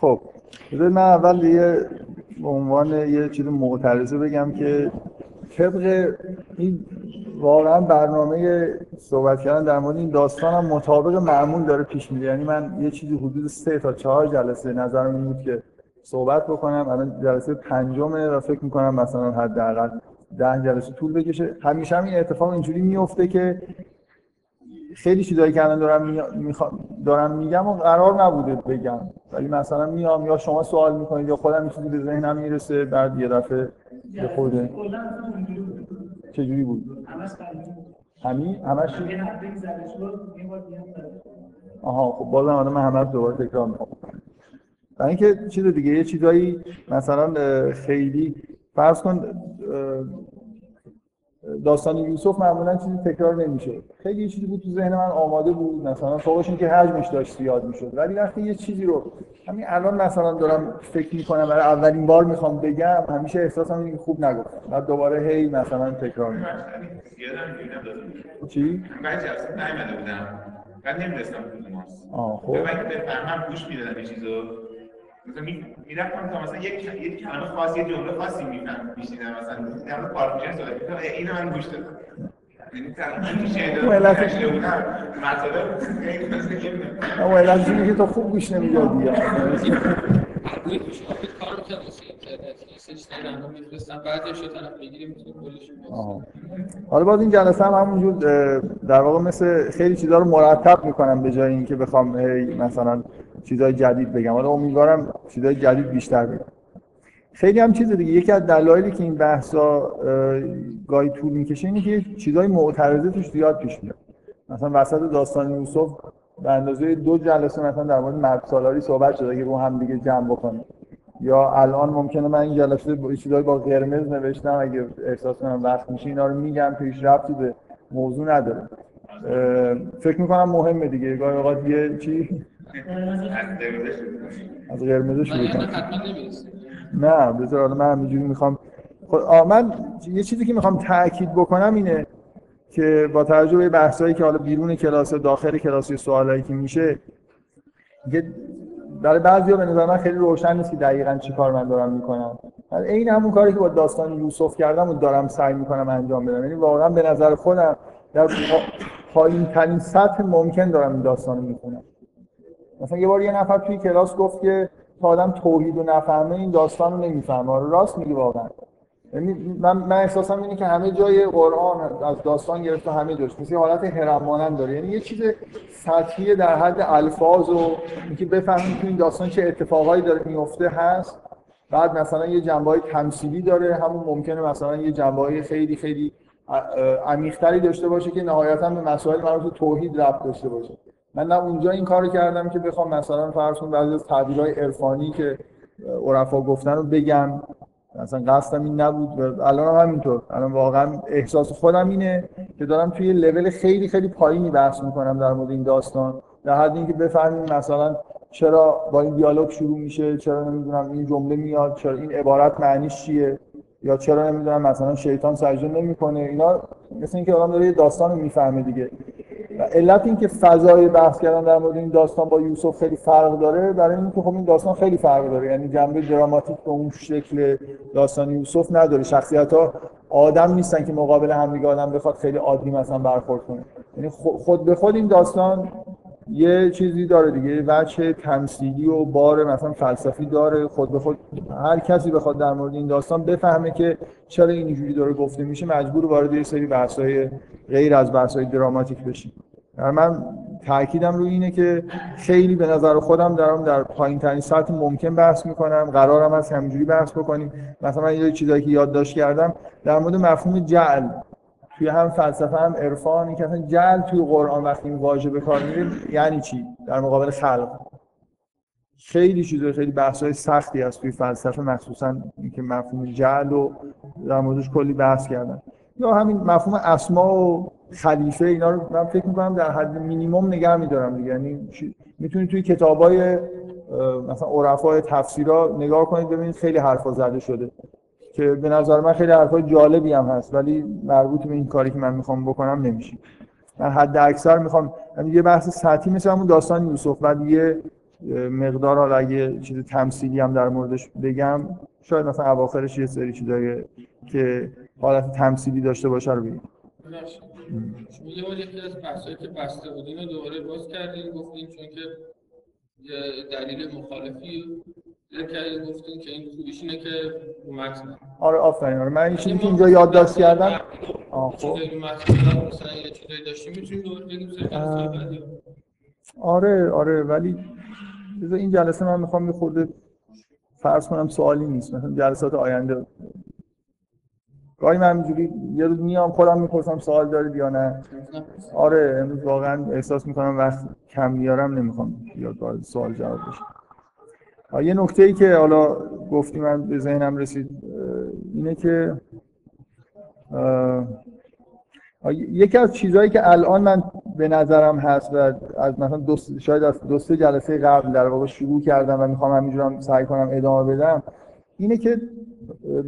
خب من اول یه به عنوان یه چیز معترضه بگم که طبق این واقعا برنامه صحبت کردن در مورد این داستان هم مطابق معمول داره پیش میره. یعنی من یه چیزی حدود سه تا چهار جلسه نظرم این بود که صحبت بکنم. الان جلسه پنجمه و فکر می‌کنم مثلا حداقل ده جلسه طول بکشه. همیشه هم این اتفاق اینجوری میفته که خیلی چیزایی که الان دارم دارم میگم و قرار نبوده بگم. ولی مثلا میام یا شما سوال می‌کنید یا خودم چیزی به ذهنم می‌رسه بعد یه دفعه به خوده چجوری بود؟ همین؟ همش آها خب بازم آدم همه دوباره تکرار می‌کنم. برای اینکه چیز دیگه یه چیزایی مثلا خیلی فرض کن داستان یوسف معمولا چیزی تکرار نمیشه. خیلی چیزی بود تو ذهن من آماده بود. مثلا فوقش این که حجمش داشت زیاد می‌شد. ولی وقتی یه چیزی رو همین الان مثلا دارم فکر می‌کنم برای اولین بار می‌خوام بگم همیشه احساسم اینه خوب نگفتم. بعد دوباره هی مثلا تکرار می‌کنم. چی؟ من نمی‌دونستم آه خب. بفهمم گوش می‌دادم این چیزو. مثلا می‌رفتم تا مثلا یک یک کلمه خاصی یه جمله خاصی میفهم میشیدم مثلا در مورد پارکینگ صحبت می‌کردم اینو من گوش دادم؟ یعنی اما علت اینه که تو خوب گوش نمی‌دادی. حالا باز این جلسه هم همونجور در واقع مثل خیلی چیزها رو مرتب می‌کنم به جای اینکه بخوام مثلا چیزهای جدید بگم. حالا امیدوارم چیزهای جدید بیشتر بگم. خیلی هم چیز دیگه. یکی از دلایلی که این بحثا گاهی طول می‌کشه اینه که چیزهای معترضه توش زیاد پیش میاد. مثلا وسط داستان یوسف به اندازه دو جلسه مثلا در مورد مرد سالاری صحبت شده که رو هم دیگه جمع بکنه. یا الان ممکنه من این جلسه چیزای با قرمز نوشتم. اگه احساس کنم وقت میشه اینا رو میگم پیش رفتی به موضوع نداره. فکر می‌کنم مهمه دیگه. گاهی اوقات یه چی از قرمز شروع کنم. نه بذار من همینجوری می‌خوام. خب من یه چیزی که می‌خوام تاکید بکنم اینه که با توجه به بحثایی که حالا بیرون کلاس و داخل کلاس سوالایی که میشه برای بعضیا به نظر من خیلی روشن نیست که دقیقا چی کار من دارم می‌کنم. این همون کاری که با داستان یوسف کردم و دارم سعی می‌کنم انجام بدم. یعنی واقعا به نظر خودم در پایین ترین سطح ممکن دارم این داستان رو می‌کنم مثلا یه بار یه نفر توی کلاس گفت که تا آدم توحید و نفهمه این داستان رو نمی‌فهمه. آره راست میگه واقعا. یعنی من, من احساسم اینه که همه جای قرآن از داستان گرفته همه جاش. مثل حالت هرم داره. یعنی یه چیز سطحی در حد الفاظ و اینکه بفهمیم که این داستان چه اتفاقایی داره میفته هست. بعد مثلا یه جنبه های تمثیلی داره. همون ممکنه مثلا یه جنبه خیلی خیلی عمیق‌تری داشته باشه که نهایتا به مسائل مربوط توحید رفت داشته باشه. من نه اونجا این کارو کردم که بخوام مثلا فرض کنم بعضی از تعبیرهای عرفانی که عرفا گفتن رو بگم. مثلا قصدم این نبود الان هم همینطور. الان واقعا احساس خودم اینه که دارم توی لول خیلی خیلی پایینی بحث می‌کنم در مورد این داستان. در حد اینکه بفهمیم مثلا چرا با این دیالوگ شروع میشه چرا نمی‌دونم این جمله میاد چرا این عبارت معنیش چیه یا چرا نمی‌دونم مثلا شیطان سجده نمی‌کنه. اینا مثل اینکه آدم داره یه داستان می‌فهمه دیگه. و علت اینکه فضای بحث کردن در مورد این داستان با یوسف خیلی فرق داره برای اینکه خب این داستان خیلی فرق داره. یعنی جنبه دراماتیک به اون شکل داستان یوسف نداره. شخصیت ها آدم نیستن که مقابل همدیگه آدم بخواد خیلی عادی مثلا برخورد کنه. یعنی خود به خود این داستان یه چیزی داره دیگه. وجه تمثیلی و بار مثلا فلسفی داره. خود به خود هر کسی بخواد در مورد این داستان بفهمه که چرا اینجوری داره گفته میشه مجبور وارد یه سری بحث‌های غیر از بحث‌های دراماتیک بشیم. من تاکیدم روی اینه که خیلی به نظر خودم دارم در پایین ترین سطح ممکن بحث می‌کنم قرارم از همینجوری بحث بکنیم. مثلا من یه چیزایی که یادداشت کردم در مورد مفهوم جعل توی هم فلسفه هم عرفان این که جعل توی قرآن وقتی این واژه به کار میره یعنی چی؟ در مقابل خلق. خیلی چیزای خیلی بحث‌های سختی هست توی فلسفه مخصوصا اینکه مفهوم جعل و در موردش کلی بحث کردن. یا همین مفهوم اسما و خلیفه اینا رو من فکر می‌کنم در حد مینیمم نگه میدارم دیگه. یعنی می‌تونید توی کتابای مثلا عرفای تفسیرا نگاه کنید ببینید خیلی حرفا زده شده. که به نظر من خیلی حرفای جالبی هم هست ولی مربوط به این کاری که من می‌خوام بکنم نمیشه. من حد اکثر می‌خوام یعنی یه بحث سطحی مثل همون داستان یوسف بعد یه مقدار حالا اگه چیز تمثیلی هم در موردش بگم شاید مثلا اواخرش یه سری چیزایی که حالت تمثیلی داشته باشه رو بگیم شما یه بار یکی از بحثایی که بسته بودین رو دوباره باز کردین گفتین چون که یه دلیل مخالفی کردین گفتین که این خوبیش اینه که متن آره آفرین آره. من این چیزی که اینجا یادداشت کردم. آه خب. مثلا یه چیزایی داشتیم می‌تونیم دوباره بگیم آره آره ولی این جلسه من می‌خوام یه خورده فرض کنم سوالی نیست. مثلا جلسات آینده گاهی من اینجوری یه روز میام خودم می‌پرسم سوال دارید یا نه؟ آره امروز واقعا احساس می‌کنم وقت کم میارم نمی‌خوام یا سوال جواب بشه. یه نکته ای که حالا گفتی من به ذهنم رسید اینه که یکی از چیزهایی که الان من به نظرم هست و از مثلا دو شاید از دو سه جلسه قبل در واقع شروع کردم و می‌خوام همینجورم سعی کنم ادامه بدم اینه که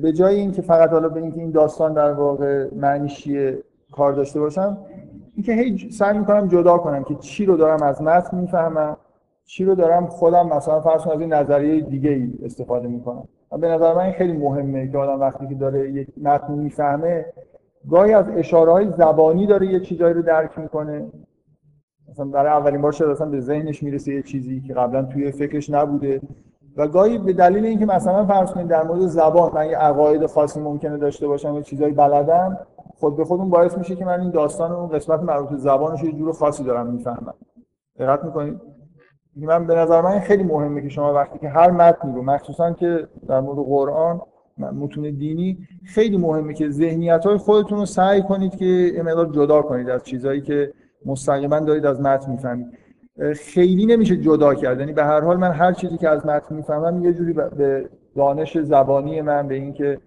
به جای اینکه فقط حالا به اینکه این داستان در واقع معنی چیه کار داشته باشم اینکه هی سعی می‌کنم جدا کنم که چی رو دارم از متن می‌فهمم چی رو دارم خودم مثلا فرض از این نظریه دیگه ای استفاده می‌کنم. و به نظر من خیلی مهمه که آدم وقتی که داره یک متن می‌فهمه گاهی از اشاره های زبانی داره یه چیزایی رو درک می‌کنه. مثلا برای اولین بار شاید اصلا به ذهنش می‌رسه یه چیزی که قبلا توی فکرش نبوده. و گاهی به دلیل اینکه مثلا فرض کنید در مورد زبان من یه عقاید خاصی ممکنه داشته باشم یه چیزایی بلدم خود به خودم باعث میشه که من این داستان اون قسمت مربوط به زبانش یه جور خاصی دارم می‌فهمم. دقت می‌کنید؟ من به نظر من خیلی مهمه که شما وقتی که هر متنی رو مخصوصا که در مورد قرآن متون دینی خیلی مهمه که ذهنیت های خودتون رو سعی کنید که مقدار جدا کنید از چیزهایی که مستقیما دارید از متن می‌فهمید. خیلی نمیشه جدا کرد. یعنی به هر حال من هر چیزی که از متن می‌فهمم یه جوری به دانش زبانی من به اینکه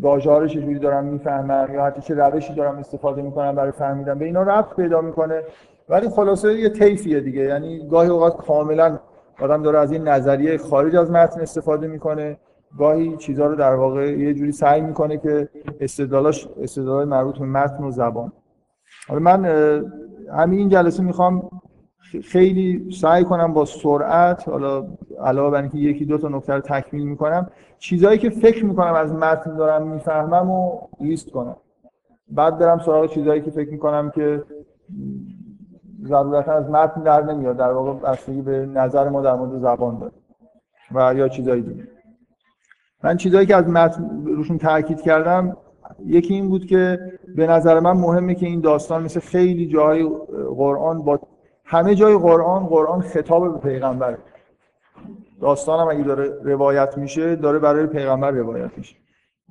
واژه‌هاش جوری دارم می‌فهمم یا حتی چه روشی دارم استفاده می‌کنم برای فهمیدن به اینا ربط پیدا می‌کنه. ولی خلاصه یه طیفیه دیگه. یعنی گاهی اوقات کاملا آدم داره از این نظریه خارج از متن استفاده می‌کنه. گاهی چیزها رو در واقع یه جوری سعی می‌کنه که استدلالاش استدلال مربوط به متن و زبان. حالا من همین جلسه می‌خوام خیلی سعی کنم با سرعت حالا علاوه بر اینکه یکی دو تا نکته رو تکمیل می‌کنم چیزهایی که فکر می‌کنم از متن دارم می‌فهمم و لیست کنم. بعد برم سراغ چیزهایی که فکر می‌کنم که ضرورتا از متن در نمیاد در واقع بستگی به نظر ما در مورد زبان داره و یا چیزایی دیگه. من چیزهایی که از متن روشون تاکید کردم یکی این بود که به نظر من مهمه که این داستان مثل خیلی جاهای قرآن با همه جای قرآن قرآن خطاب به پیغمبره داستان هم اگه داره روایت میشه داره برای پیغمبر روایت میشه.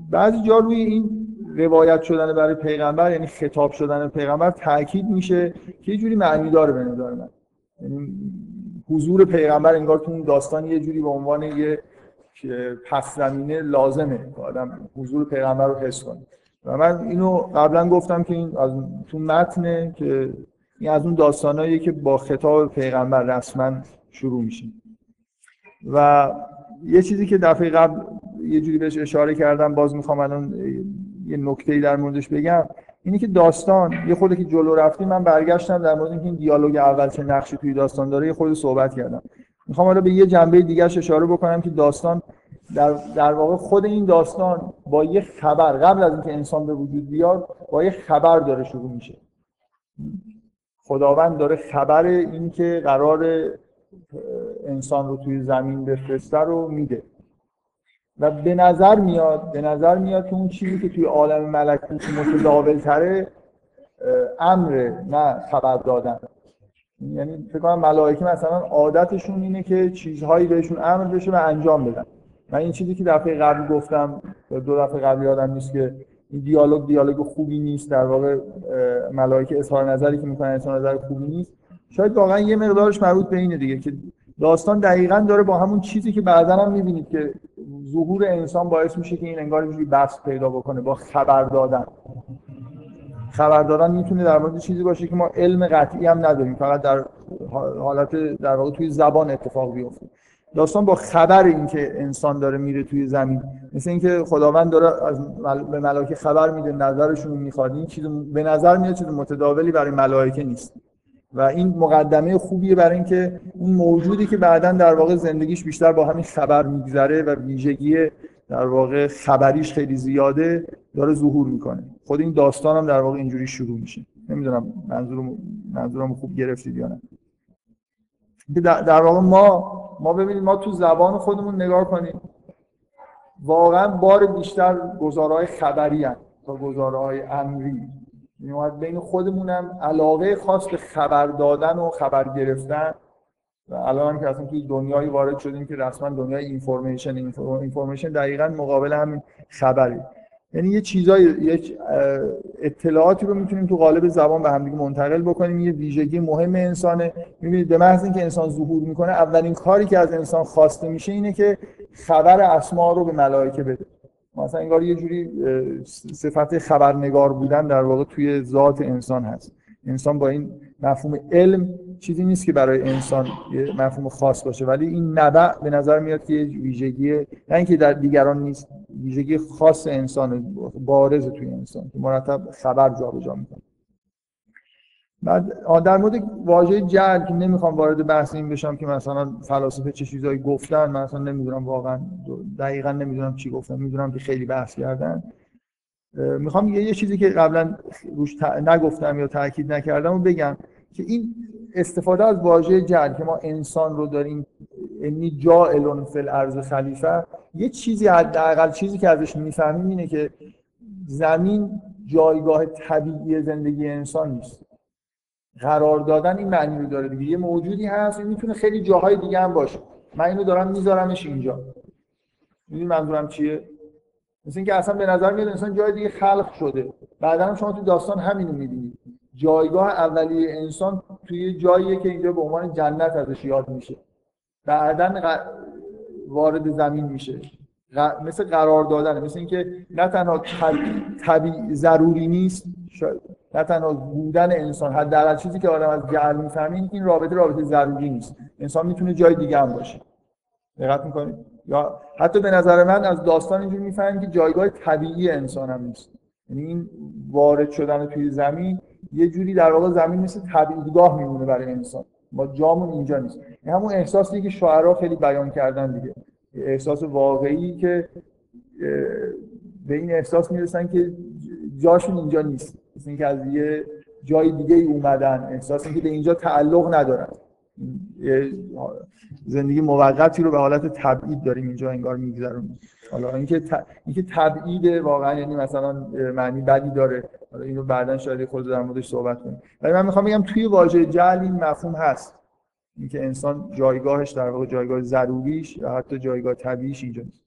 بعضی جا روی این روایت شدن برای پیغمبر یعنی خطاب شدن پیغمبر تاکید میشه که یه جوری معنی داره به نظر من. یعنی حضور پیغمبر انگار تو اون داستان یه جوری به عنوان یه پس زمینه لازمه که آدم حضور پیغمبر رو حس کنه. و من اینو قبلا گفتم که این از تو متنه که این از اون داستانایی که با خطاب پیغمبر رسما شروع میشه. و یه چیزی که دفعه قبل یه جوری بهش اشاره کردم باز می‌خوام الان یه نکته‌ای در موردش بگم. اینی که داستان یه خورده که جلو رفتیم من برگشتم در مورد اینکه این دیالوگ اول چه نقشی توی داستان داره یه خورده صحبت کردم. می‌خوام حالا به یه جنبه دیگرش اشاره بکنم که داستان در, در واقع خود این داستان با یه خبر قبل از اینکه انسان به وجود بیاد با یه خبر داره شروع میشه. خداوند داره خبر این که قرار انسان رو توی زمین بفرسته رو میده. و به نظر میاد به نظر میاد که اون چیزی که توی عالم ملکوت متداول تره امر نه خبر دادن. یعنی فکر کنم ملائکه مثلا عادتشون اینه که چیزهایی بهشون امر بشه و انجام بدن. من این چیزی که دفعه قبل گفتم دو دفعه قبل یادم نیست که این دیالوگ دیالوگ خوبی نیست در واقع ملائکه اظهار نظری که می‌کنن اظهار نظر خوبی نیست. شاید واقعا یه مقدارش مربوط به اینه دیگه که داستان دقیقا داره با همون چیزی که بعدا هم می‌بینید که ظهور انسان باعث میشه که این انگار اینجوری بحث پیدا بکنه با خبر دادن. خبر دادن می‌تونه در مورد چیزی باشه که ما علم قطعی هم نداریم. فقط در حالت در واقع توی زبان اتفاق بیفته. داستان با خبر اینکه انسان داره میره توی زمین. مثل اینکه خداوند داره از مل... به ملائکه خبر میده نظرشون می‌خواد. این چیز به نظر میاد چیز متداولی برای ملائکه نیست. و این مقدمه خوبیه برای اینکه اون موجودی که بعدا در واقع زندگیش بیشتر با همین خبر میگذره و ویژگی در واقع خبریش خیلی زیاده داره ظهور می‌کنه. خود این داستان هم در واقع اینجوری شروع میشه. نمی‌دونم منظورم منظورم خوب گرفتید یا نه. در واقع ما ما ببینید ما تو زبان خودمون نگاه کنیم. واقعا بار بیشتر گزارهای خبری هست تا گزارهای امری. میومد بین خودمونم علاقه خاص به خبر دادن و خبر گرفتن. و الان هم که اصلا توی دنیایی وارد شدیم که رسما دنیای اینفورمیشن اینفورمیشن دقیقا مقابل همین خبری یعنی یه چیزای یه اطلاعاتی رو می‌تونیم تو قالب زبان به همدیگه منتقل بکنیم. یه ویژگی مهم انسانه. می‌بینید به محض اینکه انسان ظهور می‌کنه اولین کاری که از انسان خواسته میشه اینه که خبر اسما رو به ملائکه بده. مثلا انگار یه جوری صفت خبرنگار بودن در واقع توی ذات انسان هست. انسان با این مفهوم علم چیزی نیست که برای انسان یه مفهوم خاص باشه. ولی این نبع به نظر میاد که یه ویژگی نه اینکه در دیگران نیست. ویژگی خاص انسان بارز توی انسان که مرتب خبر جابجا می‌کنه. بعد در مورد واژه جهل که نمی‌خوام وارد بحث این بشم که مثلا فلاسفه چه چیزایی گفتن من اصلا نمی‌دونم واقعا دقیقا نمی‌دونم چی گفتن می‌دونم که خیلی بحث کردن. می‌خوام یه, یه چیزی که قبلا روش نگفتم یا تاکید نکردم و بگم که این استفاده از واژه جهل که ما انسان رو داریم انی جائل فی الارض خلیفه یه چیزی حداقل چیزی که ازش می‌فهمیم اینه که زمین جایگاه طبیعی زندگی انسان نیست. قرار دادن این معنی رو داره دیگه. یه موجودی هست این می‌تونه خیلی جاهای دیگه هم باشه. من اینو دارم میذارمش اینجا. می‌دونی منظورم چیه؟ مثل اینکه اصلا به نظر میاد انسان جای دیگه خلق شده. بعدا شما تو داستان همینو می‌بینید جایگاه اولیه انسان توی جاییه که اینجا به عنوان جنت ازش یاد میشه. بعدا وارد زمین میشه. مثل قرار دادن مثل اینکه نه تنها طبیعی ضروری نیست نه تنها بودن انسان حداقل چیزی که آدم از جهل می‌فهمه این رابطه رابطه ضروری نیست. انسان می‌تونه جای دیگه هم باشه. دقت می‌کنید؟ یا حتی به نظر من از داستان اینجوری می‌فهمیم که جایگاه طبیعی انسان هم نیست. یعنی این وارد شدن توی زمین یه جوری در واقع زمین مثل طبیعیگاه میمونه برای انسان. ما جامون اینجا نیست. این همون احساسی که شاعرها خیلی بیان کردن دیگه. احساس واقعی که به این احساس می‌رسن که جاشون اینجا نیست. مثل اینکه از یه جای دیگه ای اومدن. احساس اینکه به اینجا تعلق ندارن. زندگی موقتی رو به حالت تبعید داریم اینجا انگار میگذرونیم. حالا اینکه ت... اینکه تبعید واقعا یعنی مثلا معنی بدی داره. اینو بعدا شاید خود در موردش صحبت کنیم ولی من می‌خوام بگم توی واژه جعل این مفهوم هست اینکه انسان جایگاهش در واقع جایگاه ضروریش یا حتی جایگاه طبیعیش اینجا نیست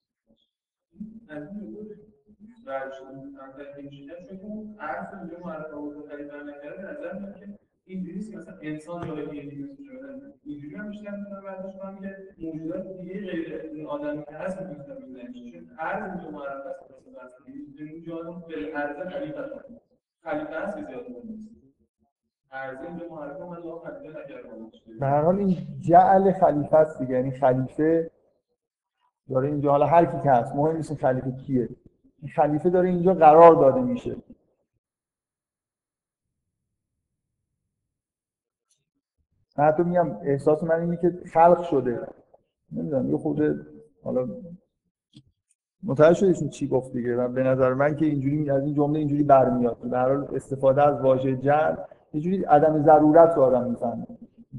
اینجوری که مثلا انسان شده اینجوری هم بیشتر می‌تونم برداشت کنم که موجودات دیگه غیر این آدمی که هست می‌تونم ببینن چون هر اینجا معرف است مثلا این جا به ارزه خلیفه هست به هر حال این جعل خلیفه است دیگه. یعنی خلیفه داره اینجا حالا هر کی که هست مهم نیست خلیفه کیه. این خلیفه داره اینجا قرار داده میشه. حتی میگم احساس من اینه که خلق شده. نمی‌دونم یه خود حالا متوجه شدید چی گفت دیگه؟ و به نظر من که اینجوری از این جمله اینجوری برمیاد. به هر حال استفاده از واژه جعل یه جوری عدم ضرورت رو آدم می‌فهمه.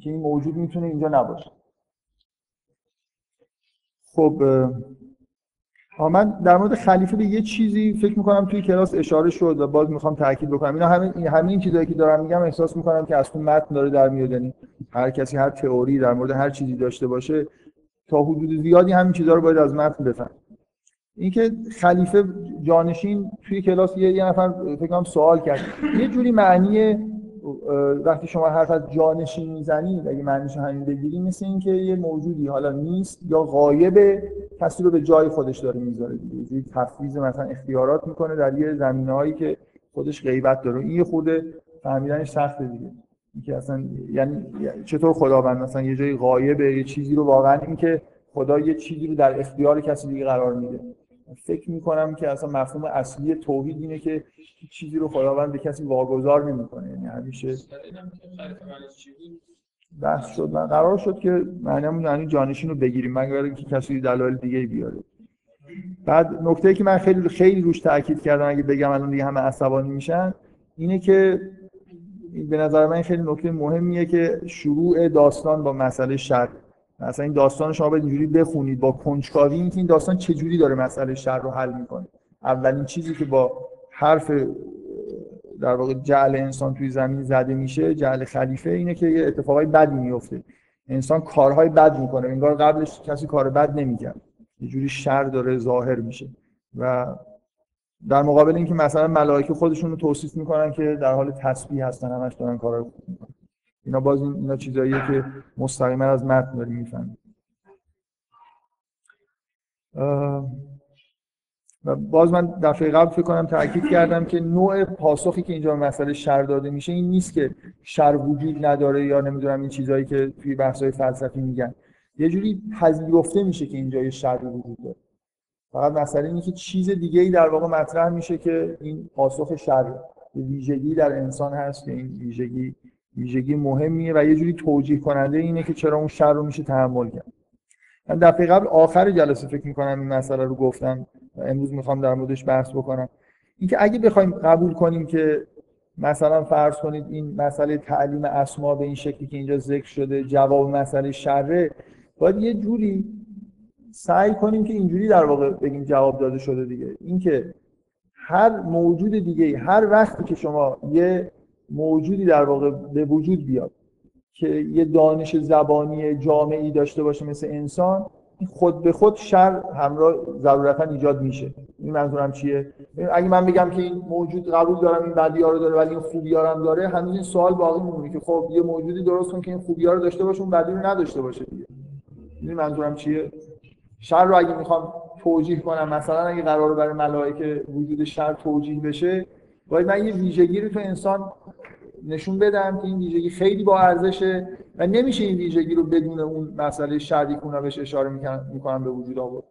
که این موجود می‌تونه اینجا نباشه. خب من در مورد خلیفه به یه چیزی فکر می‌کنم توی کلاس اشاره شد و باز می‌خوام تاکید بکنم. اینا همین همین چیزایی که دارم میگم احساس می‌کنم که از تو متن داره در میاد. یعنی هر کسی هر تئوری در مورد هر چیزی داشته باشه تا حدود زیادی همین چیزا رو باید از متن بفهم اینکه خلیفه جانشین توی کلاس یه, یه نفر فکر کنم سوال کرد. یه جوری معنی وقتی شما حرف از جانشین می‌زنید اگه معنیش همین بگیری مثل اینکه یه موجودی حالا نیست یا غایب کسی رو به جای خودش داره می‌ذاره دیگه. یه تفویض مثلا اختیارات می‌کنه در یه زمینه‌هایی که خودش غیبت داره. این خود فهمیدنش سخته دیگه. اینکه اصلا یعنی چطور خداوند مثلا یه جای غایبه یه چیزی رو واقعا اینکه خدا یه چیزی رو در اختیار کسی دیگه قرار میده. فکر می‌کنم که اصلا مفهوم اصلی توحید اینه که چیزی رو خداوند به کسی واگذار نمی‌کنه. یعنی همیشه بحث شد من قرار شد که معنی یعنی جانشین رو بگیریم. من که کسی دلایل دیگه بیاره. بعد نکته که من خیلی خیلی روش تاکید کردم اگه بگم الان دیگه همه عصبانی میشن اینه که به نظر من خیلی نکته مهمیه که شروع داستان با مسئله شر مثلا این داستان شما باید اینجوری بخونید با کنجکاوی اینکه این داستان چجوری داره مسئله شر رو حل می‌کنه. اولین چیزی که با حرف در واقع جعل انسان توی زمین زده میشه جعل خلیفه اینه که یه اتفاقای بدی میفته انسان کارهای بد می‌کنه. انگار قبلش کسی کار بد نمی‌کرد. یه جوری شر داره ظاهر میشه. و در مقابل اینکه مثلا ملائکه خودشون رو توصیف می‌کنن که در حال تسبیح هستن همش دارن می‌کنن. اینا باز این اینا چیزاییه که مستقیما از متن داریم می‌فهمیم. و باز من دفعه قبل فکر کنم تاکید کردم که نوع پاسخی که اینجا مسئله شر داده میشه این نیست که شر وجود نداره یا نمی‌دونم این چیزهایی که توی بحث‌های فلسفی میگن. یه جوری پذیرفته میشه که اینجا یه شر وجود داره. فقط مسئله اینه که چیز دیگه ای در واقع مطرح میشه که این پاسخ شر ویژگی در انسان هست که این ویژگی ویژگی مهمیه و یه جوری توجیه کننده اینه که چرا اون شر رو میشه تحمل کرد. من دفعه قبل آخر جلسه فکر می‌کنم این مسئله رو گفتم و امروز می‌خوام در موردش بحث بکنم. اینکه اگه بخوایم قبول کنیم که مثلا فرض کنید این مسئله تعلیم اسما به این شکلی که اینجا ذکر شده جواب مسئله شره باید یه جوری سعی کنیم که اینجوری در واقع بگیم جواب داده شده دیگه. اینکه هر موجود دیگه هر وقتی که شما یه موجودی در واقع به وجود بیاد که یه دانش زبانی جامعی داشته باشه مثل انسان خود به خود شر همراه ضرورتا ایجاد میشه. این منظورم چیه؟ اگه من بگم که این موجود قبول دارم این بدی رو داره ولی این خوبی هم داره هنوز این سوال باقی میمونه که خب یه موجودی درست کن که این خوبی رو داشته باشه اون بدی رو نداشته باشه دیگه. این منظورم چیه؟ شر رو اگه می‌خوام توجیه کنم مثلا اگه قرار برای ملائکه وجود شر توجیه بشه باید من یه ویژگی رو تو انسان نشون بدم که این ویژگی خیلی با ارزشه و نمیشه این ویژگی رو بدون اون مسئله شرعی کنه بهش اشاره می‌کنم به وجود آورد.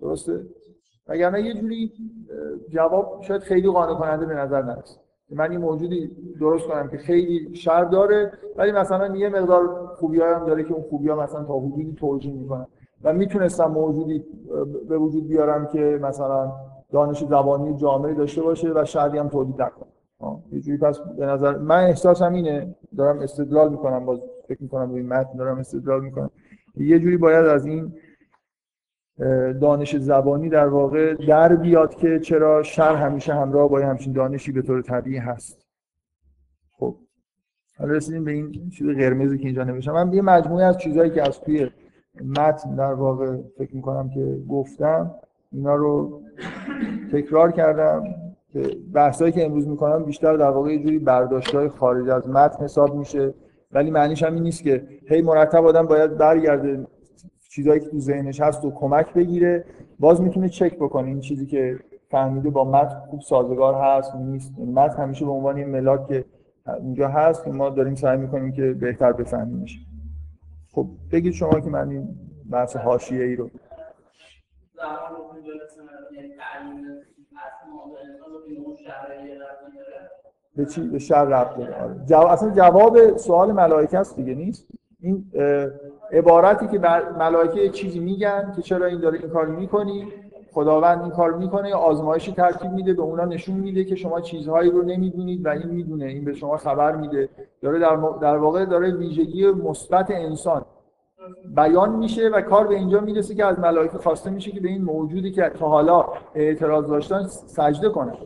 درسته؟ وگرنه یه جوری جواب شاید خیلی قانع کننده به نظر نرسه من این موجودی درست کنم که خیلی شر داره ولی مثلا یه مقدار خوبی هم داره که اون خوبی ها مثلا تا حدودی توجیه می‌کنن. و می‌تونستم موجودی به وجود بیارم که مثلا دانش زبانی جامعه داشته باشه و شرعی هم تولید نکنه یه جوری پس به نظر من احساسم اینه دارم استدلال می‌کنم باز فکر می‌کنم روی متن دارم استدلال می‌کنم. یه جوری باید از این دانش زبانی در واقع در بیاد که چرا شر همیشه همراه با همچین دانشی به طور طبیعی هست. خب. حالا رسیدیم به این چیز قرمزی که اینجا نوشتم. من یه مجموعه از چیزهایی که از توی متن در واقع فکر می‌کنم که گفتم اینا رو تکرار کردم. بحثایی که امروز می‌کنم بیشتر در واقع یه جوری برداشت‌های خارج از متن حساب میشه. ولی معنیش هم این نیست که هی مرتب آدم باید برگرده چیزایی که تو ذهنش هست و کمک بگیره. باز می‌تونه چک بکنه این چیزی که فهمیده با متن خوب سازگار هست نیست. متن همیشه به عنوان این ملاک که اینجا هست که ما داریم سعی می‌کنیم که بهتر بفهمیمش. خب بگید شما که من این بحث حاشیه ای رو به چی؟ به شر رفت داره. آره. جواب اصلا جواب سوال ملائکه است دیگه نیست. این عبارتی که ملائکه چیزی میگن که چرا این داره این کار می‌کنی؟ خداوند این کار می‌کنه یا آزمایشی ترتیب میده به اونا نشون میده که شما چیزهایی رو نمی‌دونید و این می‌دونه این به شما خبر میده. داره در, در واقع داره ویژگی مثبت انسان. بیان میشه و کار به اینجا می‌رسه که از ملائکه خواسته میشه که به این موجودی که تا حالا اعتراض داشتن سجده کنن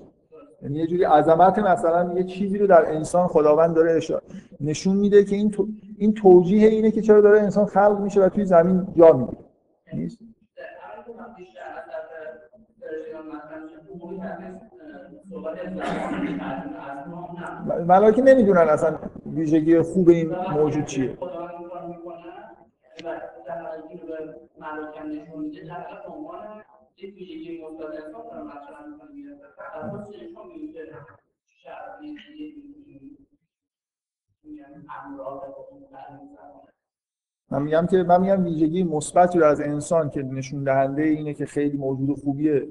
یعنی یه جوری عظمت مثلا یه چیزی رو در انسان خداوند داره اشاره نشون میده که این تو... این توجیه اینه که چرا داره انسان خلق میشه و توی زمین جا می‌گیره. نیست؟ ملائکه نمی‌دونن اصلا ویژگی خوب این موجود چیه. من میگم که من میگم ویژگی مثبتی رو از انسان که نشون دهنده اینه که خیلی موجود خوبیه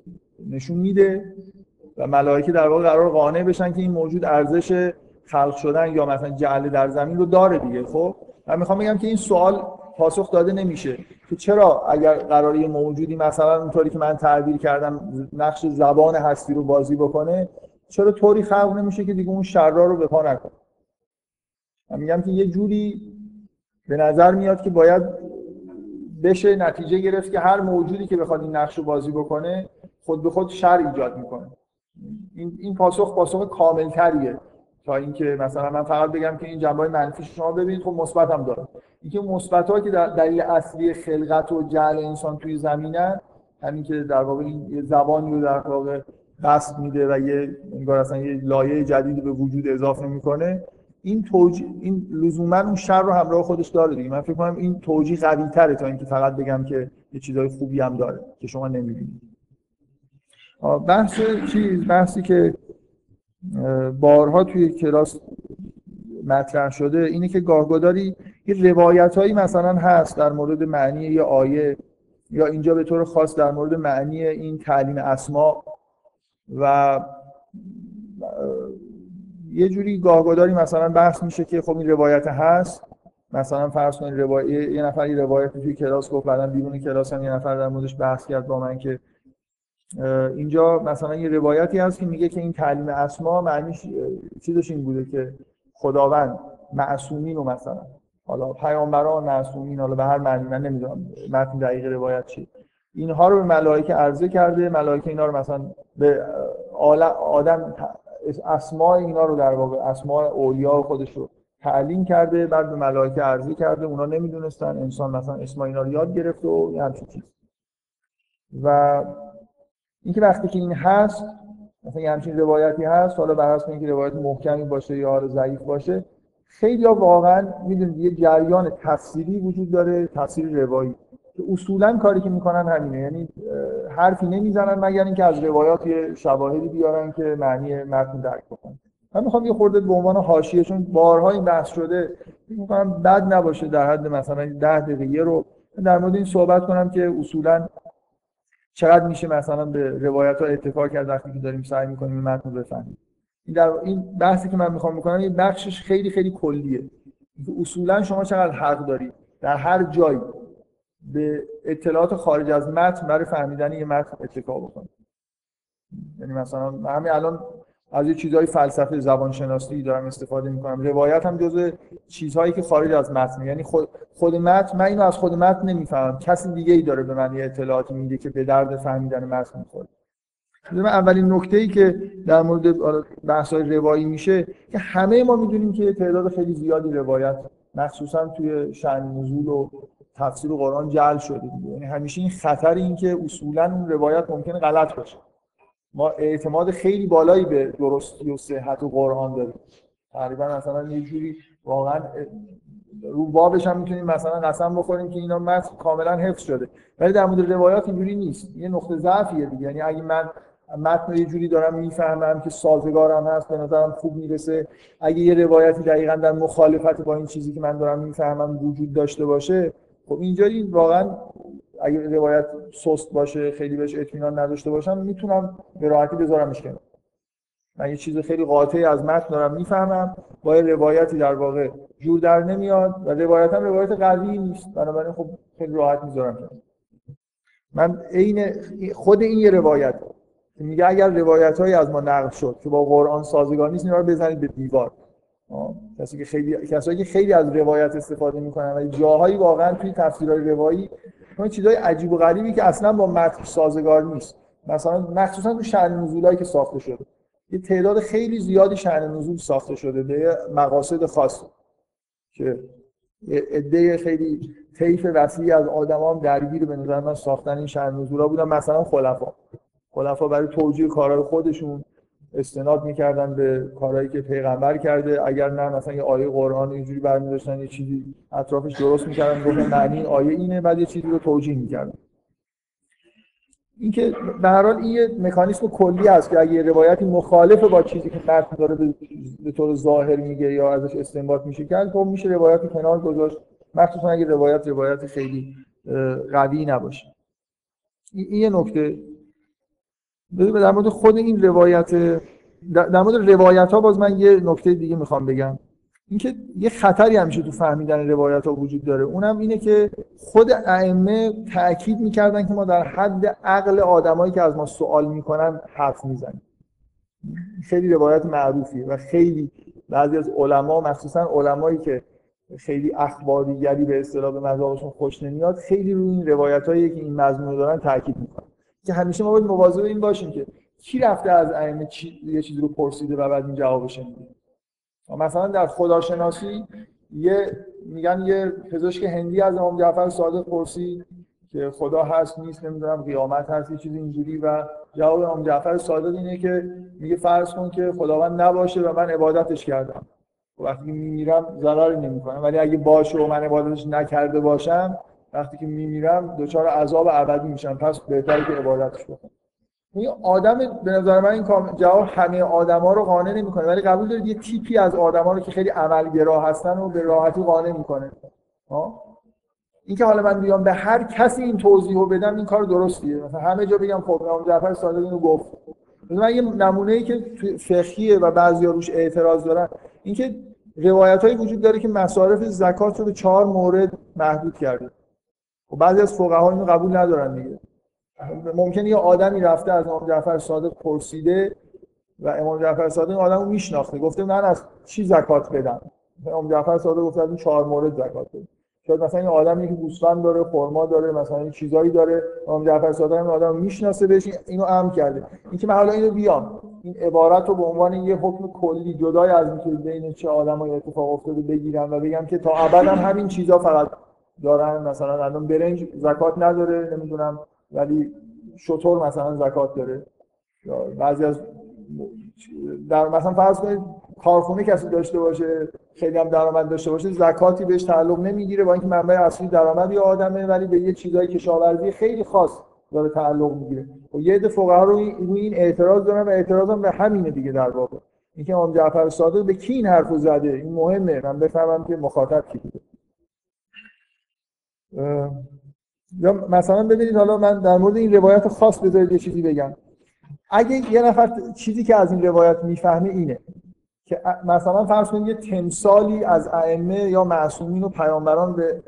نشون میده و ملائکه در واقع قرار قانع بشن که این موجود ارزش خلق شدن یا مثلا جعل در زمین رو داره دیگه خب؟ من می‌خوام بگم که این سوال پاسخ داده نمیشه. که چرا اگر قراری موجودی مثلا اونطوری که من تعبیر کردم نقش زبان هستی رو بازی بکنه چرا طوری خلق نمیشه که دیگه اون شرا رو به پا نکنه؟ من میگم که یه جوری به نظر میاد که باید بشه نتیجه گرفت که هر موجودی که بخواد این نقش رو بازی بکنه خود به خود شر ایجاد می‌کنه. این این پاسخ پاسخ کامل تریه تا اینکه مثلا من فقط بگم که این جنبه منفی شما ببینید خب مثبت هم داره. اینکه مثبت که در دلیل اصلی خلقت و جعل انسان توی زمینن همین که در واقع این زبانی رو در واقع بست میده و یه انگار اصلا یه لایه جدیدی به وجود اضافه می‌کنه این توجیه این لزوما اون شر رو همراه خودش داره دیگه. من فکر کنم این توجیه قوی تره تا اینکه فقط بگم که یه چیزای خوبی هم داره که شما نمی‌بینید. بحث چیز؟ بحثی که بارها توی کلاس مطرح شده اینه که گاهگداری یه روایت هایی مثلا هست در مورد معنی یه آیه یا اینجا به طور خاص در مورد معنی این تعلیم اسما و یه جوری گاهگداری مثلا بحث میشه که خب این روایت هست مثلا فرض کنید روایت یه نفر یه روایت توی کلاس گفت بعدن بیرون کلاس هم یه نفر در موردش بحث کرد با من که اینجا مثلا یه روایتی هست که میگه که این تعلیم اسما معنیش چیزش این بوده که خداوند معصومین رو مثلا حالا پیامبران معصومین حالا به هر معنی من نمی‌دونم متن دقیق روایت چی. اینها رو به ملائکه عرضه کرده ملائکه اینا رو مثلا به آدم اسماء اینا رو در واقع اسماء اولیا خودش رو تعلیم کرده بعد به ملائکه عرضه کرده اونا نمی‌دونستن انسان مثلا اسماء اینا رو یاد گرفته و همچین چیز. و اینکه وقتی که این هست مثلا یه همچین روایتی هست حالا بر حسب اینکه روایت محکمی باشه یا ضعیف باشه خیلی ها واقعا می‌دونید یه جریان تفسیری وجود داره تفسیر روایی. که اصولا کاری که می‌کنن همینه. یعنی حرفی نمی‌زنن مگر اینکه از روایات یه شواهدی بیارن که معنی متن درک بکنن. من می‌خوام یه خورده به عنوان حاشیه چون بارها این بحث شده می‌کنم بد نباشه در حد مثلا 10 دقیقه رو در مورد این صحبت کنم که اصولا چقدر میشه مثلا به روایت ها اتفاق کرد وقتی که داریم سعی می‌کنیم این متن رو بفهمیم. این در این بحثی که من می‌خوام بکنم این بخشش خیلی خیلی کلیه. اصولا شما چقدر حق دارید در هر جایی به اطلاعات خارج از متن برای فهمیدن یه متن اتکا بکنید. یعنی مثلا همین الان از یه چیزهای فلسفه زبان شناسی دارم استفاده می‌کنم. روایت هم جزء چیزهایی که خارج از متن یعنی خود, خود متن من اینو از خود متن نمی‌فهمم. کسی دیگه ای داره به من یه اطلاعاتی میده که به درد فهمیدن متن می‌خوره. من اولین نکته ای که در مورد بحث های روایی میشه که همه ما می‌دونیم که تعداد خیلی زیادی روایت مخصوصا توی شأن نزول و تفسیر قرآن جعل شده یعنی همیشه این خطر این که اصولا اون روایت ممکنه غلط باشه. ما اعتماد خیلی بالایی به درستی و صحت و قرآن داریم. تقریبا مثلا یه جوری واقعا رو بابش هم می‌تونیم مثلا قسم بخوریم که اینا متن کاملا حفظ شده. ولی در مورد روایات اینجوری نیست. یه نقطه ضعفیه دیگه. یعنی اگه من متن یه جوری دارم می‌فهمم که سازگارم هست به نظرم خوب می‌رسه. اگه یه روایتی دقیقا در مخالفت با این چیزی که من دارم می‌فهمم وجود داشته باشه خب اینجا این واقعا اگه روایت سست باشه خیلی بهش اطمینان نداشته باشم می‌تونم به راحتی بذارمش کنار. من یه چیز خیلی قاطعی از متن دارم می‌فهمم با روایتی در واقع جور در نمیاد و روایت هم روایت قوی نیست. بنابراین خب خیلی راحت می‌ذارم کنار. من عین خود این یه روایت. میگه اگر روایت هایی از ما نقل شد که با قرآن سازگار نیست رو بزنید به دیوار. کسی که خیلی کسایی که خیلی از روایت استفاده می‌کنن و جاهایی واقعا توی تفسیرهای روایی اون چیزای عجیب و غریبی که اصلا با متن سازگار نیست. مثلا مخصوصا تو شأن نزولایی که ساخته شده. یه تعداد خیلی زیادی شأن نزول ساخته شده به مقاصد خاص. که عده خیلی طیف وسیعی از آدما هم درگیر به نظر من ساختن این شأن نزولا بودن مثلا خلفا. خلفا برای توجیه کارهای خودشون استناد می‌کردن به کارهایی که پیغمبر کرده. اگر نه مثلا یه آیه قرآن اینجوری برمی‌داشتن یه چیزی اطرافش درست می‌کردن گفتن معنی آیه اینه بعد یه چیزی رو توجیه می‌کردن. اینکه به هر حال این یه مکانیسم کلی است که اگه روایتی مخالف با چیزی که متن داره به طور ظاهر میگه یا ازش استنباط میشه کرد خب میشه روایت کنار گذاشت. مخصوصا اگه روایت روایت خیلی قوی نباشه. این یه نکته در مورد خود این روایت در مورد روایت ها باز من یه نکته دیگه می‌خوام بگم. اینکه یه خطری همیشه تو فهمیدن روایت ها وجود داره. اونم اینه که خود ائمه تاکید می‌کردن که ما در حد عقل آدمایی که از ما سوال می‌کنن حرف می‌زنیم. خیلی روایت معروفیه و خیلی بعضی از علما مخصوصا علمایی که خیلی اخباریگری به اصطلاح به مذهبشون خوش نمیاد خیلی روی این روایتایی که این مضمون دارن تاکید می‌کنن. که همیشه ما باید مواظب این باشیم که کی رفته از ائمه چی... یه چیزی رو پرسیده و بعد این جوابش میده. مثلا در خداشناسی یه میگن یه پزشک هندی از امام جعفر صادق پرسید که خدا هست نیست نمی‌دونم قیامت هست یه چیزی اینجوری و جواب امام جعفر صادق اینه که میگه فرض کن که خداوند نباشه و من عبادتش کردم. وقتی میمیرم ضرری نمی‌کنه ولی اگه باشه و من عبادتش نکرده باشم وقتی که میمیرم دچار عذاب ابدی میشم. پس بهتره که عبادتش بکنم. این آدم به نظر من این جواب همه آدما رو قانع نمی‌کنه. ولی قبول دارید یه تیپی از آدما رو که خیلی عملگرا هستن و به راحتی قانع می‌کنه. اینکه حالا من بیام به هر کسی این توضیحو بدم این کار درستیه. مثلا همه جا بگم خب امام جعفر صادق اینو گفت. من یه نمونه ای که فقهیه و بعضیا روش اعتراض دارن اینکه روایت وجود داره که مصارف زکات رو به چهار مورد محدود کرده. خب بعضی از فقها اینو قبول ندارن دیگه. ممکنه یه آدمی رفته از امام جعفر صادق پرسیده و امام جعفر صادق این آدمو میشناخته. گفته من از چی زکات بدم؟ امام جعفر صادق گفته از این چهار مورد زکات بدم. شاید مثلا این آدمی که گوسفند داره خرما داره مثلا این چیزایی داره امام جعفر صادق این آدم می‌شناسه بهش اینو امر کرده. اینکه من حالا اینو بیام این عبارت رو به عنوان یه حکم کلی جدای از اینکه بین چه آدمایی اتفاق افتاده بگیرم و بگم که تا ابدا همین چیزا فقط دارن مثلا الان برنج زکات نداره نمی‌دونم ولی شطور مثلا زکات داره. بعضی از در مثلا فرض کنید کارخونه کسی داشته باشه خیلی هم درآمد داشته باشه زکاتی بهش تعلق نمی‌گیره با اینکه منبع اصلی درآمد یه آدمه ولی به یه چیزای کشاورزی خیلی خاص داره تعلق می‌گیره. و یه عده فقها رو روی این اعتراض دارن و اعتراضم به همینه دیگه در واقع. اینکه امام جعفر صادق به کی این حرفو زده؟ این مهمه. من بفهمم که مخاطب کی بوده. یا مثلا ببینید حالا من در مورد این روایت خاص بذارید یه چیزی بگم. اگه یه نفر چیزی که از این روایت می‌فهمه اینه که مثلا فرض کنید یه تمثالی از ائمه یا معصومین و پیامبران به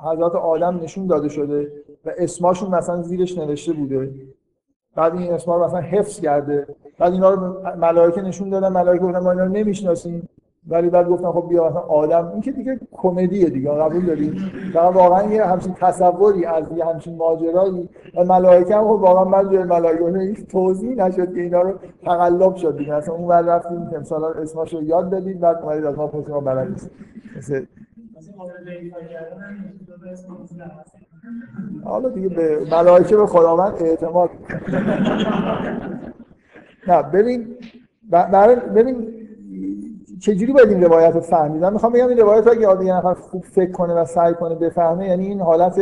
حضرت آدم نشون داده شده و اسماشون مثلا زیرش نوشته بوده. بعد این اسما رو مثلا حفظ کرده. بعد اینا رو ملائکه نشون دادن. ملائکه گفتن ما اینا رو نمی‌شناسیم. ولی بعد گفتن خب بیا مثلا آدم این که دیگه کمدیه دیگه قبول داریم. فقط واقعا یه همچین تصوری از یه همچین ماجرایی و ملائکه هم خب واقعا من به ملائکه هیچ توضیح نشد که اینا رو تقلب شد دیگه. مثلا اون ور رفتیم تمثالا رو اسماشو یاد دادید بعد اومدید از ما پرسید ما بلد نیست حالا دیگه به ملائکه به خداوند اعتماد نه ببین ببین چجوری باید این روایت رو فهمید؟ من می‌خوام بگم این روایت رو اگه یه نفر خوب فکر کنه و سعی کنه بفهمه یعنی این حالت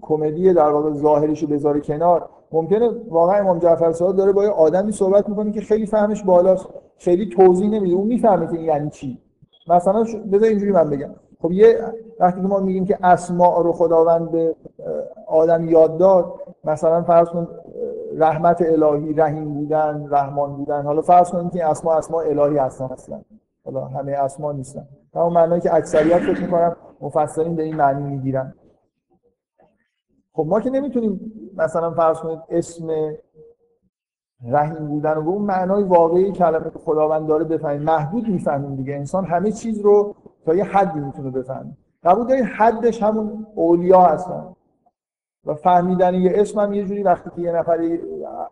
کمدی در واقع ظاهریش رو بذاره کنار. ممکنه واقعا امام جعفر صادق داره با یه آدمی صحبت می‌کنه که خیلی فهمش بالاست خیلی توضیح نمیده. اون می‌فهمه که یعنی چی. مثلا بذار اینجوری من بگم. خب یه وقتی که ما میگیم که اسماء رو خداوند به آدم یاد داد مثلا فرض کن رحمت الهی رحیم بودن رحمان بودن. حالا فرض کنیم که اسما اسما الهی هستن اصلا. حالا همه اسما نیستن. اما معنایی که اکثریت فکر می‌کنم مفسرین به این معنی می‌گیرن. خب ما که نمی‌تونیم مثلا فرض کنید اسم رحیم بودن و به اون معنای واقعی کلمه که خداوند داره بفهمیم. محدود می‌فهمیم دیگه. انسان همه چیز رو تا یه حدی می‌تونه بفهمه. قبول دارید حدش همون اولیا هستن. و فهمیدن یه اسم هم یه جوری وقتی که یه نفر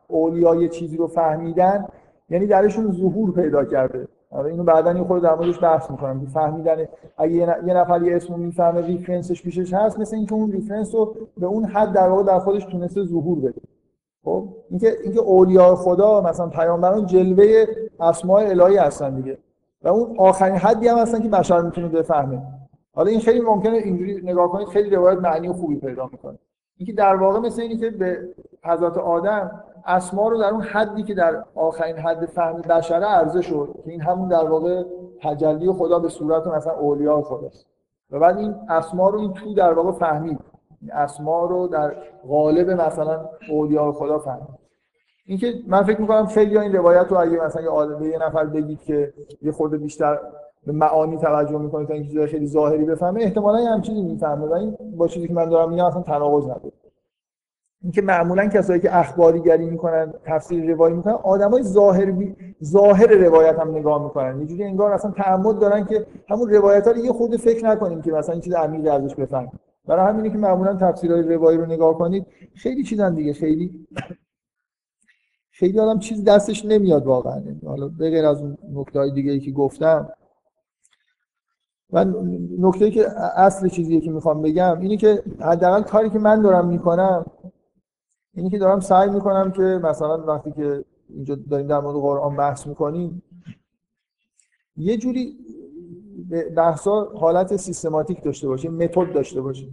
اولیا یه چیزی رو فهمیدن یعنی درشون ظهور پیدا کرده. اینو بعدا این خود در موردش بحث می‌کنم که فهمیدن اگه یه نفر یه اسم رو می‌فهمه reference ش پیشش هست مثل اینکه اون reference رو به اون حد در واقع در خودش تونسته ظهور بده. خب؟ اینکه اینکه اولیاء خدا مثلا پیامبران جلوه اسماء الهی هستن دیگه. و اون آخرین حدی هم هستن که بشر می‌تونه بفهمه. حالا این خیلی ممکنه اینجوری نگاه کنید خیلی روایت معنی خوبی پیدا می‌کنه. اینکه در واقع مثل اینی که به حضرت آدم اسما رو در اون حدی که در آخرین حد فهم بشره عرضه شد که این همون در واقع تجلی خدا به صورت مثلا اولیاء خداست. و بعد این اسما رو این تو در واقع فهمید. اسما رو در قالب مثلا اولیاء خدا فهمید. اینکه من فکر می‌کنم خیلی این روایت رو اگه مثلا یه آدم یه نفر بگید که یه خورده بیشتر به معانی توجه می‌کنه تا اینکه خیلی ظاهری بفهمه احتمالاً هم چیزی می‌فهمه. و این با چیزی که من دارم میگم اصلا تناقض نداره اینکه معمولا کسایی که اخباریگری می‌کنن تفسیر روایی می‌کنن آدمای ظاهر بی... ظاهر روایت هم نگاه می‌کنن. یه جوری انگار اصلا تعمد دارن که همون روایت ها رو یه خورده فکر نکنیم که مثلا این چیز عمیقی ازش بفهمیم. برای همینه که معمولا تفسیرهای روایی رو نگاه کنید خیلی چیزن دیگه. خیلی خیلی آدم چیز دستش نمیاد واقعا. حالا به از نکته دیگه ای که گفتم من نکته که اصل چیزیه که می‌خوام بگم اینه که حداقل کاری که من دارم می‌کنم اینه که دارم سعی می‌کنم که مثلا وقتی که اینجا داریم در مورد قرآن بحث می‌کنیم یه جوری بحثا حالت سیستماتیک داشته باشه متد داشته باشه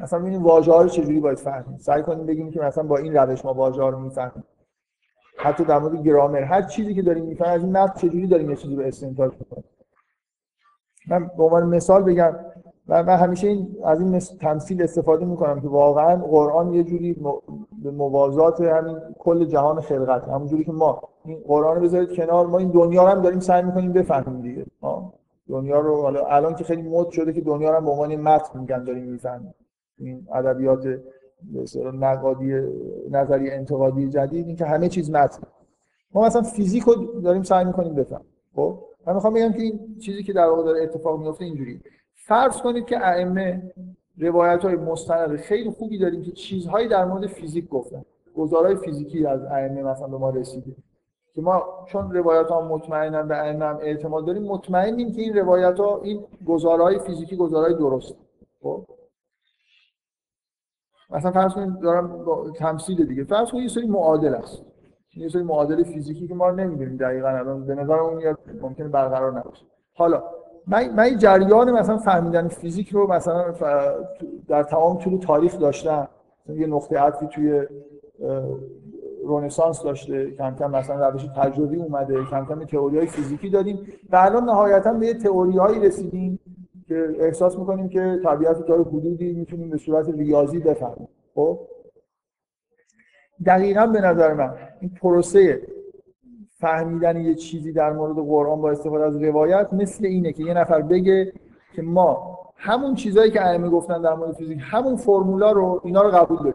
مثلا ببینیم واژه ها رو چجوری باید فهمیم. سعی کنیم بگیم که مثلا با این روش ما واژه ها رو می‌فهمیم. حتی در مورد گرامر هر چیزی که داریم می‌فهمیم از این متن چجوری داریم یه چیزی رو استنتاج می‌کنیم. من به عنوان مثال بگم و من همیشه این از این تمثیل استفاده می‌کنم که واقعا قرآن یه جوری به موازات همین کل جهان خلقت همون جوری که ما این قرآن رو بذارید کنار ما این دنیا رو هم داریم سعی می‌کنیم بفهمیم دیگه. دنیا رو حالا الان که خیلی مد شده که دنیا رو هم به عنوان متن میگن داریم می‌فهمیم. این ادبیات نقادی نظری انتقادی جدید این که همه چیز متن. ما مثلا فیزیک رو داریم سعی می‌کنیم بفهمیم. خب؟ من می‌خوام بگم که این چیزی که در واقع داره اتفاق میفته اینجوری فرض کنید که ائمه روایت های مستند خیلی خوبی داریم که چیزهایی در مورد فیزیک گفتن. گزارهای فیزیکی از ائمه مثلا به ما رسیده. که ما چون روایت ها مطمئنا به ائمه هم اعتماد داریم مطمئنیم که این روایت ها این گزارهای فیزیکی گزارهای درست خب؟ مثلا فرض کنید دارم تمثیل دیگه. فرض کنید یه سری معادل است. یه سری معادل فیزیکی که ما نمی‌دونیم دقیقاً الان. به نظرمون میاد ممکنه برقرار نباشه. حالا من من جریان مثلا فهمیدن فیزیک رو مثلا در تمام طول تاریخ داشتم. یه نقطه عطفی توی رنسانس داشته. کم کم مثلا روش تجربی اومده. کم کم تئوری های فیزیکی دادیم و الان نهایتا به یه تئوری هایی رسیدیم که احساس می‌کنیم که طبیعت تا حدودی می‌تونیم به صورت ریاضی بفهمیم. خب؟ دقیقا به نظر من این پروسه فهمیدن یه چیزی در مورد قرآن با استفاده از روایت مثل اینه که یه نفر بگه که ما همون چیزهایی که ائمه گفتن در مورد فیزیک همون فرمولا رو اینا رو قبول داریم.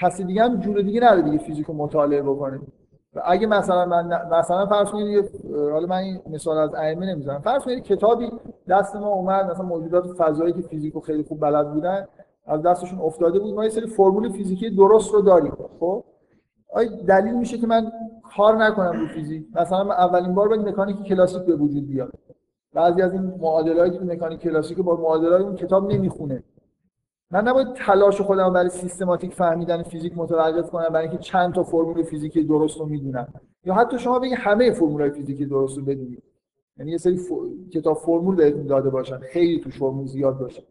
کسی دیگه هم جور دیگه نداره دیگه فیزیک مطالعه بکنه. و اگه مثلا من مثلا فرض کنید حالا من این مثال از ائمه نمی‌زنم. فرض کنید کتابی دست ما اومد مثلا موجودات فضایی که فیزیک خیلی خوب بلد بودن از دستشون افتاده بود. ما یه سری فرمول فیزیکی درست رو داریم. خب؟ آیا دلیل میشه که من کار نکنم رو فیزیک. مثلا من اولین بار باید مکانیک کلاسیک به وجود بیاد. بعضی از این معادلایی که مکانیک کلاسیک با معادلای اون کتاب نمی‌خونه. من نباید تلاش خودم برای سیستماتیک فهمیدن فیزیک متوقف کنم برای اینکه چند تا فرمول فیزیکی درست رو می‌دونم. یا حتی شما بگید همه فرمولای فیزیکی درست رو بدونید. یعنی یه سری کتاب فرمول بهتون داده باشن. خیلی تو فرمول زیاد باشه.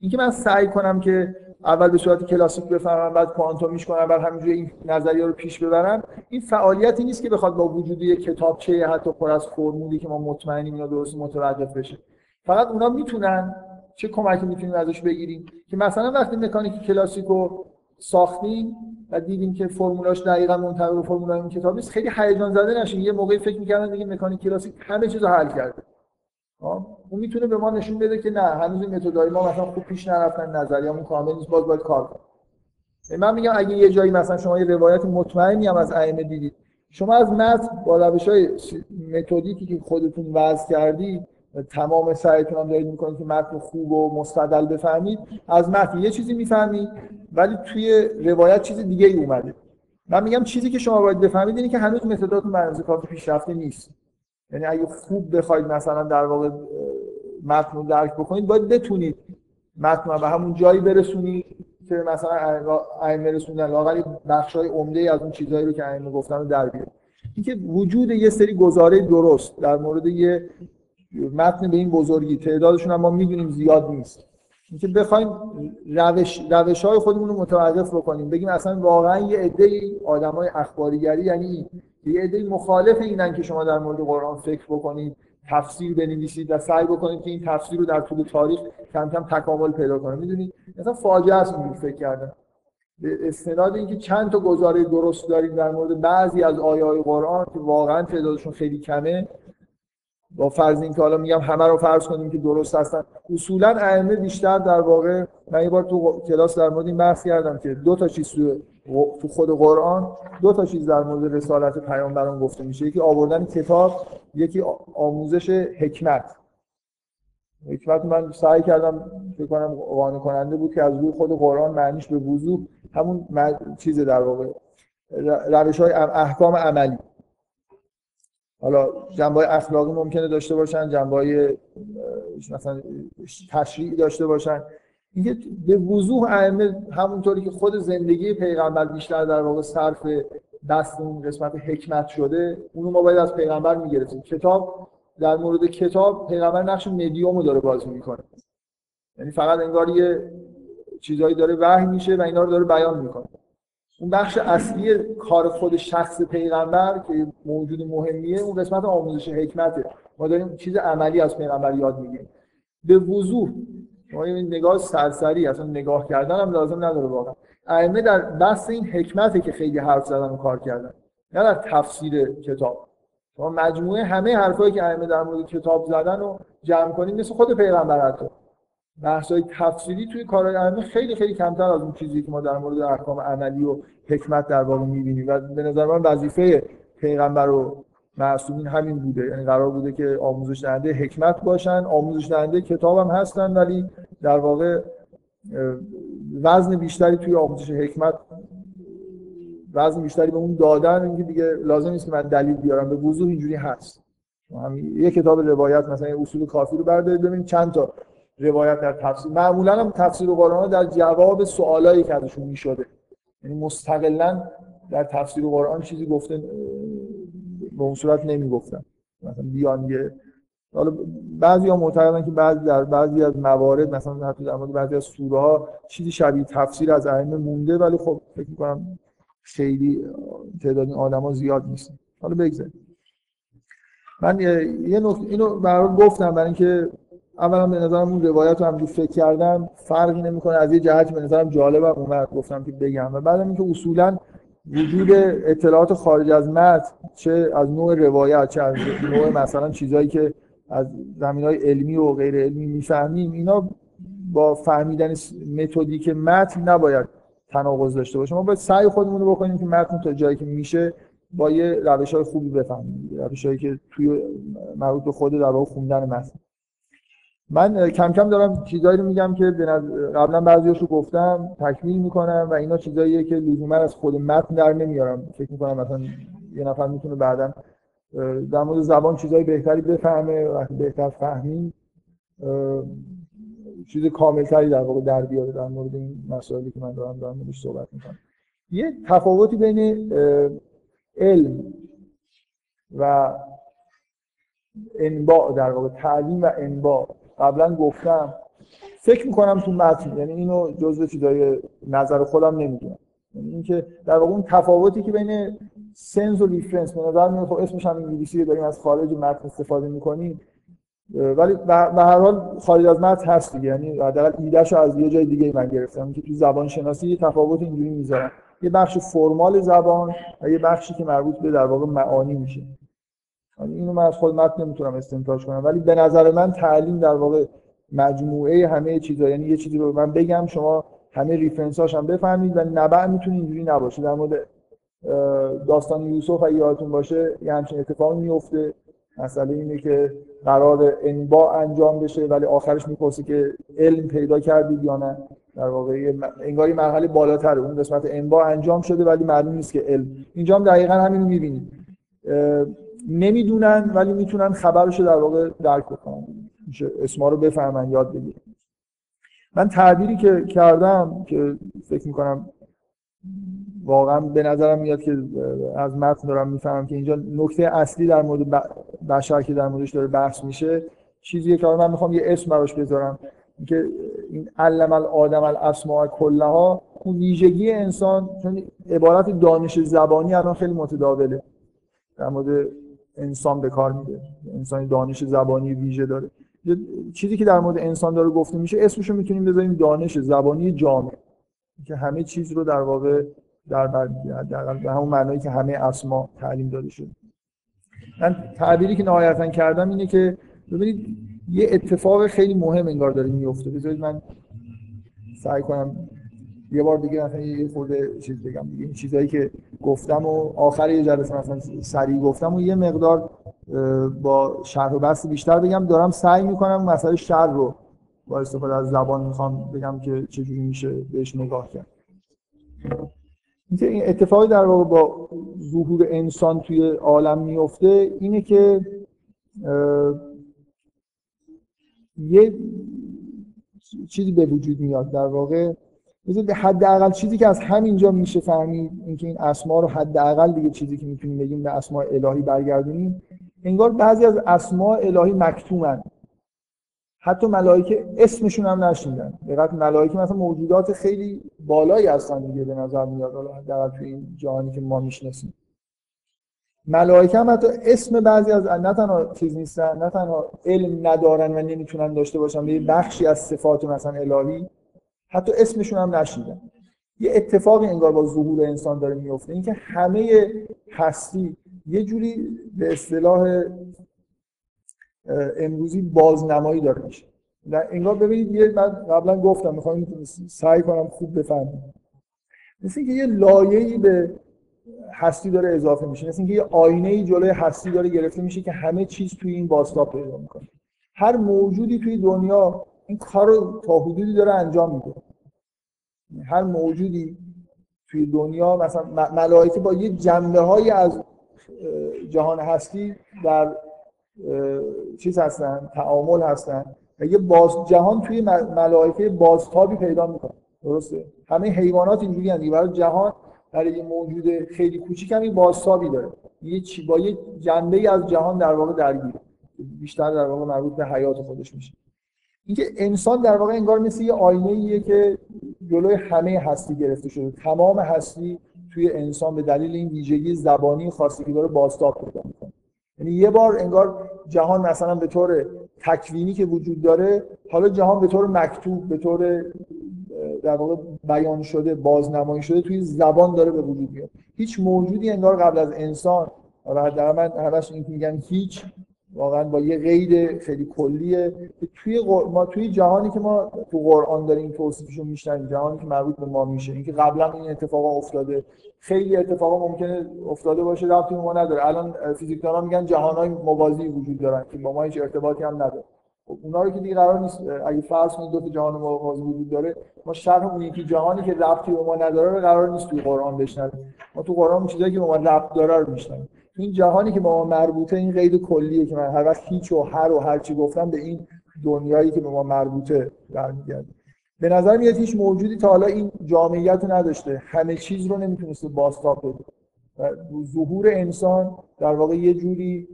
اینکه من سعی کنم که اول به صورت کلاسیک بفهمم بعد کوانتومیش کنم بعد همینجوری این نظریه رو پیش ببرم این فعالیتی نیست که بخواد با وجود یک کتابچه حتی پر از فرمولی که ما مطمئنیم اینا درست متوقف بشه. فقط اونا می‌تونن چه کمکی می‌تونیم ازش بگیریم؟ که مثلا وقتی مکانیک کلاسیک رو ساختیم و دیدیم که فرمولاش دقیقا منطبق به فرمولای این کتاب نیست خیلی هیجان زده نشیم. یه موقعی فکر می‌کردن دیگه مکانیک کلاسیک همه چیزو حل کرده؟ اون می‌تونه به ما نشون بده که نه هنوز این متدای ما مثلا خوب پیش نرفتن نظریامون کامل نیست باز باید کار کنیم. یعنی من میگم اگه یه جایی مثلا شما یه روایت مطمئنی هم از ائمه دیدید شما از متن با روش‌های متدیکی که خودتون وضع کردید تمام سعیتون هم دارید می‌کنید که متن خوب و مستدل بفهمید از متن یه چیزی می‌فهمید ولی توی روایت چیز دیگه ای اومده. من میگم چیزی که شما باید بفهمید اینه که هنوز متداتون به کافی پیشرفته نیست. یعنی اگه خوب بخواید مثلا در واقع متن رو درک بکنید باید بتونید متن به همون جایی برسونید که مثلا ائمه رسوندن لاغری بخشای عمده از اون چیزهایی رو که ائمه گفتن رو در بیارید. اینکه وجود یه سری گزاره درست در مورد یه متن به این بزرگی تعدادشون هم ما می‌دونیم زیاد نیست. اینکه بخوایم روش روش های خودمون رو متوقف بکنیم بگیم اصلا واقعا یه عده آدمای اخباریگری یعنی یه عده مخالف اینن که شما در مورد قرآن فکر بکنید تفسیر بنویسید و سعی بکنید که این تفسیر رو در طول تاریخ کم کم تکامل پیدا کنه. می‌دونید مثلا فاجعه است اینجوری فکر کردن. به استناد اینکه چند تا گزاره درست داریم در مورد بعضی از آیه های قرآن که واقعا تعدادشون خیلی کمه. با فرض اینکه حالا میگم همه رو فرض کنیم که درست هستن. اصولا ائمه بیشتر در واقع من یه بار تو کلاس در مورد این بحث کردم که دو تا چیز خود قرآن دو تا چیز در مورد رسالت پیامبران گفته میشه. یکی آوردن کتاب یکی آموزش حکمت. حکمت من سعی کردم فکر کنم قانع کننده بود که از روی خود قرآن معنیش به وضوح همون چیز در واقع روش های احکام عملی. حالا جنبه اخلاقی ممکنه داشته باشن جنبه مثلا تشریعی داشته باشن. اینکه به وضوح ائمه همونطوری که خود زندگی پیغمبر بیشتر در واقع صرف دست اون قسمت حکمت شده اونو ما باید از پیغمبر می‌گرفتیم. کتاب در مورد کتاب پیغمبر نقش مدیوم رو داره بازی می‌کنه. یعنی فقط انگار یه چیزایی داره وحی میشه و اینا رو داره بیان می‌کنه. اون بخش اصلی کار خود شخص پیغمبر که موجود مهمیه اون قسمت آموزش حکمته. ما داریم چیز عملی از پیغمبر یاد می‌گیریم. به وضوح ما این نگاه سرسری اصلا نگاه کردن هم لازم نداره واقعا. ائمه در بحث این حکمته که خیلی حرف زدن و کار کردن نه در تفسیر کتاب. شما مجموعه همه حرفایی که ائمه در مورد کتاب زدن رو جمع کنید مثل خود پیغمبر حتی. بحث‌های تفسیری توی کارهای ائمه خیلی خیلی کمتر از اون چیزی که ما در مورد احکام عملی و حکمت در واقع می‌بینیم. و به نظر من وظیفه پیغمبر و معصومین همین بوده. یعنی قرار بوده که آموزش دهنده حکمت باشن. آموزش دهنده کتاب هم هستن ولی در واقع وزن بیشتری توی آموزش حکمت وزن بیشتری به اون دادن اینکه دیگه لازم نیست که من دلیل بیارم. به وضوح اینجوری هست. هم یه کتاب روایت مثلا اصول کافی رو بردارید ببینید چند تا روایت در تفسیر. معمولا هم تفسیر قرآن در جواب سوالایی که ازشون می‌شده. یعنی مستقلا در تفسیر قرآن چیزی گفته به اون صورت نمی‌گفتن مثلا بیان یه حالا بعضی ها معتقدن که بعضی در بعضی از موارد مثلا حتی در مورد بعضی از سوره ها چیزی شبیه تفسیر از ائمه مونده ولی خب فکر می‌کنم خیلی تعداد این آدما زیاد نیست. حالا بگذاریم. من یه نکته اینو برای گفتم برای اینکه اولا به نظرم اون روایت رو هم فکر کردم فرقی نمی‌کنه. از یه جهتی به نظرم جالبم اومد گفتم که بگم. و بعدم اینکه اصولا وجود اطلاعات خارج از متن چه از نوع روایت چه از نوع مثلا چیزایی که از زمین های علمی و غیر علمی می‌فهمیم اینا با فهمیدن متدیک متن نباید تناقض داشته باشه ما باید سعی خودمون رو بکنیم که متن تا جایی که میشه با یه روش های خوبی بفهمیم. روش هایی که توی مربوط به خود در واقع خوندن متن. من کم کم دارم چیزایی رو میگم که قبلا بعضیاشو گفتم تکمیل می‌کنم و اینا چیزاییه که لزوما از خود متن در نمیارم. فکر می‌کنم مثلا یه نفر می‌تونه بعدا در مورد زبان چیزای بهتری بفهمه وقتی بهتر فهمیم چیز کاملتری در واقع در بیاره در مورد این مسائلی که من دارم دارم موردش صحبت می‌کنم. یه تفاوتی بین علم و انباع در واقع تعلیم و انباع. قبلا گفتم. فکر می‌کنم تو متن یعنی اینو جزء چیزای نظر خودم نمی‌دونم. یعنی اینکه در واقع اون تفاوتی که بین sense و reference به نظر میاد خب اسمش هم انگلیسی داریم از خارج متن استفاده می‌کنیم. ولی به هر حال خارج از متن هست دیگه یعنی حداقل ایدهشو از یه جای دیگه من گرفتم. که تو زبان شناسی یه تفاوت اینجوری می‌ذارم. یه بخش formal زبان و یه بخشی که مربوط به در واقع معانی میشه. اینو من از خود متن نمی‌تونم استنتاج کنم. ولی به نظر من تعلیم در واقع مجموعه همه چیزا یعنی یه چیزی رو من بگم شما همه ریفرنس هم بفهمید و نبع می‌تونه اینجوری نباشه. در مورد داستان یوسف اگه یادتون باشه یه همچین اتفاقی میفته. مسئله اینه که قرار انباع انجام بشه ولی آخرش می‌پرسه که علم پیدا کردید یا نه. در واقع انگاری مرحله بالاتر اون قسمت انباع انجام شده ولی معلوم نیست که علم. اینجا هم دقیقا همین می‌بینید نمی‌دونن ولی می‌تونن خبرش رو در واقع درک میشه اسما رو بفهمن یاد بگیرن. من تعبیری که کردم که فکر می‌کنم واقعا به نظرم میاد که از متن دارم می‌فهمم که اینجا نکته اصلی در مورد بشر که در موردش داره بحث میشه چیزیه که من می‌خوام یه اسم براش بذارم. که این علم الادم الاسماء کلها اون ویژگی انسان چون عبارت دانش زبانی الان خیلی متداوله. در مورد انسان به کار میده انسان دانش زبانی ویژه داره. چیزی که در مورد انسان داره گفته میشه اسمشو می‌تونیم بذاریم دانش زبانی جامع. که همه چیز رو در واقع در بر به همون معنایی که همه اسما تعلیم داده شده. من تعبیری که نهایتا کردم اینه که ببینید یه اتفاق خیلی مهم انگار داره میفته بذارید من سعی کنم یه بار دیگه مثلا یه خورده چیز بگم دیگه. این چیزایی که گفتم و آخر یه جلسه مثلا سریع گفتم و یه مقدار با شرح و بحث بیشتر بگم دارم سعی می‌کنم مسئله شر رو با استفاده از زبان می‌خوام بگم که چجوری میشه بهش نگاه کرد. این اتفاقی در واقع با ظهور انسان توی عالم میفته اینه که یه چیزی به وجود میاد در واقع. به حداقل چیزی که از همینجا میشه فهمید اینکه این اسما رو حداقل دیگه چیزی که می‌تونیم بگیم به اسماء الهی برگردونیم. انگار بعضی از اسماء الهی مکتومن. حتی ملائکه اسمشون هم نشیندن. دقیقاً ملائکه مثلا موجودات خیلی بالایی هستن دیگه به نظر میاد. حالا حداقل توی این جهانی که ما می‌شناسیم. ملائکه هم حتی اسم بعضی از نه تنها چیز نیستن نه تنها علم ندارن و نمی‌تونن داشته باشن به بخشی از صفات مثلا الهی حتی اسمشون هم نشیدن یه اتفاقی انگار با ظهور انسان داره میفته اینکه همه هستی یه جوری به اصطلاح امروزی بازنمایی داره میشه. انگار ببینید یه من قبلا گفتم می‌خوام سعی کنم خوب بفهمم. مثل اینکه یه لایه‌ای به هستی داره اضافه میشه مثل اینکه یه آینه جلوی هستی داره گرفته میشه که همه چیز توی این بازتاب پیدا می‌کنه. هر موجودی توی دنیا این کار رو تا حدودی داره انجام میده. هر موجودی توی دنیا مثلا ملائکه با یه جنبه های از جهان هستی در چیز هستن تعامل هستن و یه باز جهان توی ملائکه بازتابی پیدا می‌کنه. درسته؟ همه حیوانات اینجوری هستند برای جهان برای یه موجود خیلی کوچیک هم بازتابی داره. یه چی با یه جنبه از جهان در واقع درگیر بیشتر در واقع مربوط به حیات خودش میشه. اینکه انسان در واقع انگار مثل یه آینه ایه که جلوی همه هستی گرفته شده. تمام هستی توی انسان به دلیل این ویژگی زبانی خاصی که داره بازتاب پیدا یعنی یه بار انگار جهان مثلا به طور تکوینی که وجود داره حالا جهان به طور مکتوب به طور در واقع بیان شده بازنمایی شده توی زبان داره به وجود میاد. هیچ موجودی انگار قبل از انسان حالا در من همش این میگن هیچ واقعا با یه قید خیلی کلیه. توی ما توی جهانی که ما تو قرآن داریم توصیفشو میشنیم جهانی که مربوط به ما میشه اینکه قبلا این اتفاقا افتاده. خیلی اتفاقا ممکنه افتاده باشه ربطی ما نداره. الان فیزیکدانا میگن جهانهای موازی وجود دارن که با ما هیچ ارتباطی هم نداره. خب اونا رو که دیگه قرار نیست اگه فرض کنید دو تا جهان موازی وجود داره ما شرح اون یکی جهانی که ربطی به ما نداره رو قرار نیست توی قرآن بشنویم. ما تو قرآن چیزایی که به ما ربط داره رو میشنویم. این جهانی که با ما مربوطه این قید کلیه که من هر وقت هیچ و هر و هر چی گفتم به این دنیایی که به ما مربوطه برمیگرده. به نظر میاد هیچ موجودی تا حالا این جامعیت رو نداشته. همه چیز رو نمی‌تونسته بازتاب بده. و ظهور انسان در واقع یه جوری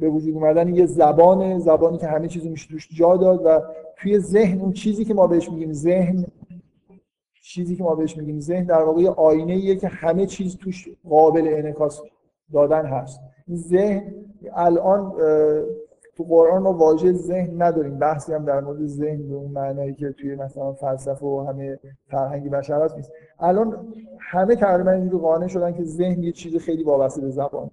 به وجود اومدن یه زبان زبانی که همه چیز میشه توش جا داد و توی ذهن اون چیزی که ما بهش میگیم ذهن چیزی که ما بهش میگیم ذهن در واقع یه آینه ایه که همه چیز توش قابل انعکاس دادن هست. ذهن الان تو قرآن ما واژه ذهن نداریم. بحثی هم در مورد ذهن به اون معنایی که توی مثلا فلسفه و همه فرهنگ بشر هست نیست. الان همه تقریبا اینجوری قانع شدن که ذهن یه چیز خیلی وابسته به زبان.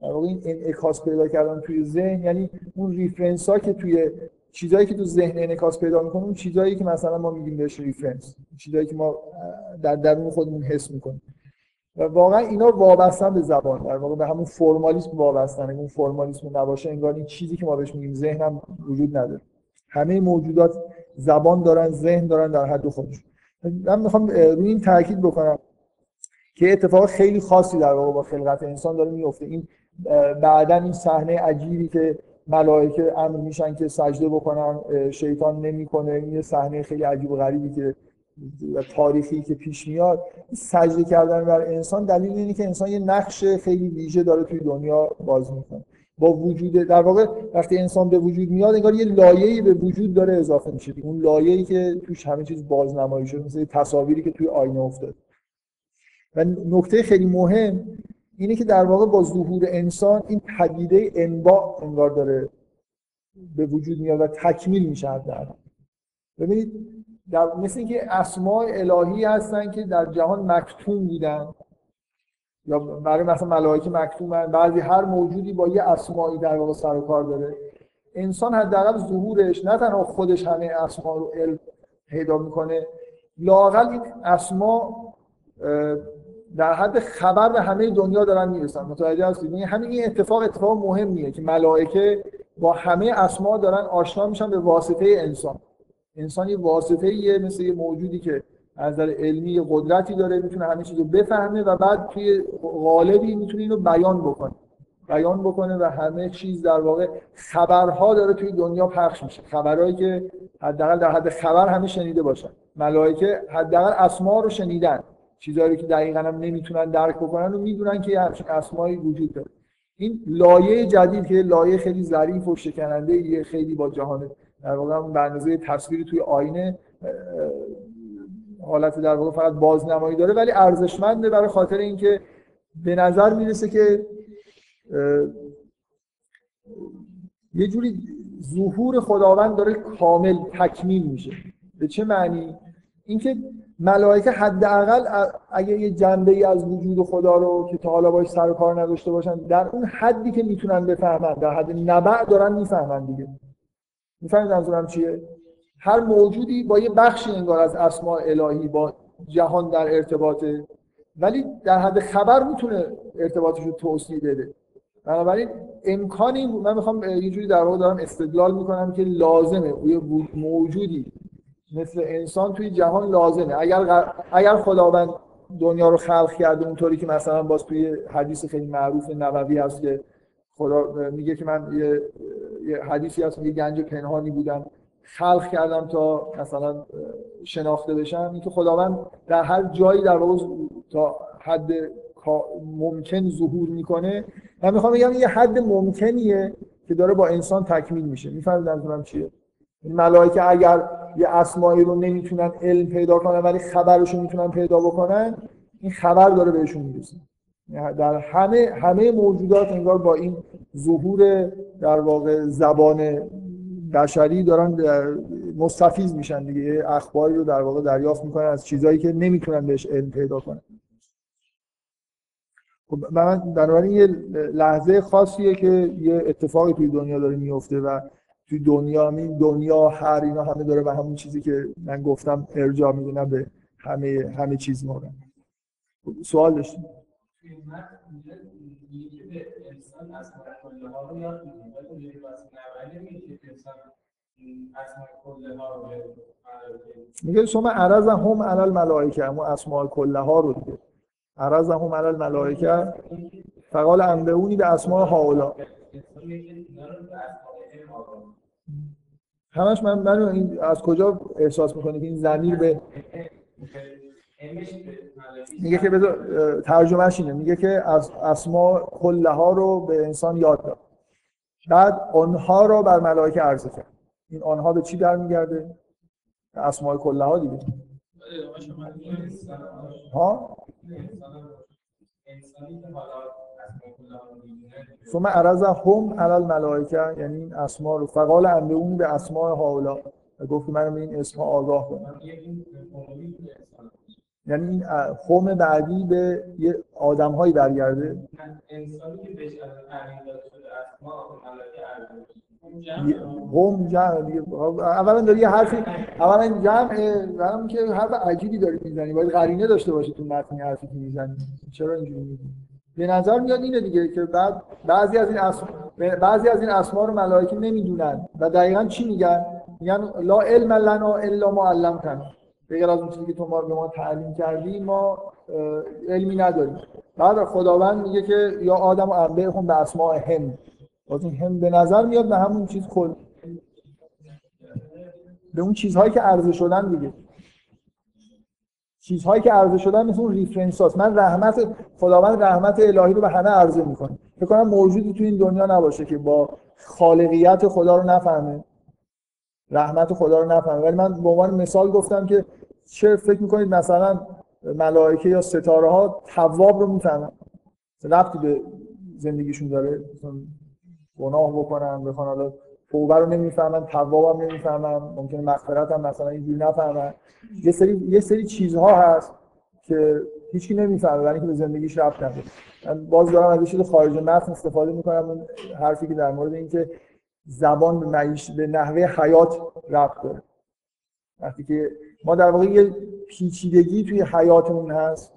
در واقع این انعکاس پیدا کردن توی ذهن یعنی اون reference ها که توی چیزایی که تو ذهن انعکاس پیدا می‌کنه اون چیزایی که مثلا ما میگیم بهش reference چیزایی که ما در درون خودمون حس می‌کنیم. و واقعا اینا وابستن به زبان در واقع به همون فرمالیسم وابستن. اون فرمالیسم نباشه انگار این چیزی که ما بهش میگیم ذهن هم وجود نداره. همه موجودات زبان دارن ذهن دارن در حد خودشون. من می‌خوام روی این تاکید بکنم که اتفاق خیلی خاصی در واقع با خلقت انسان داره میفته. این بعدا این صحنه عجیبی که ملائکه امر میشن که سجده بکنن شیطان نمی‌کنه. این صحنه خیلی عجیب و غریبی که و تاریخی که پیش میاد سجده کردن بر انسان دلیل اینه که انسان یه نقش خیلی ویژه داره توی دنیا باز می‌کنه. با وجود در واقع وقتی انسان به وجود میاد انگار یه لایه‌ای به وجود داره اضافه میشه. اون لایه‌ای که توش همه چیز بازنمایی شده مثل تصاویری که توی آینه افتاد و نکته خیلی مهم اینه که در واقع با ظهور انسان این پدیده انباع انگار داره به وجود میاد و تکمیل میشه در ببینید در مثل اینکه اسماء الهی هستن که در جهان مکتوم بودن. یا برای مثلا ملائکه مکتومن. بعضی هر موجودی با یه اسمایی در واقع سر و کار داره. انسان حداقل ظهورش نه تنها خودش همه اسما رو علم پیدا می‌کنه لاقل این اسما در حد خبر به همه دنیا دارن می‌رسن. متوجه هستید؟ یعنی همین این اتفاق اتفاق مهمیه که ملائکه با همه اسما دارن آشنا میشن به واسطه انسان. انسان یه واسطه یه مثل یه موجودی که از نظر علمی قدرتی داره می‌تونه همه چیز رو بفهمه و بعد توی قالبی می‌تونه اینو بیان بکنه. بیان بکنه و همه چیز در واقع خبرها داره توی دنیا پخش میشه. خبرهایی که حداقل در حد خبر همه شنیده باشن. ملائکه حداقل اسما رو شنیدن. چیزهایی که دقیقا هم نمی‌تونن درک بکنن و می‌دونن که همچین اسمایی وجود داره. این لایه جدید که لایه خیلی ظریف و شکننده یه خیلی با جهان در واقع به اندازه تصویری توی آینه حالت در واقع فقط بازنمایی داره ولی ارزشمنده برای خاطر اینکه به نظر می‌رسه که یه جوری ظهور خداوند داره کامل تکمیل میشه. به چه معنی؟ اینکه ملائکه حداقل اگه یه جنبه ای از وجود خدا رو که تا حالا باش سر و کار نداشته باشن در اون حدی که می‌تونن بفهمن در حد نبع دارن می‌فهمن دیگه. می‌فهمید منظورم چیه؟ هر موجودی با یه بخشی انگار از اسماء الهی با جهان در ارتباطه ولی در حد خبر می‌تونه ارتباطش رو توصیل بده. بنابراین امکانی من می‌خوام یه جوری در واقع دارم استدلال می‌کنم که لازمه. یه موجودی مثل انسان توی جهان لازمه. اگر اگر خداوند دنیا رو خلق کرده اونطوری که مثلا باز توی حدیث خیلی معروف نبوی هست که خدا میگه که من یه حدیثی هست میگه گنج پنهانی بودم خلق کردم تا مثلا شناخته بشم. اینکه خداوند در هر جایی در واقع تا حد ممکن ظهور می‌کنه. من می‌خوام بگم یه حد ممکنیه که داره با انسان تکمیل میشه. می‌فهمید منظورم چیه؟ ملائکه اگر یه اسمایی رو نمی‌تونن علم پیدا کنن ولی خبرش رو می‌تونن پیدا بکنن این خبر داره بهشون می‌رسه. در همه همه موجودات انگار با این ظهور در واقع زبان بشری دارن مستفیض میشن دیگه. اخباری رو در واقع دریافت می‌کنن از چیزهایی که نمی‌تونن بهش علم پیدا کنن. خب من بنابراین یه لحظه خاصیه که یه اتفاقی توی دنیا داره میفته و توی دنیا می دنیا هر اینا همه داره به همون چیزی که من گفتم ارجاع می‌دونم به همه همه چیز مورد. سوال داشتیم میگه شما عرض هم علال ملائکه همون اسماء کله ها رو دیگه. عرض هم علال ملائکه فقال انبهونی به اسماء هاولا. همش من من این از کجا احساس می‌کنه که این زمیر به میگه که بذار ترجمهش اینه. میگه که از اسما ها رو به انسان یاد داد. بعد آنها رو بر ملائکه عرضه کرد. این آنها به چی برمیگرده؟ اسماء کله ها دیگه. ها؟ ثم عرض هم علال ملائکه یعنی این اسما رو. فقال اون به اسماء هاولا گفت من به این اسم آگاه کنم یعنی این هم بعدی به یه آدم هایی برگرده انسانی که بهش هم جمع دیگه اولا داری یه حرفی اولا جمع برام که حرف عجیبی داری می‌زنی. باید قرینه داشته باشی تو متن حرفی که می‌زنی. چرا اینجوری میگی؟ به نظر میاد اینه دیگه که بعد بعضی از این اسم بعضی از این اسما رو ملائکه نمی‌دونن. و دقیقا چی میگن؟ میگن لا علم لنا الا ما علمتنا. غیر از اون چیزی که تو ما به ما تعلیم کردی ما علمی نداریم. بعد خداوند میگه که یا آدم و هم به اسماء هم. باز این هم به نظر میاد به همون چیز کل به اون چیزهایی که عرضه شدن دیگه. چیزهایی که عرضه شدن مثل اون ریفرنس هاست. من رحمت خداوند رحمت الهی رو به همه عرضه می‌کنه. فکر کنم موجودی تو این دنیا نباشه که با خالقیت خدا رو نفهمه. رحمت خدا رو نفهمه. ولی من به عنوان مثال گفتم که چه فکر می‌کنید مثلا ملائکه یا ستاره ها تواب رو می‌فهمن ربطی به زندگیشون داره؟ گناه بکنن بخوان حالا توبه رو نمی‌فهمن توابم نمی‌فهمن ممکنه مغفرت هم مثلا اینجوری نفهمن. یه سری یه سری چیزها هست که هیچکی نمی‌فهمه برای اینکه به زندگیش ربط نداره. من باز دارم از چیز خارج متن استفاده می‌کنم اون حرفی که در مورد اینکه زبان به به نحوه حیات ربط داره. وقتی که ما در واقع یه پیچیدگی توی حیاتمون هست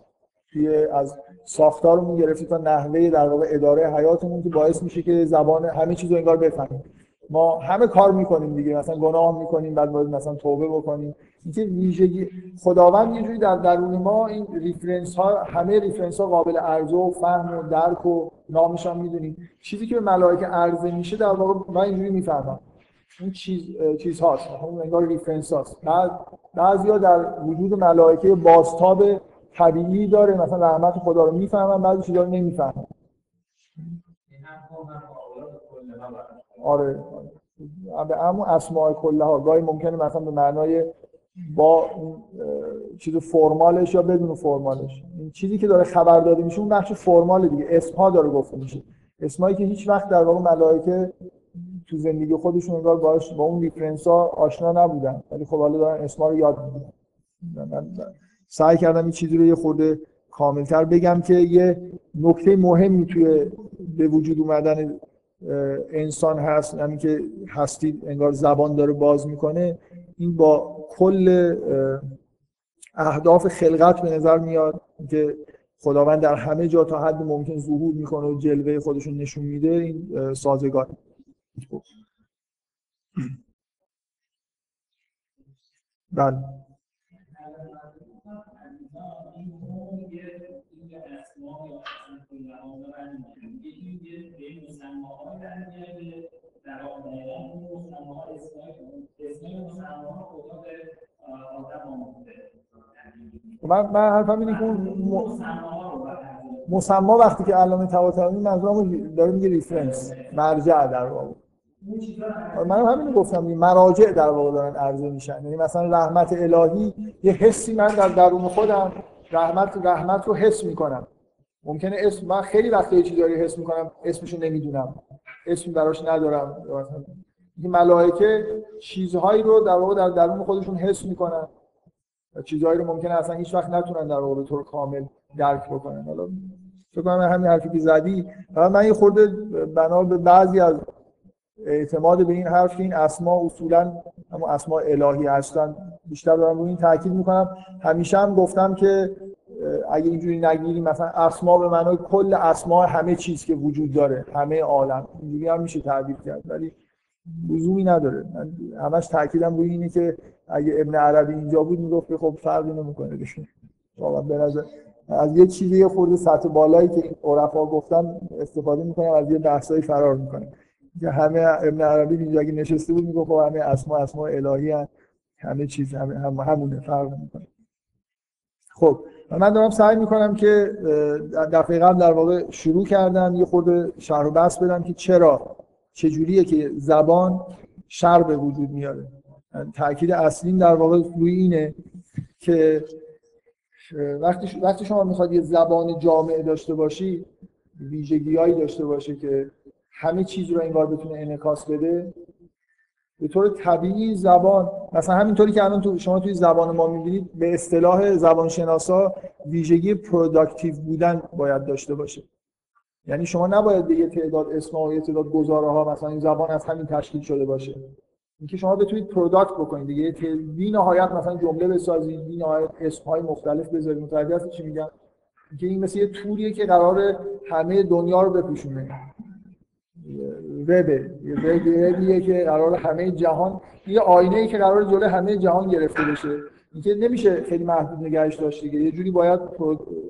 توی از ساختارمون گرفتی تا نحوه در واقع اداره حیاتمون که باعث میشه که زبان همه چیز رو انگار بفهمیم. ما همه کار می‌کنیم دیگه مثلا گناه می‌کنیم بعد باید مثلا توبه بکنیم. اینکه ویژگی خداوند یه در درون ما این reference ها همه reference ها قابل عرضه و فهم و درک و نامش هم می‌دونیم. چیزی که به ملائکه عرضه میشه در واقع من اینجوری می‌فهمم. این چیز چیز هاست اون انگار reference هاست. بعد بعضیا در وجود ملائکه بازتاب طبیعی داره مثلا رحمت خدا رو می‌فهمن بعضی چیزا رو نمی‌فهمن. آره. همون اسماء کله ها گاهی ممکنه مثلا به معنای با چیز فرمالش یا بدون فرمالش. این چیزی که داره خبر داده میشه اون بخش فرمال دیگه. اسم ها داره گفته میشه. اسمایی که هیچ وقت در واقع ملائکه تو زندگی خودشون انگار باش با اون ریفرنس ها آشنا نبودن. ولی خب حالا دارن اسما رو یاد می‌گیرن. سعی کردم این چیزی رو یه خورده کاملتر بگم که یه نکته مهمی توی به وجود اومدن انسان هست همین که هستی انگار زبان داره باز می‌کنه. این با کل اهداف خلقت به نظر میاد که خداوند در همه جا تا حد ممکن ظهور می‌کنه و جلوه خودشون نشون میده. این سازگار. بله. من من حرفم اینه که مسما وقتی که علامه طباطبایی منظورم داره میگه ریفرنس مرجع در واقع. من همین گفتم این مراجع در واقع دارن عرضه میشن. یعنی مثلا رحمت الهی یه حسی من در درون خودم رحمت رحمت رو حس می‌کنم. ممکنه اسم من خیلی وقت یه چیزی حس می‌کنم اسمشو نمی‌دونم. اسم براش ندارم. این ملائکه چیزهایی رو در واقع در درون خودشون حس می‌کنن و چیزهایی رو ممکنه اصلا هیچ وقت نتونن در واقع به طور کامل درک بکنن. حالا فکر کنم همین حرفی که زدی من یه خورده بنا به بعضی از اعتماد به این حرف که این اسما اصولا اما اسما الهی هستن بیشتر دارم روی این تاکید می‌کنم. همیشه هم گفتم که اگه اینجوری نگیریم مثلا اسما به معنای کل اسما همه چیز که وجود داره همه عالم اینجوری هم میشه تعبیر کرد. ولی لزومی نداره. من همش تاکیدم روی اینه که اگه ابن عربی اینجا بود می‌گفت خب فرقی نمی‌کنه واقعا به نظر از یه چیزی یه خورده سطح بالایی که عرفا گفتن استفاده می‌کنم از یه بحثایی فرار می‌کنه که همه ابن عربی اینجا اگه نشسته بود می‌گفت خب همه اسما اسما الهی هن. همه چیز همه هم همونه فرق می‌کنه خب من دارم سعی می‌کنم که دفعه قبل در واقع شروع کردم یه خورده شرح و بحث بدم که چرا چجوریه که زبان شر به وجود میاره تاکید اصلیم در واقع روی اینه که وقتی وقتی شما می‌خواد یه زبان جامع داشته باشی ویژگیهایی داشته باشه که همه چیز رو انگار بتونه انعکاس بده به طور طبیعی زبان مثلا همینطوری که الان تو شما توی زبان ما می‌بینید به اصطلاح زبانشناسا ویژگی productive بودن باید داشته باشه. یعنی شما نباید به یه تعداد اسم و یه تعداد گزاره ها مثلا این زبان از همین تشکیل شده باشه. اینکه شما بتونید product بکنید دیگه بی نهایت مثلا جمله بسازید بی نهایت اسم های مختلف بذارید. متوجه چی میگم؟ اینکه این مثل یه توریه که قرار همه دنیا رو بپوشونه. وبه یه وبیه که قرار همه جهان یه آینه ای که قرار جلوی همه جهان گرفته بشه. اینکه نمیشه خیلی محدود نگهش داشت دیگه. یه جوری باید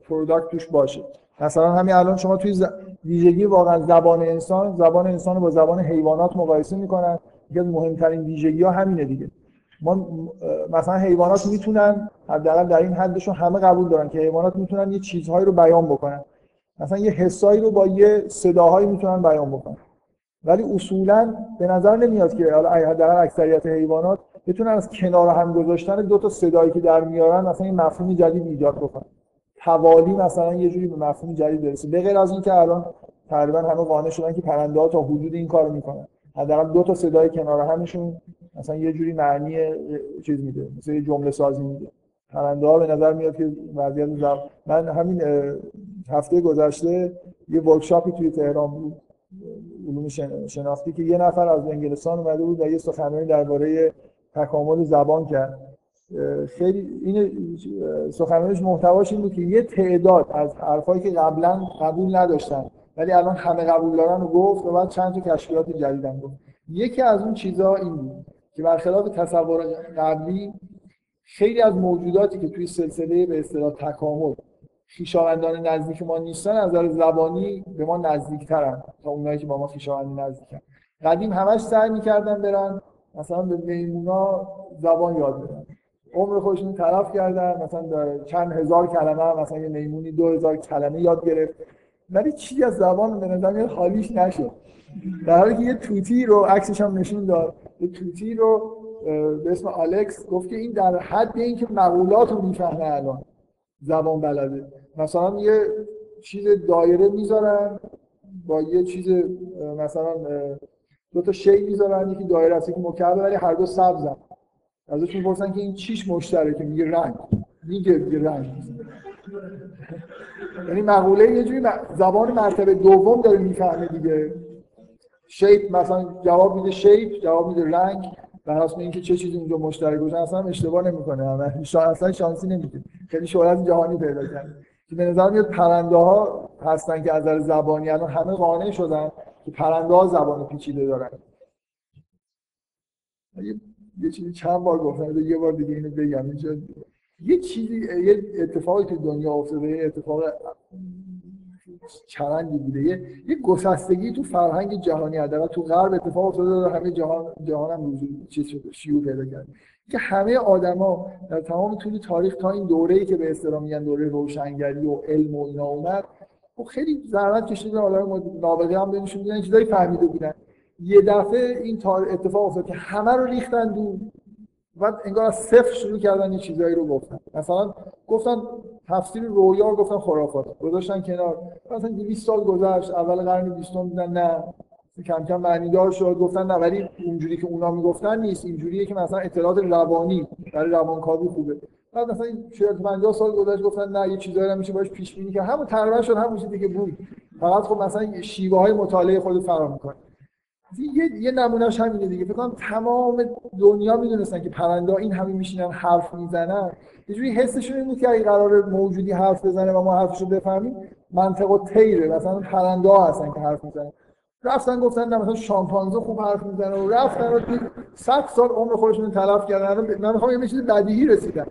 پروداکت توش باشه. مثلا همین الان شما توی ویژگی واقعا زبان انسان زبان انسان رو با زبان حیوانات مقایسه می‌کنن. یکی از مهمترین ویژگی ها همینه دیگه. ما مثلا حیوانات می‌تونن حداقل در این حدشون همه قبول دارن که حیوانات می‌تونن یه چیزهایی رو بیان بکنن. مثلا یه حسایی رو با یه صداهایی می‌تونن بیان بکنن. ولی اصولا به نظر نمیاد که حالا حداقل اکثریت حیوانات بتونن از کنار هم گذاشتن دو تا صدایی که در میارن مثلا این مفهومی جدید ایجاد بکنن. حوالی مثلا یه جوری به مفهوم جدید برسه. به غیر از اینکه الان تقریبا همه قانع شدن که پرنده ها تا حدود این کارو می‌کنن. حداقل دو تا صدای کنار همشون مثلا یه جوری معنی چیز میده. مثلا یه جمله سازی میده. پرنده ها به نظر میاد که وضعیت. من همین هفته گذشته یه ورکشاپی توی تهران بود علوم شناختی که یه نفر از انگلستان اومده بود و یه سخنرانی درباره تکامل زبان کرد. خیلی این سخنرانیش محتواش این بود که یه تعداد از حرفایی که قبلا قبول نداشتن ولی الان همه قبول دارن و گفت و بعد چند تا کشفیات جدیدن گفت. یکی از اون چیزها این بود که برخلاف تصور قبلی خیلی از موجوداتی که توی سلسله به اصطلاح تکامل خویشاوندان نزدیک ما نیستن از نظر زبانی به ما نزدیکترن تا اونایی که با ما خویشاوند نزدیکن. قدیم همش سعی می‌کردن برن مثلا به میمونا زبان یاد بدن. عمر خودشون طرف کردن مثلا چند هزار کلمه مثلا یه میمونی دو هزار کلمه یاد گرفت. ولی چیزی از زبان به نظر حالیش نشد. در حالی که یه توتی رو عکسش هم نشون داد. یه توتی رو به اسم آلکس گفت که این در حد این که مقولات رو می‌فهمه الان. زبان بلده. مثلا یه چیز دایره می‌ذارن با یه چیز مثلا دو تا شی می‌ذارن یکی دایره است که مکعبه ولی هر دو سبزن. ازش می‌پرسن که این چیش مشترکه؟ میگه رنگ. میگه میگه رنگ. یعنی مقوله یه جوری زبان مرتبه دوم داره می‌فهمه دیگه. شیپ مثلا جواب میده شیپ جواب میده رنگ. بر اساس اینکه چه چیزی اونجا مشترک باشه اصلا اشتباه نمی‌کنه. اصلا شانسی نمیده خیلی شهرت جهانی پیدا کرده که به نظر میاد پرنده ها هستن که از نظر زبانی الان همه قانع شدن که پرنده ها زبان پیچیده دارن. یه چیزی چند بار گفتم یه بار دیگه اینو بگم. اینجا یه چیزی یه اتفاقی تو دنیا افتاده اتفاق چرندی بوده. یه, گسستگی تو فرهنگ جهانی حداقل تو غرب اتفاق افتاده و همه جهان جهان هم چیز شده شیوع پیدا کرد. که همه آدما در تمام طول تاریخ تا این دوره‌ای که به اصطلاح میگن دوره روشنگری و علم و اینا اومد و خب خیلی زحمت کشیدن آدم نابغه هم بینشون بودن چیزایی فهمیده بودن. یه دفعه این اتفاق افتاد که همه رو ریختن دور. بعد انگار از صفر شروع کردن یه چیزایی رو گفتن. مثلا گفتن تفسیر رویا گفتن خرافات. گذاشتن کنار. مثلا 200 سال گذشت اول قرن 20 دیدن نه. کم کم معنیدار شد. گفتن نه ولی اونجوری که اونا می‌گفتن نیست. اینجوریه که مثلا اطلاعات روانی برای روانکاوی خوبه. بعد مثلا 40 50 سال گذشت گفتن نه یه چیزایی رو میشه باش پیش بینی که همون تقریبا شد همون چیزی که بود. فقط خب مثلا شیوه های مطالعه خود فرا می‌کنه. یه, یه نمونهش همینه دیگه. فکر کنم تمام دنیا می‌دونستن که پرنده این همین میشینن حرف می‌زنن. یه جوری حسشون این بود که اگه قرار موجودی حرف بزنه و ما حرفشو بفهمیم منطق و تیره مثلا پرنده ها هستن که حرف می‌زنن. رفتن گفتن نه مثلا شامپانزه خوب حرف می‌زنه و رفتن و 100 سال عمر خودشون تلف کردن. من می‌خوام یه چیز بدیهی رسیدن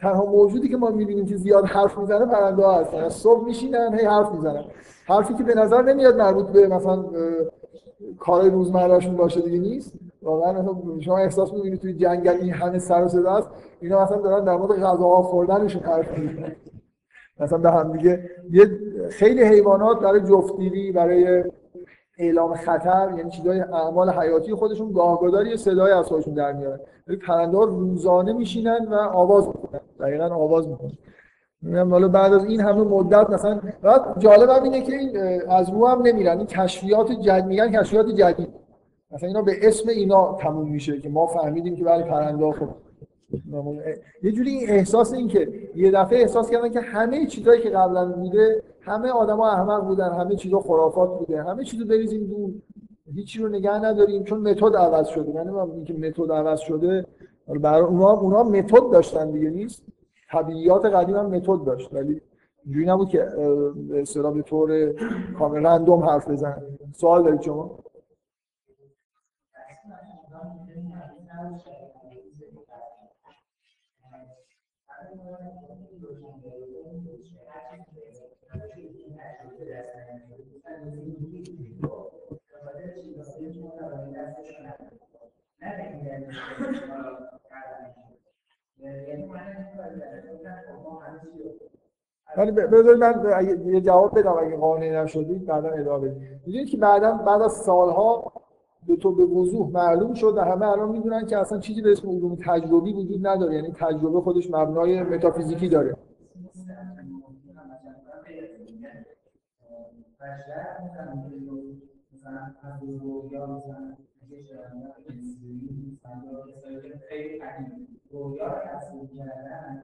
تنها موجودی که ما می‌بینیم که زیاد حرف می‌زنه پرنده ها هستن. صبح میشینن هی حرف می‌زنن. حرفی که به نظر نمیاد مربوط به مثلا کارهای روزمرهشون باشه دیگه نیست. واقعا شما احساس می‌کنید توی جنگل این همه سر و صدا است؟ اینا مثلا دارن در مورد غذاها خوردنشون حرف می‌زنن. مثلا به هم دیگه یه خیلی حیوانات برای جفتگیری برای اعلام خطر یعنی چیزای اعمال حیاتی خودشون گاهگداری یه صدای از خودشون در میارن. ولی پرنده روزانه میشینن و آواز می‌کنن دقیقا آواز می‌کنن میگم حالا بعد از این همه مدت مثلا بعد جالب هم اینه که این از رو هم نمیرن. این کشفیات جدید میگن کشفیات جدید. مثلا اینا به اسم اینا تموم میشه که ما فهمیدیم که برای پرنده خب یه جوری این احساس این که یه دفعه احساس کردن که همه چیزایی که قبلا بوده همه آدما احمق بودن همه چیزا خرافات بوده همه چیزو بریزیم دور. هیچی رو نگه نداریم چون متد عوض شده. یعنی اینکه متد عوض شده برای اونا اونا متد داشتن دیگه نیست؟ طبیعیات قدیم هم متد داشت. ولی اینجوری نبود که به طور کامل رندوم حرف بزنن. سوال دارید شما؟ ولی بذارید من یه جواب بدم اگه قانع نشدید بعدا ادامه بدید می‌دونید که بعدا بعد از سالها به تو به وضوح معلوم شد و همه الان می‌دونن که اصلا چیزی به اسم علوم تجربی وجود نداره. یعنی تجربه خودش مبنای متافیزیکی داره. خیلی رویا تصویر کردن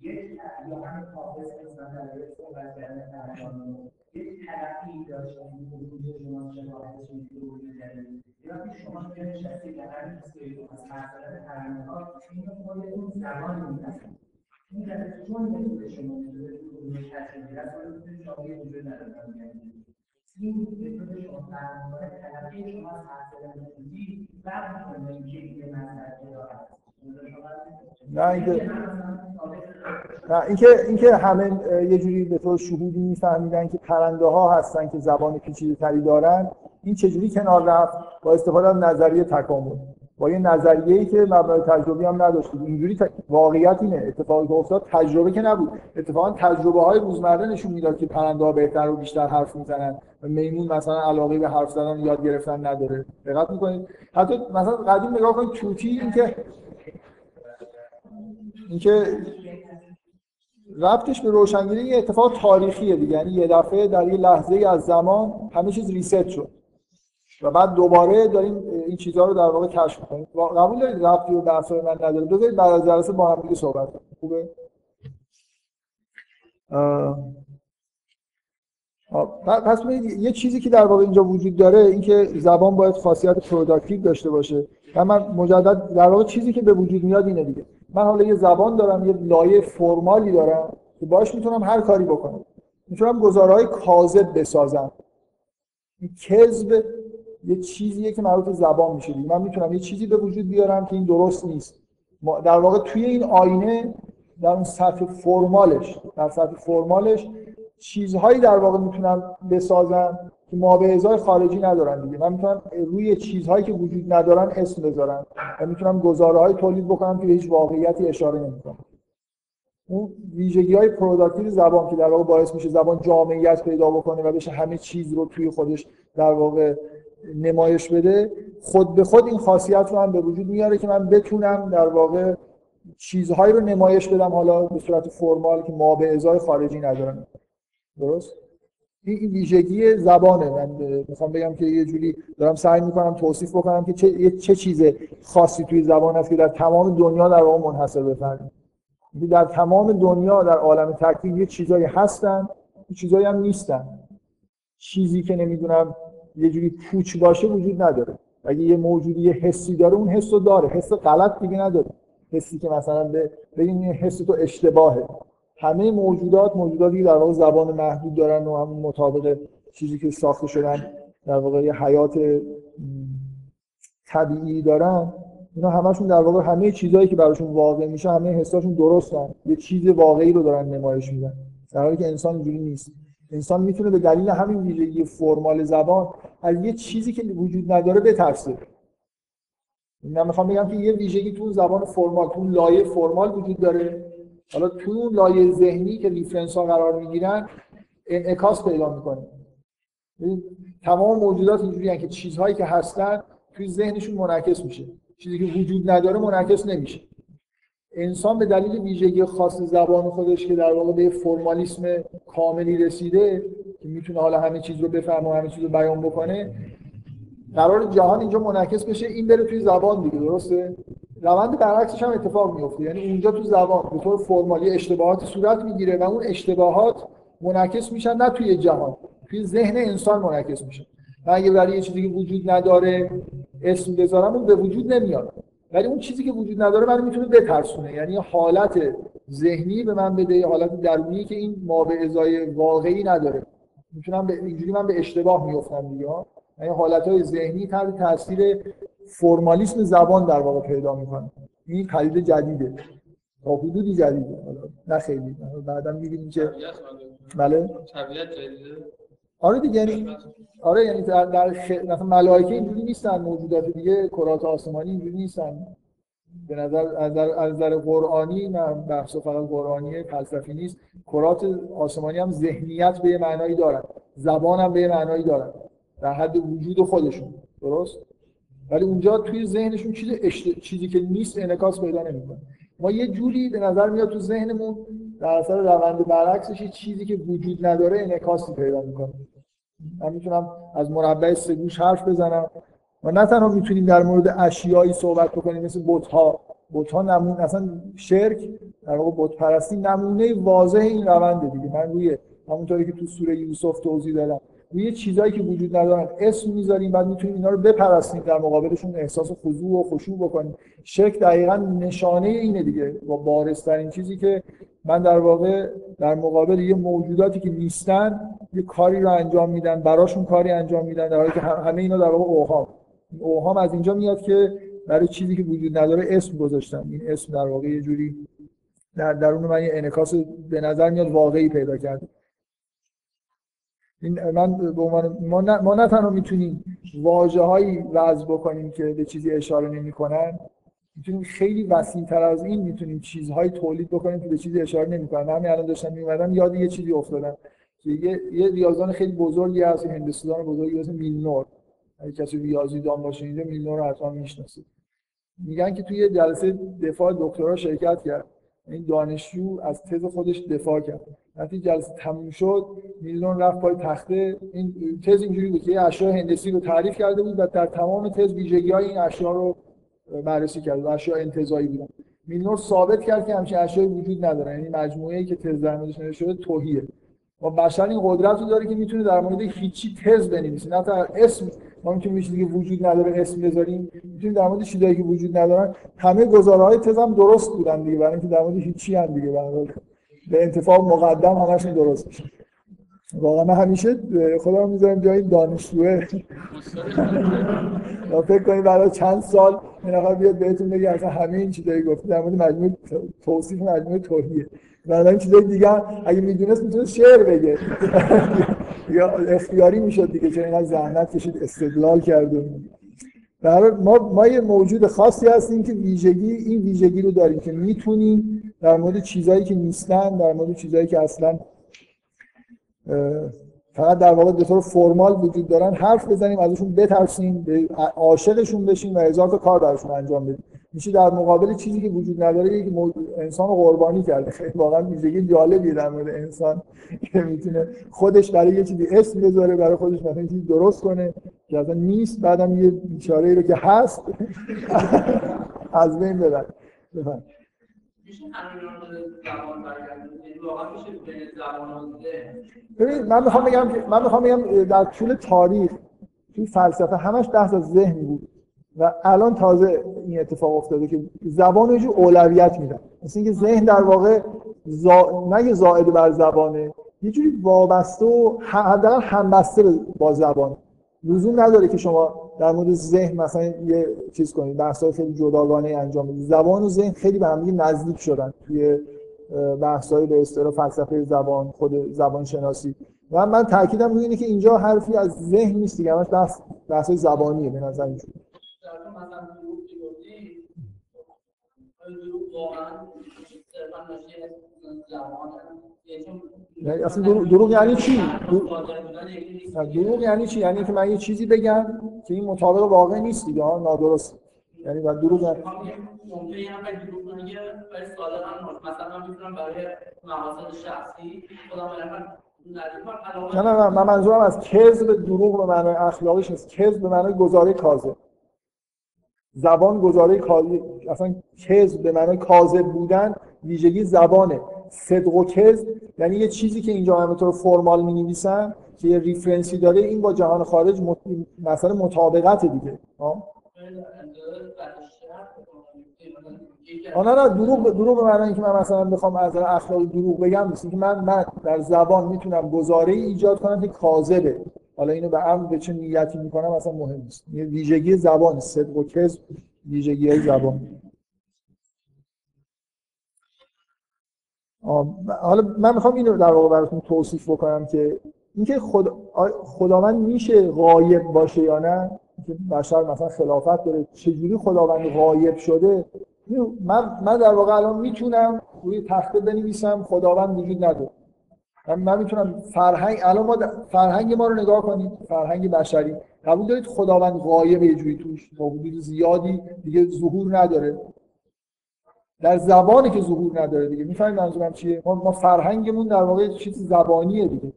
یک یا همین حافظ مثلا یک صحبت کردن ترجمه یک تلقی داشتن وجود شما شباهتش وجود داره یا که شما که نشستید در همین استودیو از زدن ترانه ها اینو خودتون زمان می‌نویسید این در چون وجود شما وجود تجربه است ولی شما یه وجود ندارن این وجود شما ترانه تلقی شما از حرف زدن وجودی بعد می‌کنه اینکه یه مسئله داره نه اینکه نه اینکه اینکه همه یه جوری به طور شهودی میفهمیدن که پرنده ها هستن که زبان پیچیده تری دارن این چجوری کنار رفت؟ با استفاده از نظریه تکامل. با یه نظریه‌ای که مبنای تجربی هم نداشتید اینجوری ت... واقعیت اینه. اتفاقی که افتاد تجربه که نبود. اتفاقا تجربه های روزمره نشون می‌داد که پرنده ها بهتر و بیشتر حرف می‌زنن و میمون مثلا علاقه به حرف زدن یاد گرفتن نداره. دقت می‌کنید. حتی مثلا قدیم نگاه کنید توتی اینکه اینکه ربطش به روشنگری یه اتفاق تاریخیه دیگه. یعنی یه دفعه در یه لحظه از زمان همه چیز ریست شد. و بعد دوباره داریم این چیزها رو در واقع کشف کنیم قبول دارید ربطی به بحث من نداره. بذارید بعد از جلسه با هم صحبت کنیم. خوبه؟ پس یه چیزی که در واقع اینجا وجود داره اینکه زبان باید خاصیت productive داشته باشه. و من مجدد در واقع چیزی که به وجود میاد اینه دیگه. من حالا یه زبان دارم یه لایه formal ی دارم که باش می‌تونم هر کاری بکنم. می‌تونم گزاره‌های کاذب بسازم. این کذب یه چیزیه که مربوط زبان میشه دیگه. من می‌تونم یه چیزی به وجود بیارم که این درست نیست. در واقع توی این آینه در اون سطح formal ش در سطح formal ش چیزهایی در واقع می‌تونم بسازم که ما به ازای خارجی ندارن دیگه. من می‌تونم روی چیزهایی که وجود ندارن اسم بذارم و می‌تونم گزاره های تولید بکنم که هیچ واقعیتی اشاره نمی‌کنم اون ویژگی های productive زبان که در واقع باعث میشه زبان جامعیت پیدا بکنه و بشه همه چیز رو توی خودش در واقع نمایش بده خود به خود این خاصیت رو هم به وجود میاره که من بتونم در واقع چیزهایی رو نمایش بدم حالا به صورت فرمال که ما به ازای خارجی ندارن. درست؟ این ویژگی زبانه. من می‌خوام بگم که یه جوری دارم سعی می‌کنم توصیف بکنم که چه, چه چیز خاصی توی زبان هست که در تمام دنیا در واقع منحصر به در تمام دنیا در عالم تکوین یه چیزایی هستن یه چیزایی هم نیستن. چیزی که نمی‌دونم یه جوری پوچ باشه وجود نداره. اگه یه موجودی یه حسی داره اون حس رو داره. حس غلط دیگه نداره. حسی که مثلا بگیم این حس تو اشتباهه. همه موجودات موجوداتی در واقع زبان محدود دارن و هم مطابق چیزی که ساخته شدن در واقع یه حیات طبیعی دارن اینا همشون در واقع همه چیزهایی که براشون واقع میشه همه حساشون درستن. یه چیز واقعی رو دارن نمایش میدن. در حالی که انسان اینجوری نیست. انسان می‌تونه به دلیل همین ویژگی فرمال زبان از یه چیزی که وجود نداره بترسه. من می‌خوام بگم که یه ویژگی تو زبان formal تو لایه formal وجود داره. حالا تو اون لایه ذهنی که reference ها قرار می‌گیرن انعکاس پیدا می‌کنه. تمام موجودات اینجوری که چیزهایی که هستن توی ذهنشون منعکس میشه. چیزی که وجود نداره منعکس نمیشه. انسان به دلیل ویژگی خاص زبان خودش که در واقع به فرمالیسم کاملی رسیده که می‌تونه حالا همه چیز رو بفهمه و همه چیز رو بیان بکنه قرار جهان اینجا منعکس بشه این بره توی زبان دیگه درسته؟ روند برعکسش هم اتفاق میفته یعنی اونجا تو زبان به طور فرمالی اشتباهات صورت می‌گیره و اون اشتباهات منعکس میشن نه توی جهان توی ذهن انسان منعکس میشن. من اگه برای یه چیزی که وجود نداره اسم بذارم اون به وجود نمیاد ولی اون چیزی که وجود نداره من می‌تونه بترسونه. یعنی حالت ذهنی به من بده حالت درونی که این ما به ازای واقعی نداره. می‌تونم به اینجوری من به اشتباه میفتم دیگه. یعنی حالت های ذهنی تحت تاثیر فرمالیسم زبان در واقع پیدا می‌کنه. این پدیده جدیده. تا حدودی جدیده. نه خیلی. بعدا می‌بینیم که بله؟ آره دیگه یعنی آره یعنی در, در خ... مثلا ملائکه اینجوری نیستن موجودات دیگه کرات آسمانی اینجوری نیستن. به نظر از نظر قرآنی نه بحث فقط قرآنی فلسفی نیست. کرات آسمانی هم ذهنیت به معنایی دارن. زبان هم به معنایی دارن. در حد وجود خودشون. درست؟ ولی اونجا توی ذهنشون چیز اشت... چیزی که نیست انعکاس پیدا نمی‌کنه. ما یه جوری به نظر میاد تو ذهنمون در اثر روند برعکسش چیزی که وجود نداره انعکاسی پیدا می‌کنه. من می‌تونم از مربع سه حرف بزنم. و نه تنها می‌تونیم در مورد اشیایی صحبت بکنیم مثل بت‌ها. بت‌ها نمون اصلا شرک در واقع بت پرستی نمونه واضح این روند دیگه. من روی همونطوری که تو سوره یوسف توضیح دادم. روی چیزایی که وجود ندارن. اسم می‌ذاریم بعد می‌تونیم اینا رو بپرستیم در مقابلشون احساس خضوع و خشوع بکنیم. شرک دقیقا نشانه اینه دیگه. با بارسترین چیزی که من در واقع در مقابل یه موجوداتی که نیستن یه کاری رو انجام میدن براشون کاری انجام میدن در حالی که همه اینا در واقع اوهام. اوهام از اینجا میاد که برای چیزی که وجود نداره اسم گذاشتم این اسم در واقع یه جوری در درون من یه انعکاس به نظر میاد واقعی پیدا کرده. این من به عنوان ما نه, ما نه تنها می‌تونیم واژه هایی وضع بکنیم که به چیزی اشاره نمی‌کنن می‌تونیم خیلی وسیع تر از این می‌تونیم چیزهایی تولید بکنیم که به چیزی اشاره نمی‌کنن. همین الان داشتم میومدم یاد یه چیزی افتادم که یه, یه ریاضیان خیلی بزرگی هست هندستان بزرگی هست میلنور. اگه کسی ریاضی دان باشه اینجا میلنور رو حتما می‌شناسید میگن که توی جلسه دفاع دکترا شرکت کرد. این دانشجو از تز خودش دفاع کرد. وقتی جلسه تموم شد میلون رفت پای تخته. این تز اینجوری بود که اشیاء هندسی رو تعریف کرده بود و در تمام تز ویژگی های این اشیاء رو بررسی کرد و اشیاء انتزاعی بودن. میلنور ثابت کرد که همچین اشیایی وجود نداره. یعنی مجموعه ای که تز در موردش نوشته شده توهیه. و بشر این قدرت رو داره که می‌تونه در مورد هیچی تز بنویسه. نه اسم ما می‌تونیم چیزی که وجود نداره اسم بذاریم می‌تونیم در مورد چیزایی که وجود ندارن. همه گزاره های درست بودن دیگه برای اینکه در مورد هیچی هم دیگه برای به انتفاع مقدم همشون درست میشه. واقعا من همیشه خدا می‌ذارم جای دانشجوه. یا فکر کنید برای چند سال این نفر بیاد بهتون بگه اصلا همه این چیزایی گفته در مورد مجموعه توصیف مجموعه توهیه بعدا این چیزای دیگه اگه می‌دونست می‌تونه شعر بگه. یا اختیاری می‌شد دیگه چون اینقدر زحمت کشید استدلال کرد و ما ما یه موجود خاصی هستیم که ویژگی این ویژگی رو داریم که می‌تونیم در مورد چیزایی که نیستن در مورد چیزایی که اصلا فقط در واقع به طور فرمال وجود دارن حرف بزنیم ازشون بترسیم عاشقشون بشیم و هزار کار براشون انجام بدیم. میشه در مقابل چیزی که وجود نداره یک انسان قربانی کرده. خیلی واقعا ویژگی جالبی در مورد انسان که می‌تونه خودش برای یه چیزی اسم بذاره برای خودش مثلا چیزی درست کنه که اصلا نیست بعدم یه بیچاره رو که هست از بین ببره. بفهم ببین من می‌خوام بگم من می‌خوام بگم در طول تاریخ توی فلسفه همش بحث از ذهن بود. و الان تازه این اتفاق افتاده که زبان یه اولویت میدن. مثل اینکه ذهن در واقع زا... نه زائد بر زبانه یه جوری وابسته و حداقل همبسته با زبان. لزوم نداره که شما در مورد ذهن مثلا یه چیز کنید بحث‌های خیلی جداگانه انجام بدید. زبان و ذهن خیلی به هم نزدیک شدن توی بحث‌های به اصطلاح فلسفه زبان خود زبان شناسی و من تاکیدم روی اینه که اینجا حرفی از ذهن نیست دیگه همش بحث بحث زبانیه به نظر میاد اصلا دروغ, یعنی چی؟ دروغ یعنی چی؟ یعنی که من یه چیزی بگم که این مطابق واقع نیست دیگه نادرست یعنی بعد دروغ یعنی مثلا می‌تونم برای مقاصد شخصی خودم نه نه نه من منظورم از کذب دروغ به معنای اخلاقیش نیست. کذب به معنای گزاره کاذب زبان گزاره اصلا کذب به معنای کاذب بودن ویژگی زبانه. صدق و کذب یعنی یه چیزی که اینجا همه طور فرمال می نویسن که یه ریفرنسی داره این با جهان خارج مت... مثلا مطابقت دیگه. آه؟ نه نه دروغ دروغ به معنی اینکه من مثلا بخوام از اخلاق دروغ بگم نیست. که من من در زبان می‌تونم گزاره ایجاد کنم که کاذبه. حالا اینو به امر به چه نیتی می‌کنم اصلا مهم نیست. یه ویژگی زبان صدق و کذب ویژگی زبان. حالا من می‌خوام اینو در واقع براتون توصیف بکنم که اینکه خدا خداوند میشه غایب باشه یا نه؟ که بشر مثلا خلافت داره چجوری خداوند غایب شده؟ من, من در واقع الان می‌تونم روی تخته بنویسم خداوند وجود نداره. من, می‌تونم فرهنگ الان ما فرهنگ ما رو نگاه کنید. فرهنگ بشری. قبول دارید خداوند غایب یه جوری توش موجود زیادی دیگه ظهور نداره. در زبانی که ظهور نداره دیگه. می‌فهمید منظورم چیه؟ ما, ما فرهنگمون در واقع چیز زبانیه دیگه.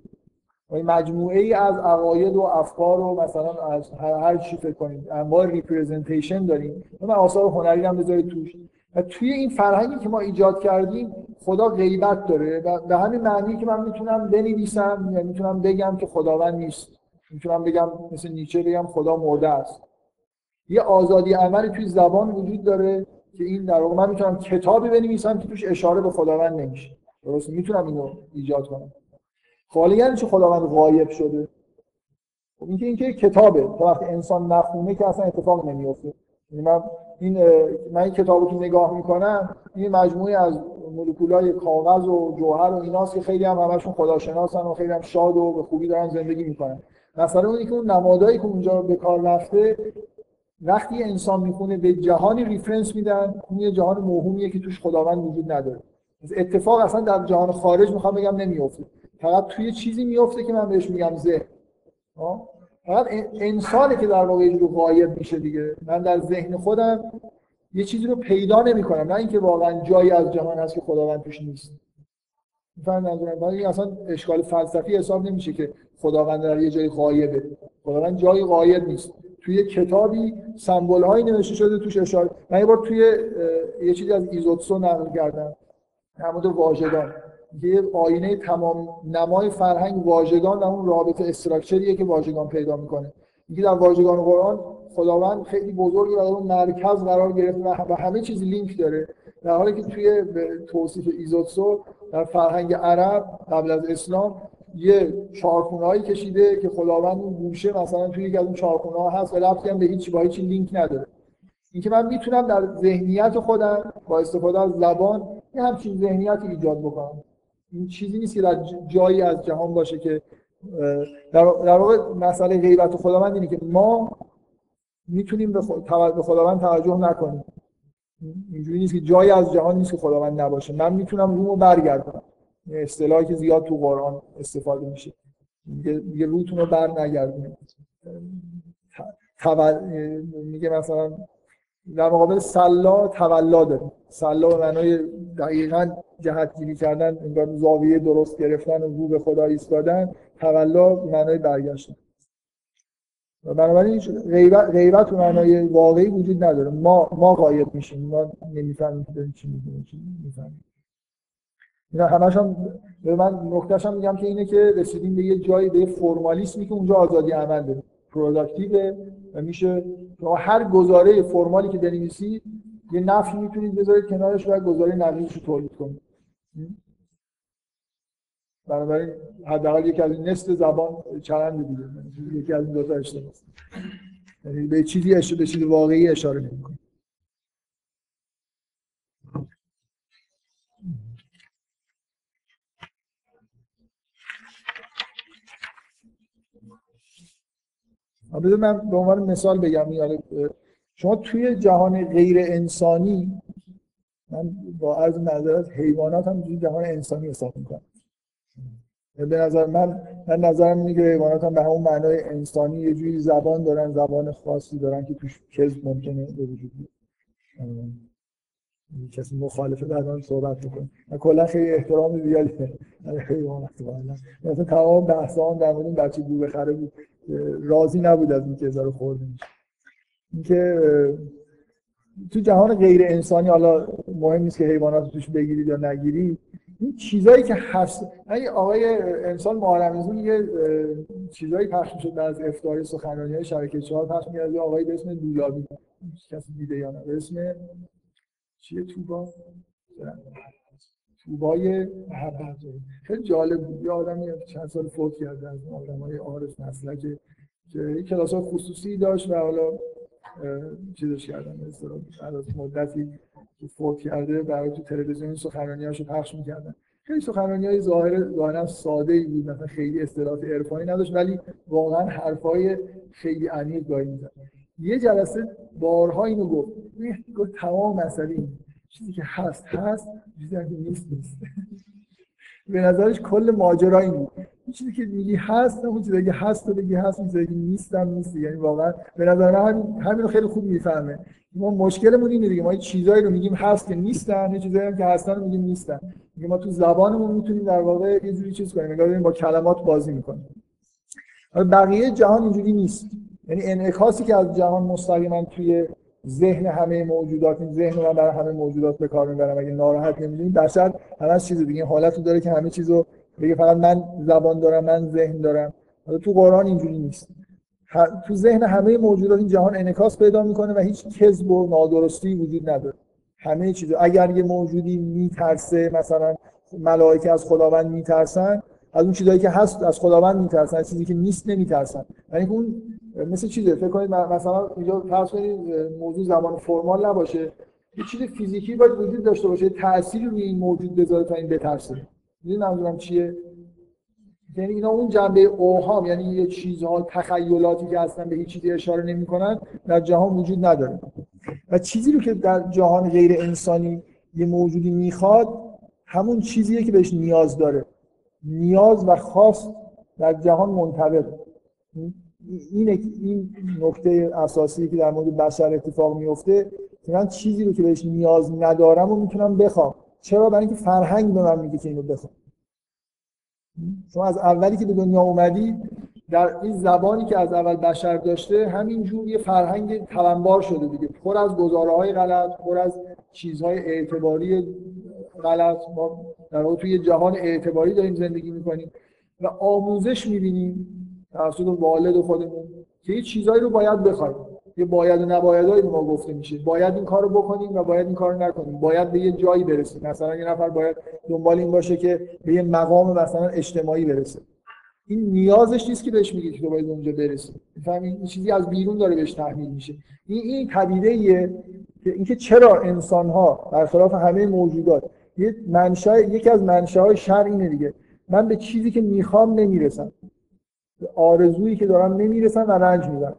مجموعه ای از عقاید و افکار و مثلا از هر چی فکر کنید. انواع ریپرزنتیشن داریم. من آثار هنری هم بذارید توش. و توی این فرهنگی که ما ایجاد کردیم خدا غیبت داره و به همین معنی که من می‌تونم بنویسم یا می‌تونم بگم که خداوند نیست. می‌تونم بگم مثل نیچه بگم خدا مرده است. یه آزادی عملی توی زبان وجود داره که این در واقع من می‌تونم کتابی بنویسم که توش اشاره به خداوند نمیشه. درست؟ می‌تونم اینو ایجاد کنم. خالی یعنی چه خداوند غایب شده؟ خب اینکه اینکه کتابه. تا وقتی انسان نخونه که اصلا اتفاق نمیفته یعنی من این من این که نگاه می‌کنم این مجموعه از مولکولای کاغذ و جوهر و ایناست که خیلی هم همشون خداشناسن و خیلی هم شاد و به خوبی دارن زندگی می‌کنن. مثلا اونی که اون نمادایی که اونجا به کار رفته وقتی انسان می‌خونه به جهانی ریفرنس میدن اون یه جهان موهومیه که توش خداوند وجود نداره. اتفاق اصلا در جهان خارج می‌خوام بگم نمیفته فقط توی چیزی میفته که من بهش میگم ذهن. فقط انسانه که در واقع رو غایب میشه دیگه. من در ذهن خودم یه چیزی رو پیدا نمی‌کنم. نه اینکه واقعا جایی از جهان هست که خداوند توش نیست. منظورم این اصلا اشکال فلسفی حساب نمیشه که خداوند در یه جای غایبه. خداوند جای غایب نیست. توی کتابی سمبل هایی نوشته شده توش اشاره من یه بار توی یه چیزی از ایزوتسو نقل کردم. نمود واژگان. یه آینه تمام نمای فرهنگ واژگان و اون رابطه استراکچریه که واژگان پیدا می‌کنه. میگه در واژگان قرآن خداوند خیلی بزرگی در اون مرکز قرار گرفته و همه چیز لینک داره. در حالی که توی توصیف ایزوتسو در فرهنگ عرب قبل از اسلام یه چارخونهایی کشیده که خداوند اون گوشه مثلا توی یکی از اون چارخونه هست و ربطی هم به هیچ با هیچ لینک نداره. اینکه من می‌تونم در ذهنیت خودم با استفاده از زبان یه همچین ذهنیتی ایجاد بکنم. این چیزی نیست که در جایی از جهان باشه که در واقع مسئله غیبت خداوند اینه که ما می‌تونیم به خداوند توجه نکنیم. اینجوری نیست که جایی از جهان نیست که خداوند نباشه. من می‌تونم رومو برگردم. اصطلاحی که زیاد تو قرآن استفاده میشه. میگه روتون رو بر نگردونید میگه مثلا در مقابل سلا تولا داریم. سلا به معنای دقیقا جهت گیری کردن انگار زاویه درست گرفتن و رو به خدا ایستادن تولا معنای برگشتن. و بنابراین غیبت, غیبت به معنای واقعی وجود نداره. ما ما غایب میشیم. ما نمی‌فهمیم که داریم چی میگیم چی می‌فهمیم اینا همش هم به من نکتهش هم میگم که اینه که رسیدیم به یه جایی به فرمالیسمی که اونجا آزادی عمل داره productive و میشه هر گزاره formal ی که بنویسید یه نفی می‌تونید بذارید کنارش و گزاره نقیضش رو تولید کنید. بنابراین حداقل یکی از نصف زبان چرند دیگه یکی از این دو تا اشتباه. یعنی به چیزی به چیز واقعی اشاره نمی‌کنه. بذار من به عنوان مثال بگم یعنی شما توی جهان غیر انسانی من با عرض نظرات حیوانات هم توی جهان انسانی حساب می‌کنم. به نظر من من نظرم اینه که حیوانات هم به همون معنای انسانی یه جوری زبان دارن زبان خاصی دارن که توش کذب ممکنه به وجود بیاد. کسی مخالفه من صحبت می‌کنه. من کلا خیلی احترام زیادی برای حیوانات مثلا تمام بحثا در مورد بچه گوبه خره بود. راضی نبود از اینکه هزار خورده میشه. اینکه تو جهان غیر انسانی حالا مهم نیست که حیوانات توش بگیرید یا نگیرید این چیزایی که هست یعنی آقای انسان محرمیزون یه چیزایی پخش شد از افتاری سخنرانی های شبکه چهار پخش میاد آقای به اسم دولابی. کسی دیده یا نه؟ به اسم چیه؟ توبا؟ توبای محبت خیلی جالب بود. یه آدمی چند سال فوت کرده از های عارف مسلک که کلاس خصوصی داشت و حالا چیزش کردن بعد از مدتی فوت کرده برای تو تلویزیون سخنرانی هاشو پخش می‌کردن. خیلی سخنرانی های ظاهر ظاهرا ساده ای بود. مثلا خیلی اصطلاحات عرفانی نداشت ولی واقعا حرفای خیلی عمیق گاهی می‌زد. یه جلسه بارها اینو گفت. گفت تمام مسئله این چیزی که هست هست چیزی که نیست نیست. به نظرش کل ماجرا این بود. چیزی که میگی هست اون چیزی که هست تو بگی هست اون چیزی که نیست هم نیست یعنی واقعا به نظر من همین, خیلی خوب می‌فهمه. ما مشکلمون اینه دیگه. ما چیزایی رو میگیم هست که نیستن یه چیزایی هم که هستن رو میگیم نیستن. میگه ما تو زبانمون می‌تونیم در واقع یه جوری چیز کنیم. نگاه با کلمات بازی می‌کنیم. بقیه جهان اینجوری نیست. یعنی انعکاسی که از جهان مستقیما توی ذهن همه موجودات این ذهن من برای همه موجودات به کار می‌برم. اگه ناراحت نمی‌دونید درصد همه چیز دیگه حالت رو داره که همه چیزو بگه فقط من زبان دارم من ذهن دارم. حالا تو قرآن اینجوری نیست. تو ذهن همه موجودات این جهان انعکاس پیدا می‌کنه و هیچ کذب و نادرستی وجود نداره. همه چیز اگر یه موجودی میترسه مثلا ملائکه از خداوند میترسن از اون چیزایی که هست از خداوند میترسن از چیزی که نیست نمیترسن. یعنی اون مثل چیزه فکر کنید مثلا اینجا فرض کنید موضوع زبان فرمال نباشه. یه چیز فیزیکی باید وجود داشته باشه تأثیری روی این موجود بذاره تا این بترسه. می‌دونید منظورم چیه؟ یعنی اینا اون جنبه اوهام یعنی یه چیزها تخیلاتی که اصلا به هیچ چیزی اشاره نمی‌کنن در جهان وجود نداره. و چیزی رو که در جهان غیر انسانی یه موجودی می‌خواد همون چیزیه که بهش نیاز داره. نیاز و خواست در جهان منطبق این این نکته اساسی که در مورد بشر اتفاق میفته که من چیزی رو که بهش نیاز ندارم و می‌تونم بخوام. چرا؟ برای اینکه فرهنگ به من میگه که اینو بخوام. شما از اولی که به دنیا اومدی در این زبانی که از اول بشر داشته همینجور یه فرهنگ تلمبار شده دیگه. پر از گزاره های غلط پر از چیزهای اعتباری غلط ما در واقع توی جهان اعتباری داریم زندگی می‌کنیم و آموزش می‌بینیم توسط والد خودمون که یه چیزایی رو باید بخوایم. یه باید و نبایدهایی به ما گفته میشه. باید این کارو بکنیم و باید این کارو نکنیم. باید به یه جایی برسیم. مثلا یه نفر باید دنبال این باشه که به یه مقام مثلا اجتماعی برسه. این نیازش نیست که بهش میگه که باید اونجا برسه می‌فهمید این چیزی از بیرون داره بهش تحمیل میشه. این این پدیده که اینکه چرا انسان ها برخلاف همه موجودات یه منشأ یکی از منشأهای شر اینه دیگه. من به چیزی که می‌خوام نمی‌رسم. به آرزویی که دارم نمی‌رسم و رنج می‌برم.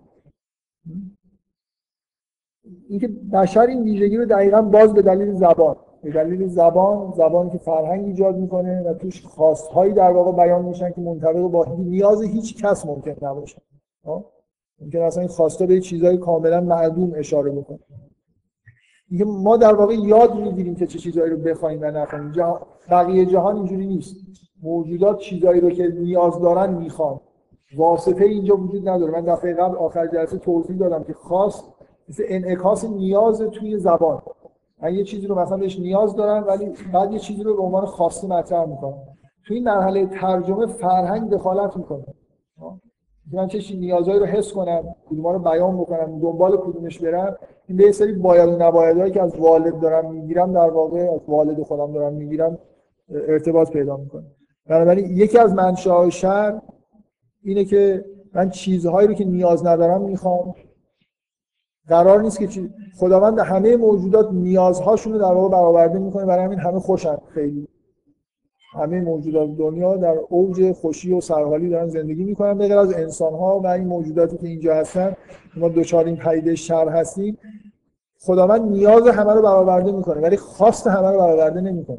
اینکه بشر این ویژگی رو دقیقا باز به دلیل زبان. به دلیل زبان زبانی که فرهنگ ایجاد می‌کنه و توش خواستهایی در واقع بیان میشن که منطبق با نیاز هیچ کس ممکن نباشه. ممکن اصلا این خواسته به چیزهای کاملا معدوم اشاره بکنه. اینکه ما در واقع یاد می‌گیریم که چه چیزهایی رو بخوایم و نخوایم. بقیه جهان اینجوری نیست. موجودات چیزهایی رو که نیاز دارن می‌خوان. واسطه اینجا وجود نداره. من دفعه قبل آخر جلسه توضیح دادم که خاص مثل انعکاس نیاز توی زبان. من یه چیزی رو مثلا بهش نیاز دارم ولی بعد یه چیزی رو به عنوان خواسته مطرح می‌کنم. توی این مرحله ترجمه فرهنگ دخالت می‌کنه. من چه نیازهایی رو حس کنم کدوما رو بیان بکنم دنبال کدومش برم این به سری باید و نبایدهایی که از والد دارم می‌گیرم در واقع از والد خودم دارم می‌گیرم ارتباط پیدا می‌کنه. بنابراین یکی از منشأ شر اینه که من چیزهایی رو که نیاز ندارم می‌خوام. قرار نیست که خداوند همه موجودات نیازهاشون رو در واقع برآورده می‌کنه برای همین همه خوشن خیلی. همه موجودات دنیا در اوج خوشی و سرحالی دارن زندگی می‌کنن. به از انسان ها و این موجوداتی که اینجا هستن ما دوچار این پدیده شر هستیم. خداوند نیاز همه رو برآورده می‌کنه ولی خواست همه رو برآورده نمی‌کنه.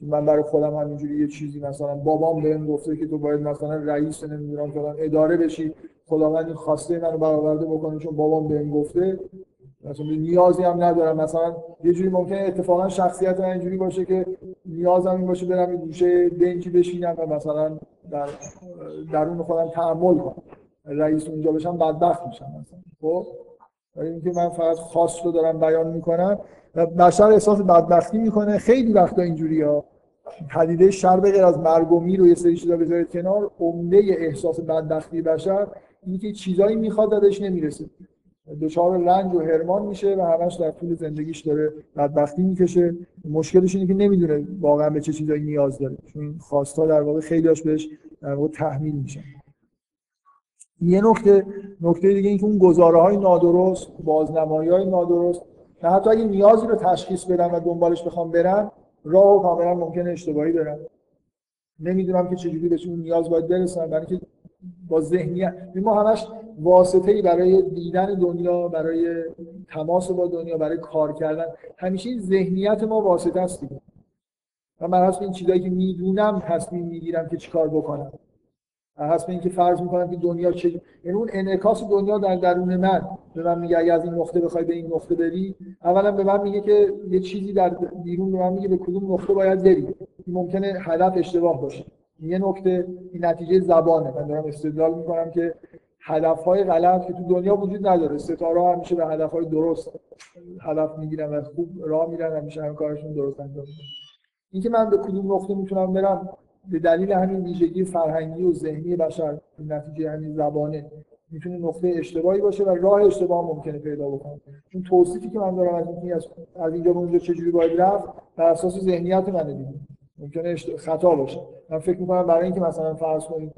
من برای خودم همینجوری یه چیزی مثلا بابام بهم گفته که تو باید مثلا رئیس نمی‌دونم فلان اداره بشی. خداوند این خواسته منو برآورده بکنه چون بابام بهم گفته. مثلا نیازی هم ندارم. مثلا یه جوری ممکنه اتفاقا شخصیت من اینجوری باشه که نیازم این باشه برم این گوشه بنکی بشینم و مثلا در درون خودم تحمل کنم. رئیس اونجا بشم بدبخت میشم مثلا. خب؟ اینکه من فقط خاص رو دارم بیان می‌کنم و بشر احساس بدبختی می‌کنه. خیلی وقتا اینجوری ها. پدیده شر به از مرگ و میر و یه سری چیزا بذارید کنار عمده احساس بدبختی بشر اینکه چیزایی می‌خواد بهش نمی‌رسه. دچار رنج و هرمان میشه و همش در طول زندگیش داره بدبختی می‌کشه. مشکلش اینه که نمی‌دونه واقعا به چه چیزایی نیاز داره. چون خواستا در واقع خیلیاش بهش در واقع تحمیل میشن. یه نکته نکته دیگه اینکه اون گزاره های نادرست بازنمایی های نادرست نه حتی اگه نیازی رو تشخیص بدم و دنبالش بخوام برم راه و کاملا ممکنه اشتباهی برم نمی‌دونم که چجوری به اون نیاز باید برسم برای اینکه با ذهنیت ما همش واسطه ای برای دیدن دنیا برای تماس با دنیا برای کار کردن. همیشه ذهنیت ما واسطه است دیگه. و من این چیزایی که می‌دونم تصمیم می‌گیرم که چیکار بکنم. حسب اینکه فرض می‌کنم که دنیا چه یعنی اون انعکاس دنیا در درون من. به من میگه اگه از این نقطه بخوای به این نقطه بری اولا به من میگه که یه چیزی در بیرون به من میگه به کدوم نقطه باید بری. ممکنه هدف اشتباه باشه. یه نکته این نتیجه زبانه. من دارم استدلال می‌کنم که هدفهای غلط که تو دنیا وجود نداره. ستاره همیشه به هدفهای درست هدف می‌گیرن و خوب راه میرن همیشه هم کارشون درست انجام میدن. اینکه من به کدوم نقطه می‌تونم برم به دلیل همین ویژگی فرهنگی و ذهنی بشر نتیجه همین زبانه می‌تونه نقطه اشتباهی باشه و راه اشتباه ممکنه پیدا بکنه. چون توصیفی که من دارم از اینکه از, از اینجا به اونجا چجوری باید رفت بر اساس ذهنیت من دیگه. ممکنه خطا باشه. من فکر می‌کنم برای اینکه مثلا فرض کنید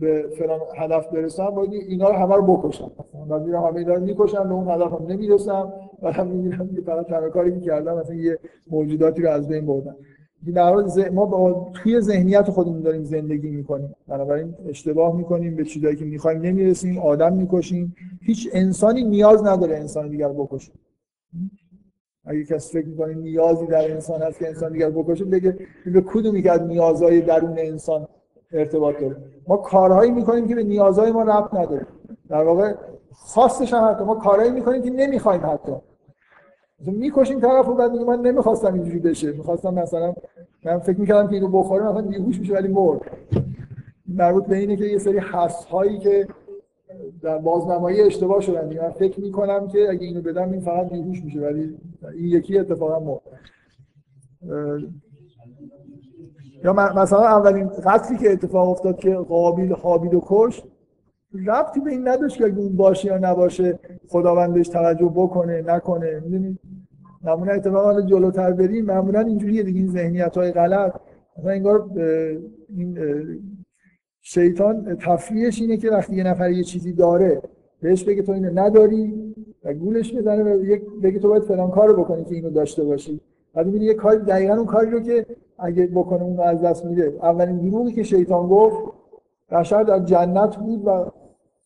به فلان هدف برسم باید اینا رو همه رو بکشم. مثلا میرم همه اینا رو می‌کشم به اون هدفم نمی‌رسم. و هم می‌گیرم که فقط تنها کاری که مثلا یه موجوداتی رو از بین بردم. در ما با توی ذهنیت خودمون داریم زندگی می‌کنیم. بنابراین اشتباه می‌کنیم به چیزایی که می‌خوایم نمی‌رسیم آدم می‌کشیم. هیچ انسانی نیاز نداره انسان دیگر بکشه. اگه کسی فکر می‌کنه نیازی در انسان هست که انسان دیگر بکشه بگه به کدوم یک از نیازهای درون انسان ارتباط داره. ما کارهایی می‌کنیم که به نیازهای ما ربط نداره. در واقع خواستش هم حتی. ما کارهایی می‌کنیم که نمی‌خوایم حتی. می‌کشیم طرف رو بعد من نمی‌خواستم اینجوری بشه. می‌خواستم مثلا من فکر می‌کردم که اینو بخورم مثلا بیهوش میشه ولی مرد. مربوط به اینه که یه سری حس هایی که در بازنمایی اشتباه شدن. من فکر می‌کنم که اگه اینو بدم این فقط بیهوش میشه. ولی این یکی اتفاقا مرد. یا مثلا اولین قتلی که اتفاق افتاد که قابیل حابیل و کش ربطی به این نداشت که اون باشه یا نباشه خداوندش توجه بکنه نکنه. می‌دونید معمولا اتفاقا جلوتر بریم معمولا اینجوریه دیگه این ذهنیت های غلط. مثلا انگار این شیطان تفریحش اینه که وقتی یه نفر یه چیزی داره بهش بگه تو اینو نداری و گولش بزنه و بگه تو باید فلان کارو بکنی که اینو داشته باشی. بعد می‌بینی یه کاری دقیقا اون کاری رو که اگه بکنه اونو از دست میده. اولین دروغی که شیطان گفت بشر در جنت بود و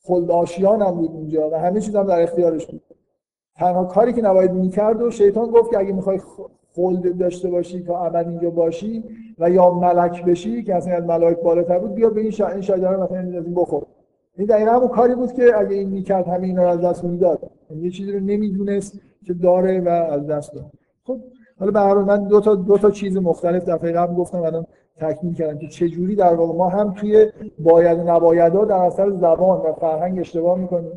خلد آشیان هم بود اونجا و همه چیز هم در اختیارش بود. تنها کاری که نباید می‌کرد و شیطان گفت که اگه می‌خوای خلد داشته باشی تا ابد اینجا باشی و یا ملک بشی که اصلا از ملائک بالاتر بود بیا به این, شا... این شجره مثلا این بخور. این دقیقا همون کاری بود که اگه این می‌کرد همه اینا رو از دست می‌داد. یعنی یه چیزی رو نمی‌دونست که داره و از دست داد. خب حالا به هر من دو تا دو تا چیز مختلف دفعه قبل گفتم الان تکمیل کردم که چه جوری در واقع ما هم توی باید و نبایدها در اثر زبان و فرهنگ اشتباه می‌کنیم.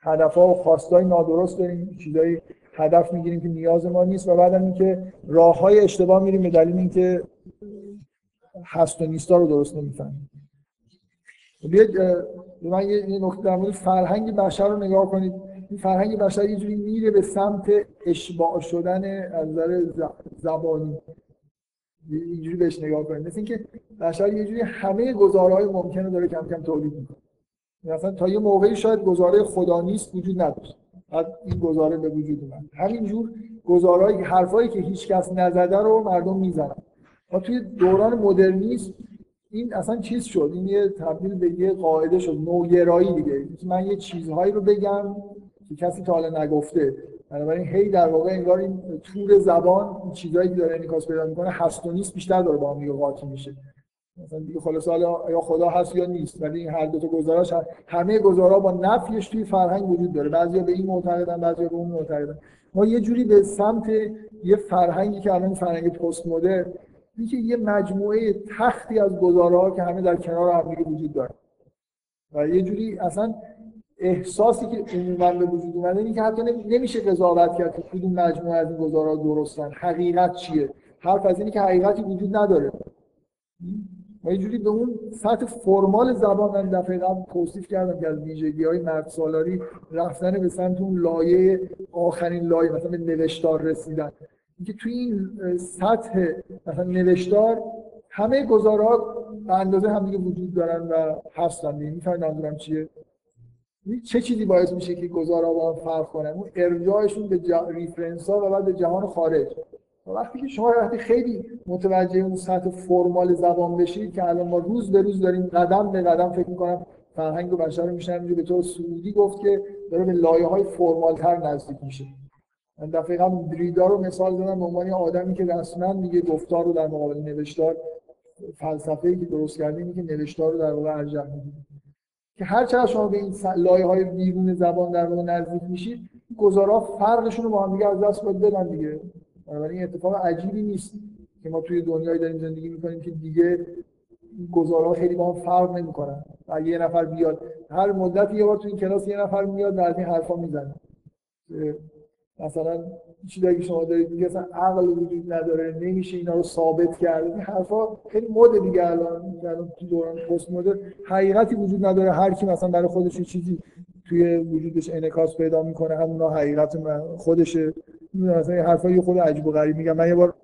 هدفها و خواستای نادرست داریم چیزایی هدف می‌گیریم که نیاز ما نیست و بعدم اینکه راه های اشتباه میریم به دلیل اینکه هست و نیستا رو درست نمی‌فهمیم. بیاید به من یه نکته در مورد فرهنگ بشر رو نگاه کنید. فرهنگ بشر یه میره به سمت اشباع شدن از نظر زبانی. اینجوری بهش نگاه کنید. مثل اینکه بشر یه جوری همه گزارهای ممکنه داره کم کم تولید می‌کنه. مثلا تا یه موقعی شاید گزاره خدا نیست وجود نداشت. بعد این گزاره به وجود اومد. همینجور گزارهای حرفایی که هیچ کس نزده رو مردم می‌زنن. ما توی دوران مدرنیسم این اصلا چیز شد. این یه تبدیل به یه قاعده شد. نوگرایی دیگه. من یه چیزهایی رو بگم که کسی تا حالا نگفته. بنابراین هی در واقع انگار این تور زبان این چیزایی که داره انعکاس پیدا می‌کنه هست و نیست بیشتر داره با هم قاطی میشه. مثلا دیگه خلاص حالا یا خدا هست یا نیست ولی این هر دو تا گزارش همه گزارا با نفیش توی فرهنگ وجود داره. بعضیا به این معتقدن بعضیا به اون معتقدن. ما یه جوری به سمت یه فرهنگی که الان فرهنگ پست مدرن که یه مجموعه تختی از گزارا که همه در کنار هم وجود داره و یه جوری اصلا احساسی که عموما به وجود اومده اینه که حتی نمیشه قضاوت کرد که کدوم مجموعه از این گزارا درستن. حقیقت چیه؟ حرف از اینه که حقیقتی وجود نداره. ما یه جوری به اون سطح فرمال زبان من دفعه قبل توصیف کردم که از ویژگی های مرد سالاری رفتن به سمت اون لایه آخرین لایه مثلا به نوشتار رسیدن. اینکه توی این سطح مثلا نوشتار همه گزارها به اندازه هم دیگه وجود دارن و هستن. می‌فهمید منظورم چیه؟ چه چیزی باعث میشه که گزارا با هم فرق کنن؟ اون ارجاعشون به ریفرنس ها و بعد به جهان خارج. وقتی که شما وقتی خیلی متوجه اون سطح فرمال زبان بشید که الان ما روز به روز داریم قدم به قدم فکر می‌کنم فرهنگ و بشر میشن به طور سعودی گفت که داره به لایه های فرمال تر نزدیک میشه. من دفعه قبل دریدا رو مثال زدم به عنوان آدمی که رسما دیگه گفتار رو در مقابل نوشتار فلسفه‌ای که درست کرده اینه که نوشتار رو در واقع ارجح می‌دونه که هر چقدر شما به این لایه های بیرون زبان در واقع نزدیک میشید گزارا فرقشون رو با هم دیگه از دست باید بدن دیگه. بنابراین این اتفاق عجیبی نیست که ما توی دنیایی داریم زندگی می‌کنیم که دیگه گزارا خیلی با هم فرق نمی‌کنن اگه یه نفر بیاد هر مدت یه بار تو این کلاس یه نفر میاد و از این حرفا می‌زنه. مثلا چیزایی که شما دارید میگه اصلا عقل وجود نداره نمیشه اینا رو ثابت کرد. این حرفا خیلی مد دیگه الان الان تو دوران پست مدر حقیقتی وجود نداره. هر کی مثلا برای خودش چیزی توی وجودش انعکاس پیدا می‌کنه همونا حقیقت من خودشه. مثلا این حرفا خود عجیب و غریب میگم. من یه بار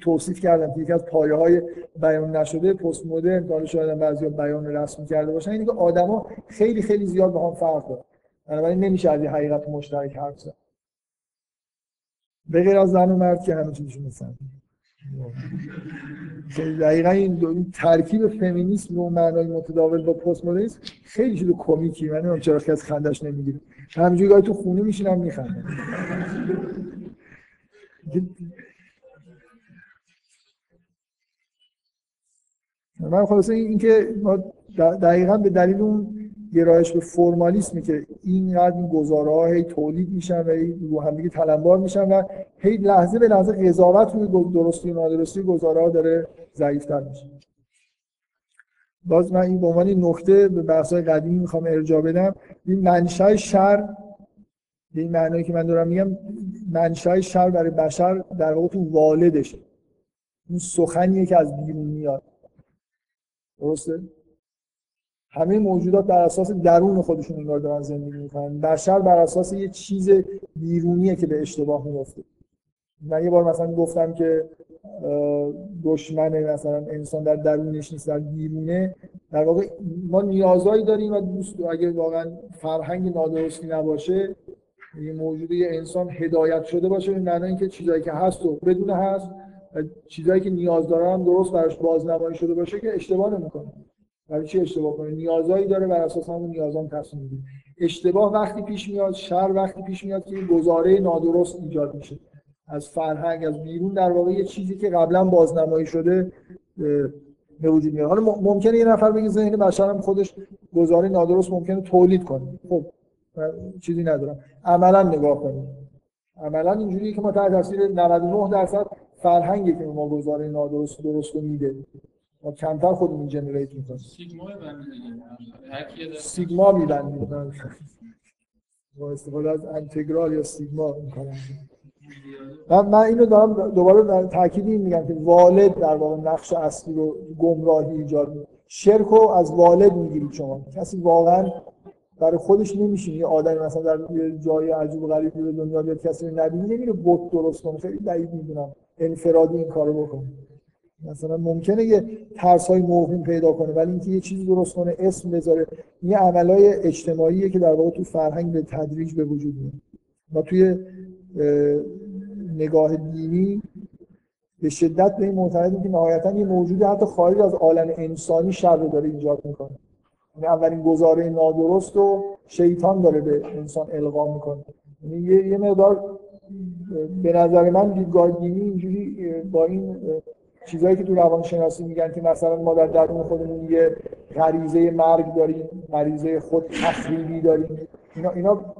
توصیف کردم که یکی از پایه های بیان نشده پست مدرن که شاید بعضی بیان رسمی کرده باشن اینه که آدما خیلی خیلی زیاد با هم فرق دارن. بنابراین نمیشه از حقیقت مشترک حرف زد. به غیر از زن و مرد که همه چیزشون مثلا دقیقا این ترکیب فمینیسم رو معنای متداول با پست مدرنیسم خیلی چیز کمیکی. من نمی‌دونم چرا کسی خندش نمی‌گیره. همینجوری گاهی تو خونه میشینم میخندم. من خلاصه این که ما دقیقا به دلیل اون گرایش به فرمالیسمی که اینقدر این گزاره ها هی تولید میشن و رو هم دیگه تلمبار میشن و هی لحظه به لحظه قضاوت روی درستی و نادرستی گزاره ها داره ضعیفتر میشه. باز من این به عنوان نکته به بحث قدیمی می‌خوام ارجاع بدم. این منشأ شر به این معنایی که من دارم میگم منشأ شر برای بشر در واقع تو والدشه. اون سخنیه که از بیرون میاد. درسته؟ همه موجودات بر اساس درون خودشون انگار دارن زندگی می‌کنن. بشر بر اساس یه چیز بیرونیه که به اشتباه میفته من یه بار مثلا گفتم که دشمن مثلا انسان در درونش نیست در بیرونه. در واقع ما نیازهایی داریم و دوست اگه واقعا فرهنگ نادرستی نباشه یه موجود یه انسان هدایت شده باشه این معنی اینکه چیزایی که هست و بدون هست و چیزایی که نیاز دارن درست براش بازنمایی شده باشه که اشتباه نمی‌کنه. برای چی اشتباه کنه نیازایی داره بر اساس همون نیازام تصمیم می‌گیره اشتباه وقتی پیش میاد شر وقتی پیش میاد که گزاره نادرست ایجاد میشه. از فرهنگ از بیرون در واقع یه چیزی که قبلا بازنمایی شده به وجود میاد. حالا ممکنه یه نفر بگه ذهن بشر هم خودش گزاره نادرست ممکنه تولید کنه. خب چیزی ندارم. عملا نگاه کنیم. عملا اینجوریه که ما تحت تاثیر 99 درصد فرهنگی که ما گزاره نادرست درست میده. ما کمتر خودمون جنریت می‌کنیم. سیگما سیگما میبندیم. با استفاده از انتگرال یا سیگما می‌کنم من, من اینو دارم دوباره تاکید این میگم که والد در واقع نقش اصلی رو گمراهی ایجاد می‌کنه شرک رو از والد می‌گیرید شما. کسی واقعا برای خودش نمیشین یه آدمی مثلا در یه جای عجیب و غریبی به دنیا بیاد کسی رو نبینی نمیره بت درست کنه. خیلی بعید می‌دونم انفرادی این کارو بکنه. مثلا ممکنه یه ترس های موهوم پیدا کنه ولی اینکه یه چیزی درست کنه اسم بذاره این عملای اجتماعیه که در واقع تو فرهنگ به تدریج به وجود میاد. ما توی نگاه دینی به شدت به این معتقدیم که نهایتا یه موجودی حتی خارج از عالم انسانی شر رو داره ایجاد می‌کنه. یعنی اولین گزاره نادرست رو شیطان داره به انسان القا می‌کنه. یعنی یه مقدار به نظر من دیدگاه دینی اینجوری با این چیزایی که تو روانشناسی میگن که مثلا ما در درون خودمون یه غریزه مرگ داریم غریزه خود تخریبی داریم. اینا اینا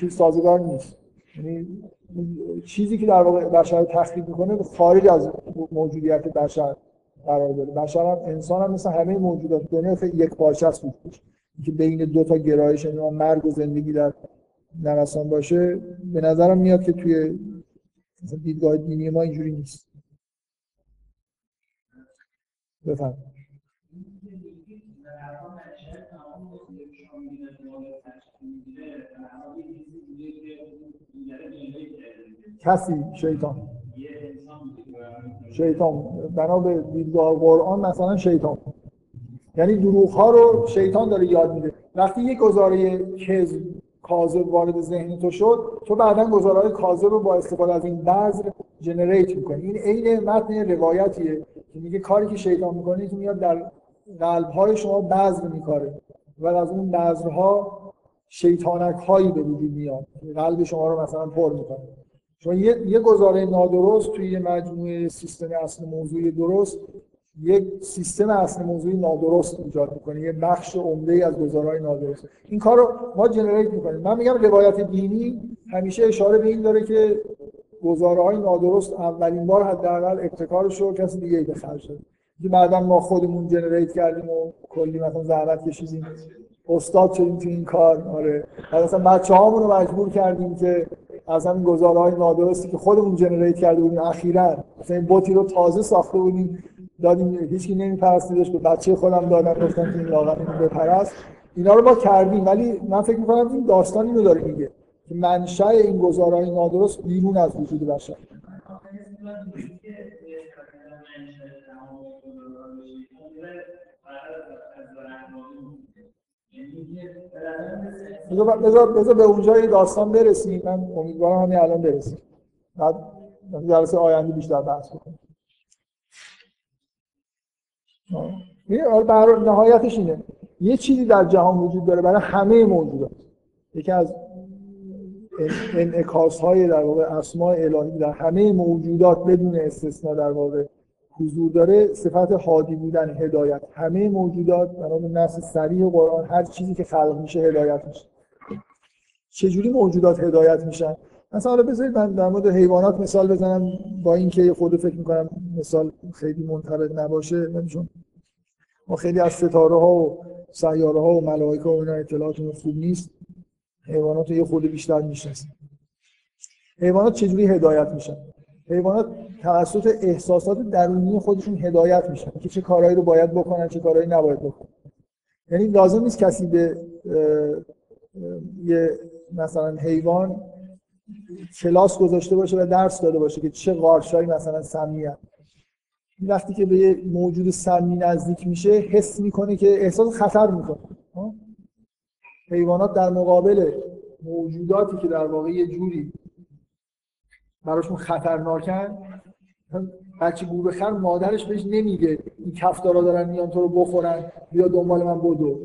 چیز سازگار نیست. یعنی چیزی که در واقع بشر تخریب می‌کنه خارج از موجودیت بشر قرار داره. بشر هم انسان هم مثل همه موجودات دنیا یک پارچه است که بین دو تا گرایش مرگ و زندگی در نوسان باشه به نظرم میاد که توی دیدگاه دینی ما اینجوری نیست. بفهم کسی شیطان. شیطان. بنا به دیدگاه قرآن مثلا شیطان. یعنی دروغ ها رو شیطان داره یاد میده. وقتی یک گزاره کذب کاذب وارد ذهن تو شد تو بعدا گزارهای کاذب رو با استفاده از این بذر جنریت می‌کنی. این عین متن روایتیه. میگه کاری که شیطان می‌کنه که میاد در قلب های شما بذر میکاره و از اون بذرها شیطانک هایی به وجود میاد. قلب شما رو مثلا پر می‌کنه. شما یه, یه گزاره نادرست توی یه مجموعه سیستم اصل موضوعی درست یک سیستم اصل موضوعی نادرست ایجاد می‌کنه. یه بخش عمده از گزارهای نادرست. این کار رو ما جنریت می‌کنیم. من میگم روایت دینی همیشه اشاره به این داره که گزارهای نادرست اولین بار حداقل ابتکارش رو کسی دیگه ای به خرج داد بعدا ما خودمون جنریت کردیم و کلی مثلا زحمت کشیدیم. استاد شدیم تو این کار آره. مثلا بچه رو مجبور کردیم که از همین گزارهای نادرستی که خودمون جنریت کرده بودیم اخیرا مثلا این بوتی رو تازه ساخته بودیم دادیم هیچکی نمیپرستیدش به بچه خودم دادن گفتن که این لاغر اینو بپرست. اینا رو ما کردیم ولی من فکر می‌کنم این داستان اینو داره میگه. منشأ این گزارهای نادرست بیرون از وجود بشر. بذار بذار به اونجای داستان برسیم. من امیدوارم همین الان برسیم. بعد جلسه آینده بیشتر بحث کنیم برای نهایتش اینه. یه چیزی در جهان وجود داره برای همه موجودات. یکی از انعکاس های در واقع اسماء الهی در همه موجودات بدون استثنا در واقع حضور داره. صفت هادی بودن هدایت. همه موجودات برای نص سریع قرآن هر چیزی که خلق میشه هدایت میشه. چجوری موجودات هدایت میشن؟ مثلا حالا بذارید من در مورد حیوانات مثال بزنم. با اینکه خود فکر می‌کنم مثال خیلی منطبق نباشه چون ما خیلی از ستاره ها و سیاره ها و ملائکه و اینا اطلاعاتون خوب نیست. حیوانات رو یه خود بیشتر می‌شناسیم. حیوانات چجوری هدایت میشن؟ حیوانات توسط احساسات درونی خودشون هدایت میشن که چه کارهایی رو باید بکنن چه کارهایی نباید بکنن. یعنی لازم نیست کسی به یه مثلا حیوان کلاس گذاشته باشه و درس داده باشه که چه قارشایی مثلا سمی وقتی که به یه موجود سمی نزدیک میشه حس می‌کنه که احساس خطر می‌کنه. حیوانات در مقابل موجوداتی که در واقع یه جوری براشون خطرناکن بچه گور بخر مادرش بهش نمیگه این کفتارا دارن میان تو رو بخورن بیا دنبال من بدو.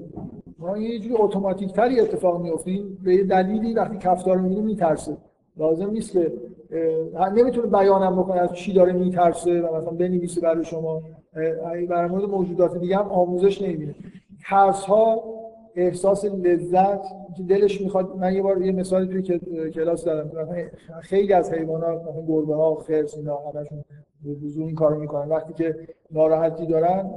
ما یه جوری اتوماتیک تری اتفاق میفته به یه دلیلی وقتی کفتار می‌بینه میترسه. لازم نیست که نمی‌تونه بیانم بکنه از چی داره میترسه و مثلا بنویسه برای شما. برای مورد موجودات دیگه هم آموزش نمی‌بینه ترس ها احساس لذت که دلش می‌خواد من یه بار یه مثالی توی کلاس دادم خیلی از حیوانات مثلا گربه ها خرس اینا همشون به این کارو می‌کنن. وقتی که ناراحتی دارن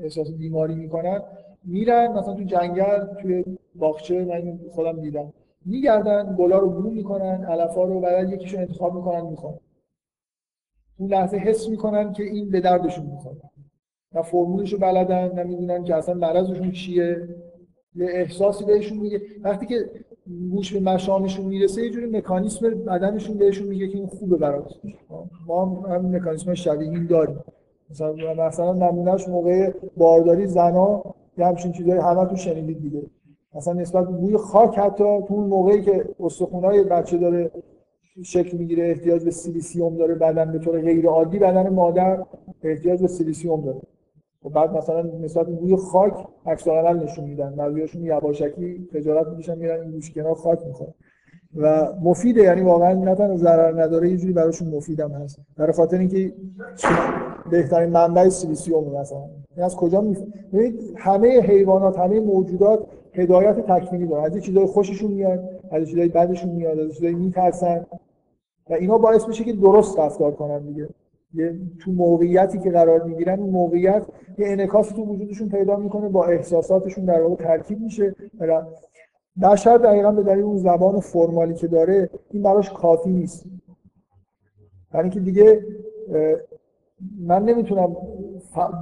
احساس بیماری می‌کنن میرن مثلا تو جنگل توی باغچه من خودم دیدم. میگردن گلا رو بو می‌کنن علفا رو بعد یکیشون انتخاب می‌کنن می‌خوان اون لحظه حس می‌کنن که این به دردشون می‌خوره. و فرمولش بلدن نمی‌دونن که اصلا مرضشون چیه. یه احساسی بهشون میگه. وقتی که گوش به مشامشون می‌رسه یه جوری مکانیسم بدنشون بهشون میگه که این خوبه برات. ما هم مکانیسم شبیه این داریم. مثلا مثلا نمونهش موقع بارداری زنا یه همچین چیزایی همه تو شنیدید دیگه. مثلا نسبت بوی خاک حتی تو اون موقعی که استخونای بچه داره شکل می‌گیره احتیاج به سیلیسیوم داره بدن به طور غیر عادی بدن مادر احتیاج به سیلیسیوم داره. و بعد مثلا نسبت بوی خاک عکس نشون میدن. بعضیاشون یواشکی خجالت می‌کشن میرن این گوش کنار خاک می‌خوره و مفیده یعنی واقعا نه تنها ضرر نداره یه جوری براشون مفیدم هست. برای خاطر اینکه بهترین منبع سیلیسیوم مثلا. این از کجا می‌فهمید همه حیوانات همه موجودات هدایت تکوینی دارن. از چیزای خوششون میاد از چیزای بدشون میاد از چیزای میترسن. و اینا باعث میشه که درست رفتار کنن دیگه. تو موقعیتی که قرار می‌گیرن اون موقعیت یه انعکاسی تو وجودشون پیدا می‌کنه با احساساتشون در واقع ترکیب میشه. بشر دقیقا به دلیل اون زبان فرمالی که داره این براش کافی نیست. برای اینکه دیگه من نمی‌تونم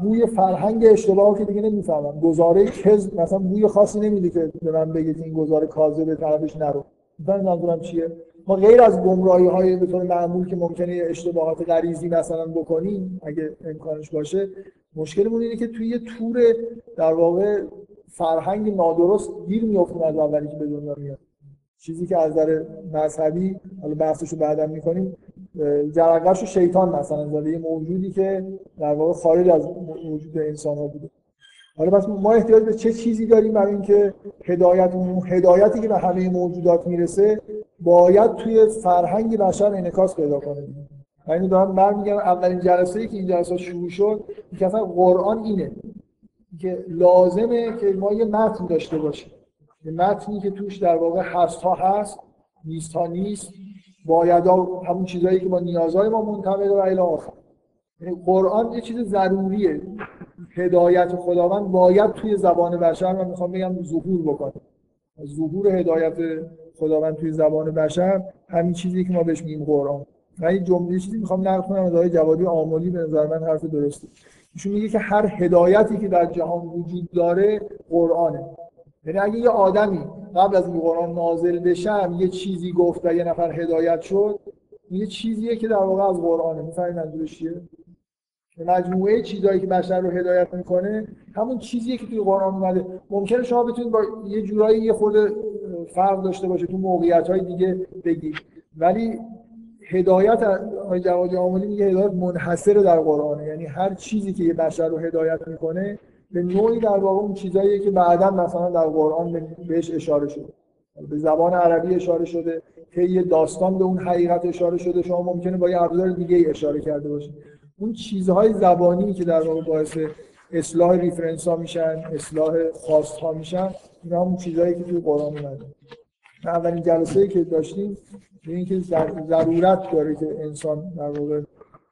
بوی فرهنگ اشتباه که دیگه نمی‌فهمم. گزاره کذب مثلا بوی خاصی نمیده که به من بگه این گزاره به طرفش نرو. من منظورم چیه؟ ما غیر از گمراهی های به طور معمول که ممکنه اشتباهات غریزی مثلا بکنیم اگه امکانش باشه مشکلمون اینه که توی یه تور در واقع فرهنگ نادرست گیر میافتیم از اولی که به دنیا میاد. چیزی که از نظر مذهبی حالا بحثش رو بعدا می‌کنیم جرقش و شیطان مثلا زاده یه موجودی که در واقع خارج از وجود انسان ها بوده. حالا پس ما احتیاج به چه چیزی داریم برای اینکه هدایت اون هدایتی که به همه موجودات می‌رسه باید توی فرهنگ بشر انعکاس پیدا کنه؟ من اینو دارم برمیگردم. اولین جلسه ای که این جلسه شروع شد که اصلا قرآن اینه که لازمه که ما یه متن داشته باشیم. یه متنی که توش در واقع هست ها هست نیست ها نیست. باید همون چیزهایی که با نیازهای ما منطبقه و الی آخر. یعنی قرآن یه چیز ضروریه. هدایت خداوند باید توی زبان بشر من می‌خوام بگم ظهور بکنه. ظهور هدایت خداوند توی زبان بشر همین چیزی که ما بهش میگیم قرآن. من این جمله چیزی می‌خوام نقل کنم از آقای جوادی آملی به نظر من حرف درسته. ایشون میگه که هر هدایتی که در جهان وجود داره قرآنه. یعنی اگه یه آدمی قبل از این قرآن نازل بشم یه چیزی گفت و یه نفر هدایت شد یه چیزیه که در واقع از قرآنه. می‌فهمید منظورش چیه؟ مجموعه چیزهایی که بشر رو هدایت می‌کنه همون چیزیه که توی قرآن اومده. ممکنه شما بتونید با یه جورایی یه خورده فرق داشته باشه تو موقعیت های دیگه بگید. ولی هدایت های جواد عاملی میگه هدایت منحصر در قرآنه. یعنی هر چیزی که یه بشر رو هدایت می‌کنه به نوعی در واقع اون چیزاییه که بعدا مثلا در قرآن بهش اشاره شده. به زبان عربی اشاره شده. یه داستان به اون حقیقت اشاره شده. شما ممکنه با یه ابزار دیگه اشاره کرده باشید. اون چیزهای زبانی که در واقع باعث اصلاح ریفرنس ها میشن اصلاح خواست ها میشن اینا همون چیزهایی که توی قرآن اومده. اولین جلسه که داشتیم اینکه ضرورت داره که انسان در واقع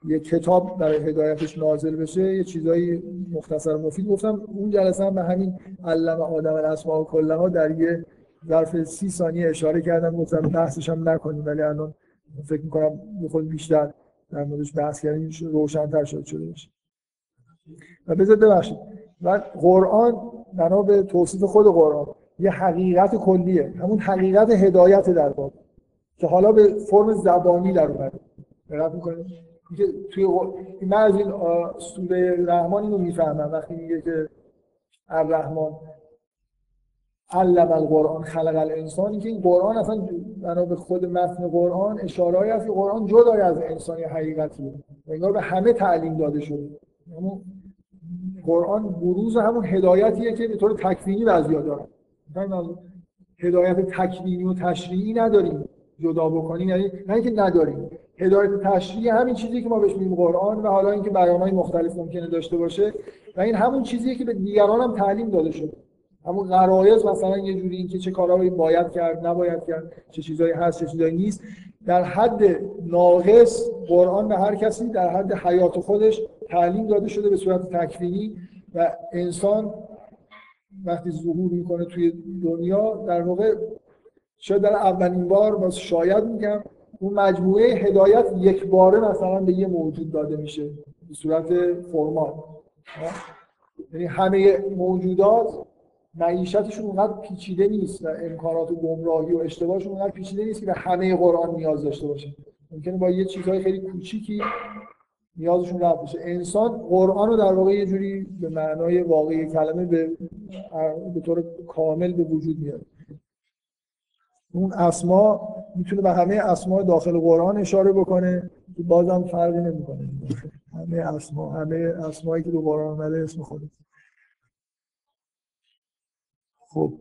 یه کتاب برای هدایتش نازل بشه یه چیزایی مختصر مفید. گفتم اون جلسه هم به همین علم آدم الاسماء کلها در یه ظرف سی ثانیه اشاره کردم. گفتم بحثش هم نکنیم ولی الان فکر می‌کنم یه خود بیشتر در موردش بحث کردیم روشنتر شد شده باشه و بذار ببخشید. و قرآن بنا به توصیف خود قرآن یه حقیقت کلیه. همون حقیقت هدایت در واقع که حالا به فرم زبانی در اومده. دقت می‌کنید؟ توی من از این سوره رحمان اینو می‌فهمم. وقتی میگه که الرحمن علم القرآن خلق الانسان که این قرآن اصلا بنا به خود متن قرآن اشارهایی هست که قرآن جدای از انسانی حقیقتیه انگار به همه تعلیم داده شده. همون قرآن بروز همون هدایتیه که به طور تکوینی بعضیا دارن. هدایت تکوینی و تشریعی نداریم. جدا بکنیم یعنی نه اینکه نداریم. هدایت تشریعی همین چیزی که ما بهش میگیم قرآن و حالا اینکه بیانهای مختلف ممکنه داشته باشه و این همون چیزیه که به دیگران هم تعلیم داده شده. همون غرایز مثلا یه جوری اینکه چه کارهایی باید کرد نباید کرد چه چیزایی هست چه چیزایی نیست. در حد ناقص قرآن به هر کسی در حد حیات خودش تعلیم داده شده به صورت تکوینی و انسان وقتی ظهور می‌کنه توی دنیا در واقع شاید در اولین بار باز شاید میگم اون مجموعه هدایت یک باره مثلا به یه موجود داده میشه به صورت فرمال. یعنی همه موجودات معیشتشون اونقدر پیچیده نیست و امکانات و گمراهی و اشتباهشون اونقدر پیچیده نیست که به همه قرآن نیاز داشته باشه. ممکنه با یه چیزهای خیلی کوچیکی نیازشون رفت بشه انسان قرآن رو در واقع یه جوری به معنای واقعی کلمه به, به طور کامل به وجود میاره. اون اسما می‌تونه به همه اسما داخل قرآن اشاره بکنه که بازم فرقی نمی‌کنه. همه اسما همه اسمایی که تو قرآن اومده اسم خودش. خب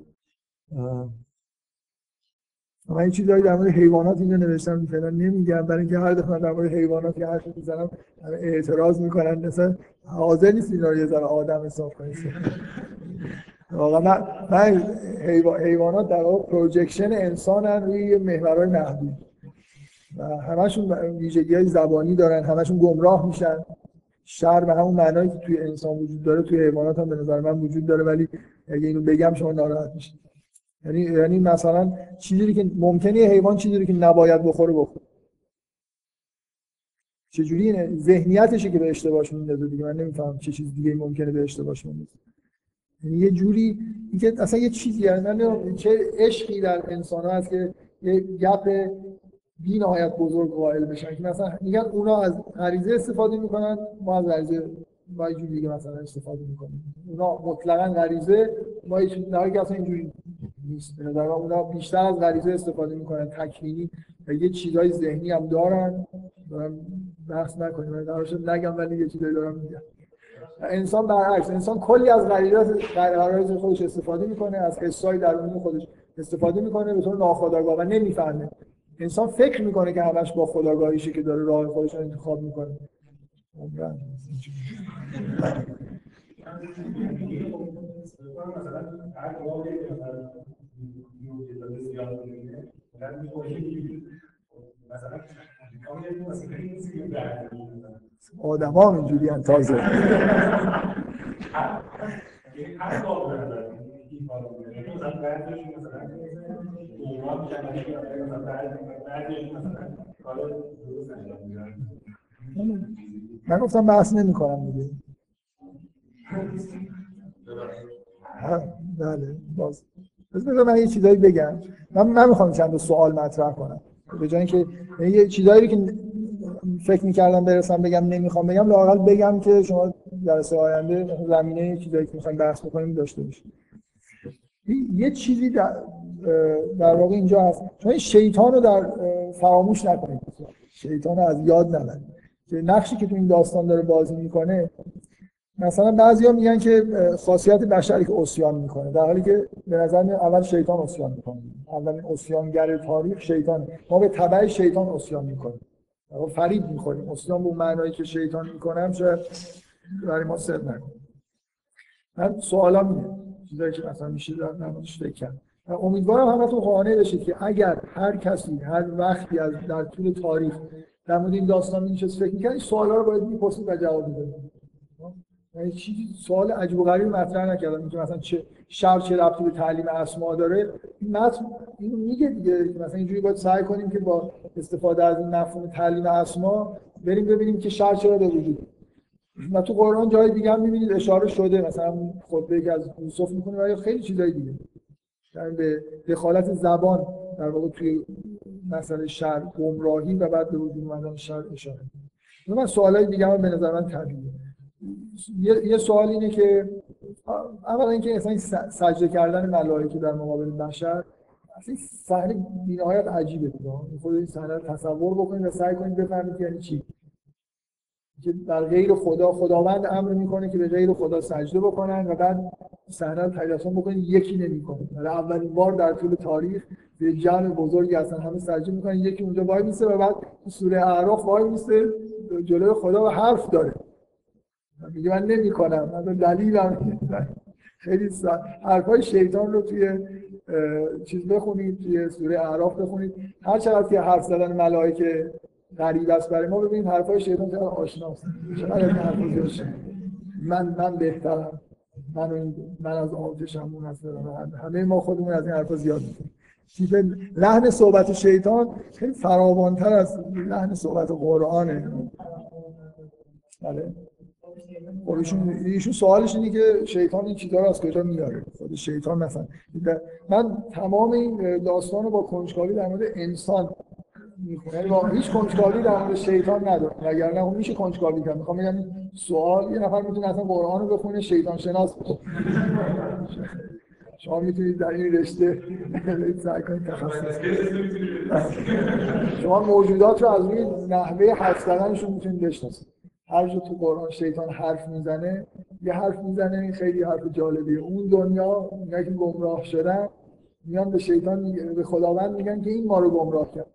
من این چیزایی در مورد حیوانات اینو نوشتم فعلا نمیگم برای اینکه هر دفعه در مورد حیوانات یه حرف می‌زنم اعتراض می‌کنن مثلا حاضر نیست اینا رو یه ذره آدم حساب کنید. واقعا من, من حیوانات در واقع پروجکشن انسانن روی محورهای محدود. و همشون ویژگی های زبانی دارن همشون گمراه میشن. شر به همون معنایی که توی انسان وجود داره توی حیوانات هم به نظر من وجود داره ولی اگه اینو بگم شما ناراحت میشید. یعنی یعنی مثلا چیزی که ممکنه حیوان چیزی که نباید بخوره بخوره. چجوری اینه؟ ذهنیتشه که به اشتباهش میندازه دیگه. من نمی‌فهمم چه چیز دیگه ممکنه به اشتباهش میندازه. یعنی یه جوری اینکه اصلا یه چیزی یعنی من چه عشقی در انسان هست که یه گپ بی نهایت بزرگ قائل بشن که مثلا میگن اونا از غریزه استفاده می‌کنن ما از غریزه ما دیگه مثلا استفاده می‌کنیم. اونا مطلقا غریزه ما چیزی که اصلا اینجوری نیست. به نظر اونا بیشتر از غریزه استفاده می‌کنن. تکوینی و یه چیزای ذهنی هم دارن. دارم بحث نکنیم. در نگم ولی یه چیزایی دارم میگم. انسان برعکس. انسان کلی از غریزه خودش استفاده می‌کنه از حسای درونی خودش استفاده می‌کنه به طور ناخودآگاه و نمی‌فهمه. انسان فکر می‌کنه که همش با خداگاهیشه که داره راه خودش رو انتخاب می‌کنه. آدم ها اینجوری هم تازه بعضیش مثلا کار درست انجام میدن من گفتم بحث نمی کنم دیگه بله باز. بذار من یه چیزایی بگم. من من می‌خوام چند سوال مطرح کنم. به جای اینکه یعنی یه چیزایی که فکر می‌کردم برسم بگم نمی‌خوام بگم لاقل بگم که شما جلسه آینده زمینه چیزایی که می‌خوایم بحث بکنیم داشته باشید یه چیزی در, در واقع اینجا هست. شما شیطان رو در فراموش نکنید. شیطان رو از یاد نبرید نقشی که تو این داستان داره بازی می‌کنه مثلا بعضیا میگن که خاصیت بشری که اسیان می‌کنه. در حالی که به نظر اول شیطان اسیان می‌کنه. اولین اسیانگر تاریخ شیطان. ما به تبع شیطان اسیان می‌کنیم. فریب می‌خوریم. اسیان به معنایی که شیطان می‌کنم شاید برای ما صدق نکنه. من سوالا اینه چیزایی که مثلا میشه در نمازش فکر کرد. امیدوارم همتون قانع بشید که اگر هر کسی هر وقتی از در طول تاریخ در مورد این داستان میشه فکر می‌کنید سوالا رو باید می‌پرسید و جواب می‌دید یعنی چیزی سوال عجیب و غریبی مطرح نکردم. که مثلا چه شر چه ربطی به تعلیم اسما داره. این متن اینو میگه دیگه. مثلا اینجوری باید سعی کنیم که با استفاده از این مفهوم تعلیم اسما بریم ببینیم که شر چرا به وجود و تو قرآن جای دیگه هم می‌بینید اشاره شده. مثلا خطبه که از یوسف می‌کنه و خیلی چیزای دیگه. به دخالت زبان در واقع توی مسئله شر گمراهی و بعد به وجود اومدن شر اشاره من سوالای دیگه هم به نظر من طبیعیه. یه, یه سوال اینه که اولا اینکه اصلا سجده کردن ملائکه در مقابل بشر اصلا صحنه بی‌نهایت عجیبه خود این صحنه تصور بکنید و سعی کنید بفهمید یعنی چی. که در غیر خدا خداوند امر می‌کنه که به غیر خدا سجده بکنن و بعد صحنه رو تجسم بکنید یکی نمی‌کنه. برای اولین بار در طول تاریخ به جمع بزرگی اصلا همه سجده می‌کنن یکی اونجا وای میسته و بعد سوره اعراف وای میسته جلوی خدا و حرف داره. میگه من نمی کنم من دلیلم. خیلی حرفای شیطان رو توی چیز بخونید توی سوره اعراف بخونید. هر چقدر که حرف زدن ملائکه غریب است برای ما ببینید حرفای شیطان چقدر آشناست. چقدر حرفا من من بهترم. من من از آتشم اون از همه ما خودمون از این حرفا زیاد می‌کنیم لحن صحبت شیطان خیلی فراوانتر از لحن صحبت قرآنه. بله. ایشون ایشون سوالش اینه که شیطان این چیزا رو از کجا میاره؟ خود شیطان مثلا. من تمام این داستان رو با کنجکاوی در مورد انسان یعنی با هیچ کنجکاوی در مورد شیطان ندارم وگرنه اون میشه کنجکاوی کرد. می‌خوام بگم سوال یه نفر می‌تونه اصلا قرآن رو بخونه شیطان شناس بشه شما می‌تونید در این رشته سعی کنید تخصص شما موجودات رو از روی نحوه حدس زدنشون می‌تونید بشناسید. هر جا تو قرآن شیطان حرف می‌زنه یه حرف می‌زنه خیلی حرف جالبیه. اون دنیا اونایی که گمراه شدن میان به شیطان به خداوند میگن که این ما رو گمراه کرد.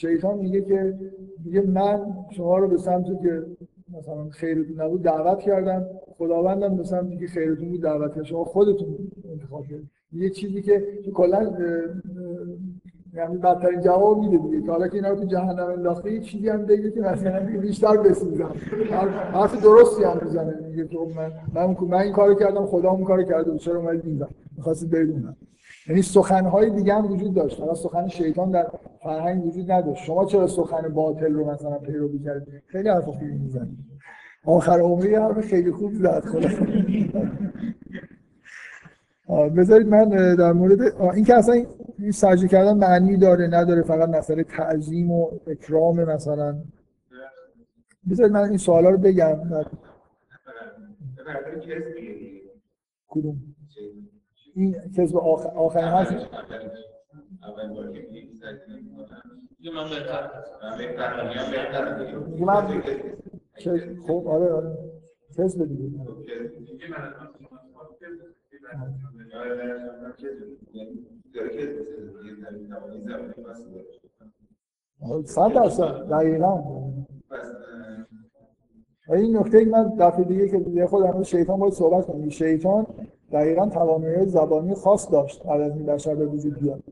شیطان میگه که میگه من شما رو به سمتی که مثلا خیرتون نبود دعوت کردم. خداوندم به سمتی که خیرتون بود دعوت کرد. شما خودتون انتخاب کردید. یه چیزی که کلا یعنی بدترین جواب میده دیگه. حالا که اینا رو تو جهنم انداخته یه چیزی هم بگه که مثلا بیشتر بسوزن حرف درستی هم می‌زنه میگه که من من, من این کارو کردم خدا اون کارو کرده چرا اومدید اینجا؟ می‌خواستید بدونم یعنی سخنهای دیگه هم وجود داشت. حالا سخن شیطان در فرهنگ وجود نداشت. شما چرا سخن باطل رو مثلا پیروی کردید؟ خیلی حرف خوبی می‌زنید. آخر عمری حرف خیلی خوب زد. بذارید من در مورد این که اصلا این سجده کردن معنی داره نداره فقط مسئله تعظیم و اکرام مثلا. بذارید من این سوالا رو بگم. کدوم؟ این کذب آخر آخر هست من خب آره آره. کذب دیگه. صد درصد دقیقا. این نکته که من دفعه دیگه که خودم شیطان باید صحبت کنم. شیطان دقیقا توانایی زبانی خاص داشت بعد از این بشر به وجود بیاد.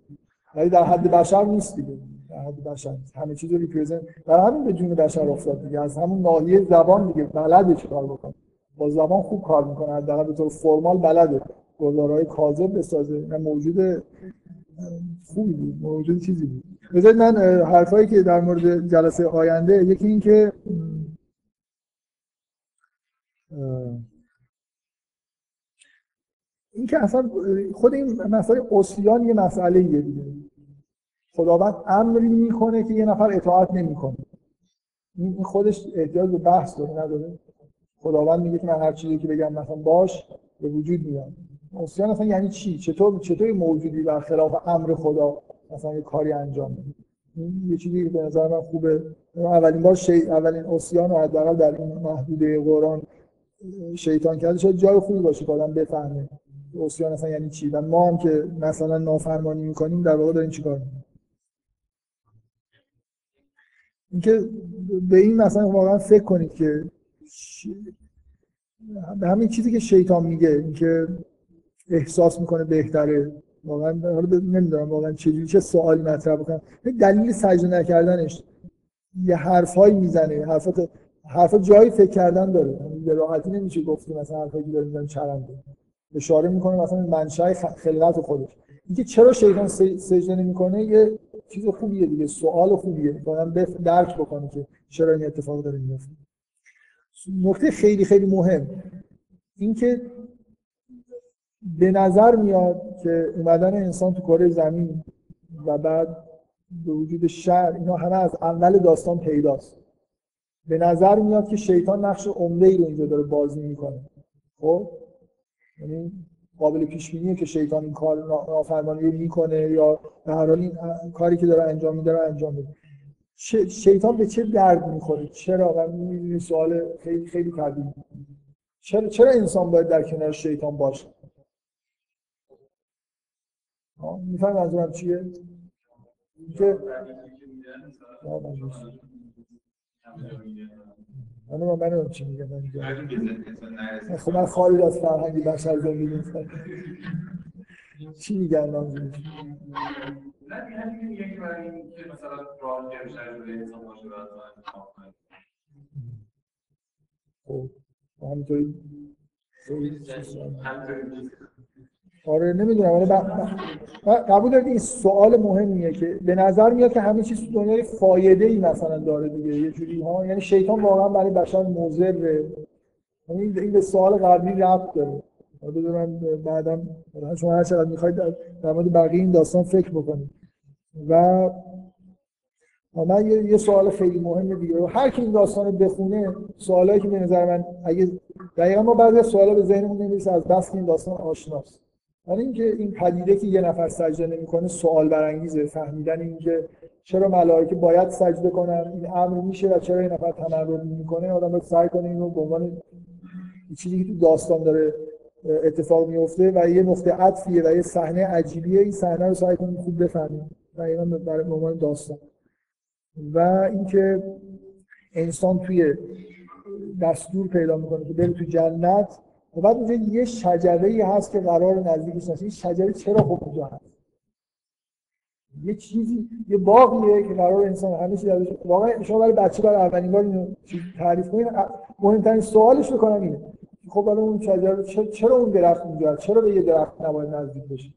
ولی در حد بشر نیست دیگه. در حد بشر. همه چیز رو ریپرزنت در همین به جون بشر افتاد دیگه. از همون ناحیه زبان دیگه بلده چیکار بکنه. با زبان خوب کار می‌کنه. حداقل به طور فرمال بلده. گلدارهای کاذب بسازه. نه موجود خوبی بود موجود چیزی بود. بذارید من حرفایی که در مورد جلسه آینده یکی این که این که اصلا خود این مسئله اصلیان یه مسئله یه دیگه. خداوند امری می‌کنه که یه نفر اطاعت نمی‌کنه. این خودش احتیاج به بحث داره نداره؟ خداوند میگه که من هر چیزی که بگم مثلا باش به وجود میاد. اصلیان اصلا یعنی چی؟ چطور چطور موجودی بر خلاف امر خدا مثلا یه کاری انجام میده؟ یه چیزی به نظر من خوبه. اولین بار شی... اولین اصلیان رو حداقل در این محدوده قرآن شیطان کرده. شاید جای خوبی باشه که آدم بفهمه. عصیان اصلا یعنی چی؟ و ما هم که مثلا نافرمانی می‌کنیم در واقع داریم چیکار می‌کنیم؟ اینکه به این مثلا واقعا فکر کنید که ش- به همین چیزی که شیطان میگه اینکه احساس می‌کنه بهتره. واقعا نمی‌دونم واقعا چجوری چه سوالی مطرح بکنم. دلیل سجده نکردنش یه حرفهایی می‌زنه حرفات حرفا جایی فکر کردن داره. یعنی به راحتی نمیشه گفت مثلا حرفایی داره می‌زنه چرنده اشاره می‌کنه مثلا منشأ خلقت خودش. اینکه چرا شیطان سجده نمی‌کنه یه چیز خوبیه دیگه سوال خوبیه. بف- درک بکنه که چرا این اتفاق داره میفته نکته خیلی خیلی مهم. اینکه به نظر میاد که اومدن انسان تو کره زمین و بعد به وجود شر اینا همه از اول داستان پیداست. به نظر میاد که شیطان نقش عمده ای رو اینجا داره بازی می‌کنه. خب؟ یعنی قابل پیش بینیه که شیطان این کار نا- نافرمانی رو می‌کنه یا به هر حال این کاری که داره انجام میده رو انجام میده. شیطان به چه درد می‌خوره؟ چرا؟ من این سوال خیلی خیلی طبیعی چرا چرا انسان باید در کنار شیطان باشه؟ میفهم منظورم چیه؟ که من من من چی میگم. خب من خارج از فرهنگ بشر زندگی می‌کنم چی میگن منظورش. خب همینطوری. همینطوری آره نمی‌دونم آره قبول دارید این سوال مهمیه که به نظر میاد که همه چیز تو دنیای فایده ای مثلا داره دیگه یه جوری ها یعنی شیطان واقعا برای بشر مضره. یعنی این این به سوال قبلی ربط داره. بذار من بعدم شما هر چقدر می‌خواید در مورد بقیه این داستان فکر بکنید. و من یه, یه سوال خیلی مهم دیگه. هر کی این داستان بخونه سوالایی که به نظر من اگه دقیقا ما بعضی سوالا به ذهنمون نمی‌رسه از بس این داستان آشناست. ولی اینکه این پدیده که یه نفر سجده نمی‌کنه سوال برانگیزه فهمیدن اینکه چرا ملائکه باید سجده کنن این امر میشه و چرا این نفر تمرد می‌کنه آدم باید سعی کنه اینو به عنوان یه چیزی که تو داستان داره اتفاق میفته و یه نقطه عطفیه و یه صحنه عجیبیه این صحنه رو سعی کنیم خوب بفهمیم دقیقا برای عنوان داستان. و اینکه انسان توی دستور پیدا می‌کنه که بره تو جنت و بعد اونجا یه شجره ای هست که قرار نزدیکش نشه. این شجره چرا خب اونجا هست؟ یه چیزی یه باقیه که قرار انسان چیز ازش واقعا شما برای بچه برای اولین بار اینو تعریف کنید مهمترین سوالش رو کنم اینه. خب حالا اون شجره چرا, اون درخت اونجا هست؟ چرا به یه درخت نباید نزدیک بشه؟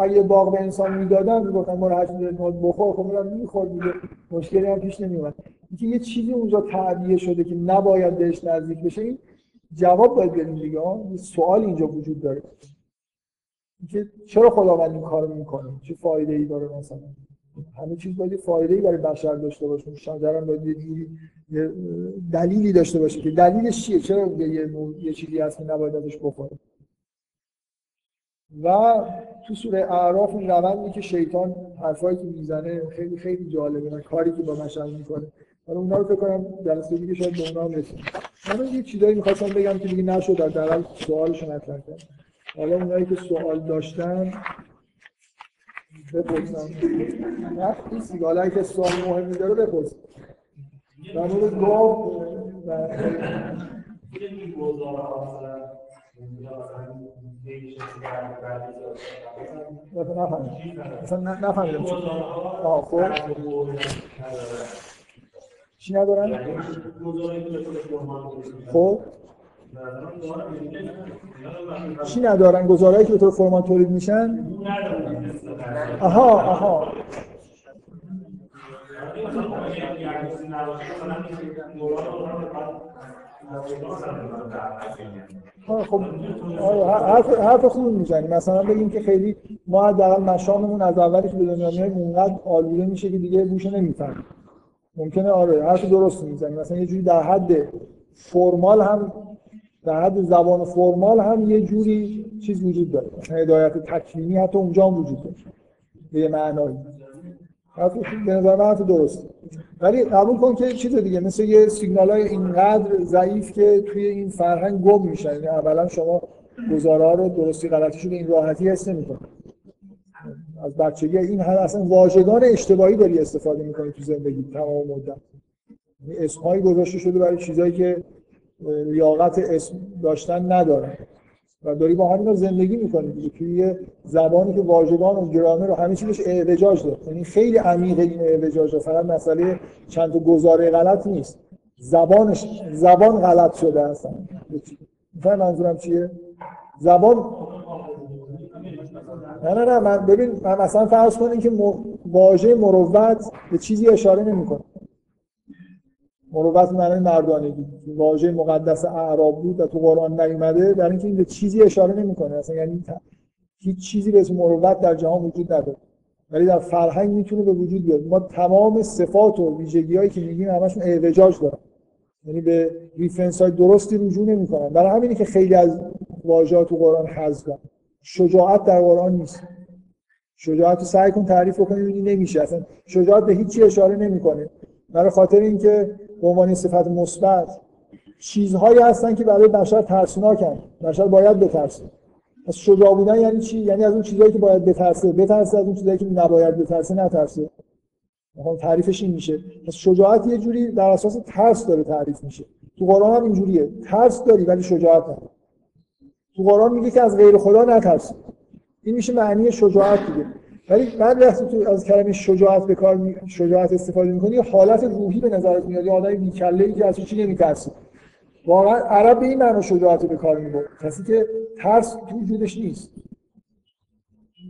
اگه باغ به انسان می‌دادن می‌گفتن ما رو چیزی دلت بخور. خب میرم می‌خورد دیگه. مشکلی هم پیش نمیومد اینکه یه چیزی اونجا تعبیه شده که نباید بهش نزدیک بشه این جواب باید بدیم دیگه. یه سوال اینجا وجود داره. اینکه چرا خداوند این کارو می‌کنه؟ چه فایده ای داره مثلا؟ همه چیز باید فایده ای برای بشر داشته باشه. شجر هم باید یه دلیلی داشته باشه که دلیلش چیه؟ چرا یه یه, چیزی هست که نباید ازش بخوره؟ و تو سوره اعراف این روندی که شیطان حرفایی که می‌زنه خیلی خیلی جالبه. کاری که با مشعل می‌کنه. حالا اونا رو فکر کنم جلسه دیگه شاید به اونا هم من یه چیزایی می‌خواستم بگم که دیگه نشد در درال سوالشو مطرح کردم. حالا اونایی که سوال داشتن بپرسم. نه نیستی حالا اگه سوال مهمی داره بپرس در مورد گاو نفهمیدم نفهمیدم گزاره‌ها آه، خب. چی ندارن؟ یعنی. خب. چی ندارن گزارهایی که به طور فرمان تولید میشن؟ آها آها. خب. حرف حرف خوبی می‌زنی مثلا بگیم که خیلی ما حداقل مشاممون از اولی که به دنیا میایم اونقدر آلوده میشه که دیگه بوشو نمی‌فهمیم. ممکنه آره حرف درست می‌زنی. مثلا یه جوری در حد فرمال هم در حد زبان فرمال هم یه جوری چیز وجود داره. مثلا هدایت تکوینی حتی اونجا هم وجود داره. به یه معنایی. به نظر من ولی قبول کن که چیز دیگه مثل یه سیگنال های اینقدر ضعیف که توی این فرهنگ گم میشن. یعنی اولا شما گزاره رو درستی غلطیشون این راحتی حس نمی‌کنی از بچگی این هم اصلا واژگان اشتباهی داری استفاده می‌کنی تو زندگی تمام مدت. یعنی اسمهایی گذاشته شده برای چیزایی که لیاقت اسم داشتن ندارن. و داری با همینا زندگی می‌کنی توی یه زبانی که واژگان و گرامر و همه چیزش اعوجاج داره. یعنی خیلی عمیق این اعوجاج فقط مسئله چند تا گزاره غلط نیست. زبانش زبان غلط شده اصلا. می‌فهمی منظورم چیه؟ زبان نه نه نه من ببین من مثلا فرض کنید که واژه مروت به چیزی اشاره نمی‌کنه. مروت معنای مردانگی. واژه مقدس اعراب بود و تو قرآن نیومده در اینکه این به چیزی اشاره نمی‌کنه. اصلا یعنی هیچ چیزی به اسم مروت در جهان وجود نداره. ولی در فرهنگ می‌تونه به وجود بیاد. ما تمام صفات و ویژگی هایی که میگیم همشون اعوجاج دارن. یعنی به ریفرنس های درستی رجوع نمی‌کنن. برای همینه که خیلی از واژه‌ها تو قرآن حذفن شجاعت در قرآن نیست. شجاعت رو سعی کن تعریف بکنی ببینی نمیشه. اصلا شجاعت به هیچی اشاره نمی‌کنه. برای خاطر اینکه به عنوان صفت مثبت چیزهایی هستن که برای بشر ترسناکن. بشر باید بترسه. پس شجاع بودن یعنی چی؟ یعنی از اون چیزهایی که باید بترسه. بترسه از اون چیزهایی که نباید بترسه نترسه. مثلا تعریفش این میشه. پس شجاعت یه جوری در اساس ترس داره تعریف میشه. تو قرآن هم اینجوریه. ترس داری ولی شجاعت نداری. قرآن میگه که از غیر خدا نترس این میشه معنی شجاعت دیگه. ولی بعد وقتی تو از کلمه شجاعت به کار می... شجاعت استفاده می‌کنی حالت روحی به نظرت میاد. یه آدم بیکله‌ای که از چی نمیترسه. واقعا عرب به این معنی شجاعت رو به کار می‌برد. کسی که ترس تو وجودش نیست.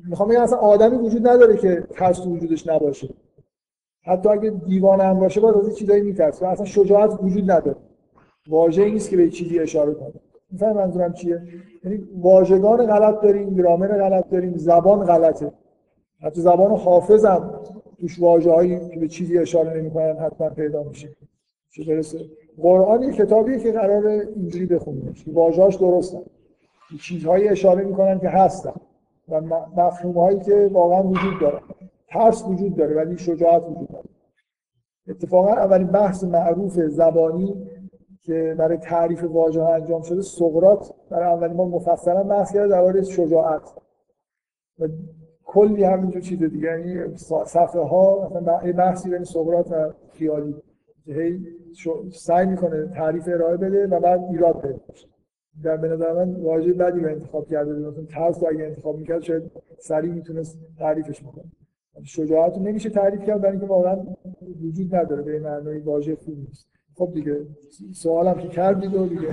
می‌خوام بگم اصلا آدمی وجود نداره که ترس تو وجودش نباشه. حتی اگه دیوانه هم باشه باز از چیزایی میترسه. اصلا شجاعت وجود نداره. واژه‌ای نیست که به چیزی اشاره کنه. می‌فهمی منظورم چیه؟ یعنی واژگان غلط داریم گرامر غلط داریم زبان غلطه. حتی زبان حافظ هم توش واژه‌هایی که به چیزی اشاره نمی‌کنن حتما پیدا میشه. چه برسه؟ قرآن یه کتابیه که قرار اینجوری بخونیمش که واژه‌هاش درستن. چیزهایی اشاره می‌کنن که هستن و مفهومهایی که واقعا وجود دارن ترس وجود داره ولی شجاعت وجود داره. اتفاقا اولین بحث معروف زبانی که برای تعریف واژه انجام شده سقراط برای اولین بار مفصلا بحث کرده درباره شجاعت. و کلی همینجور چیز دیگه یعنی صفحه ها مثلا بحثی بین سقراط و خیالی. هی سعی می‌کنه تعریف ارائه بده و بعد ایراد پیدا در به نظر من واژه بدی رو انتخاب کرده مثلا ترس اگه انتخاب می‌کرد شاید سریع می‌تونست تعریفش بکنه. شجاعت رو نمیشه تعریف کرد برای اینکه واقعا وجود نداره به معنای واژه خوب نیست. خب دیگه سوالم که کردید و دیگه.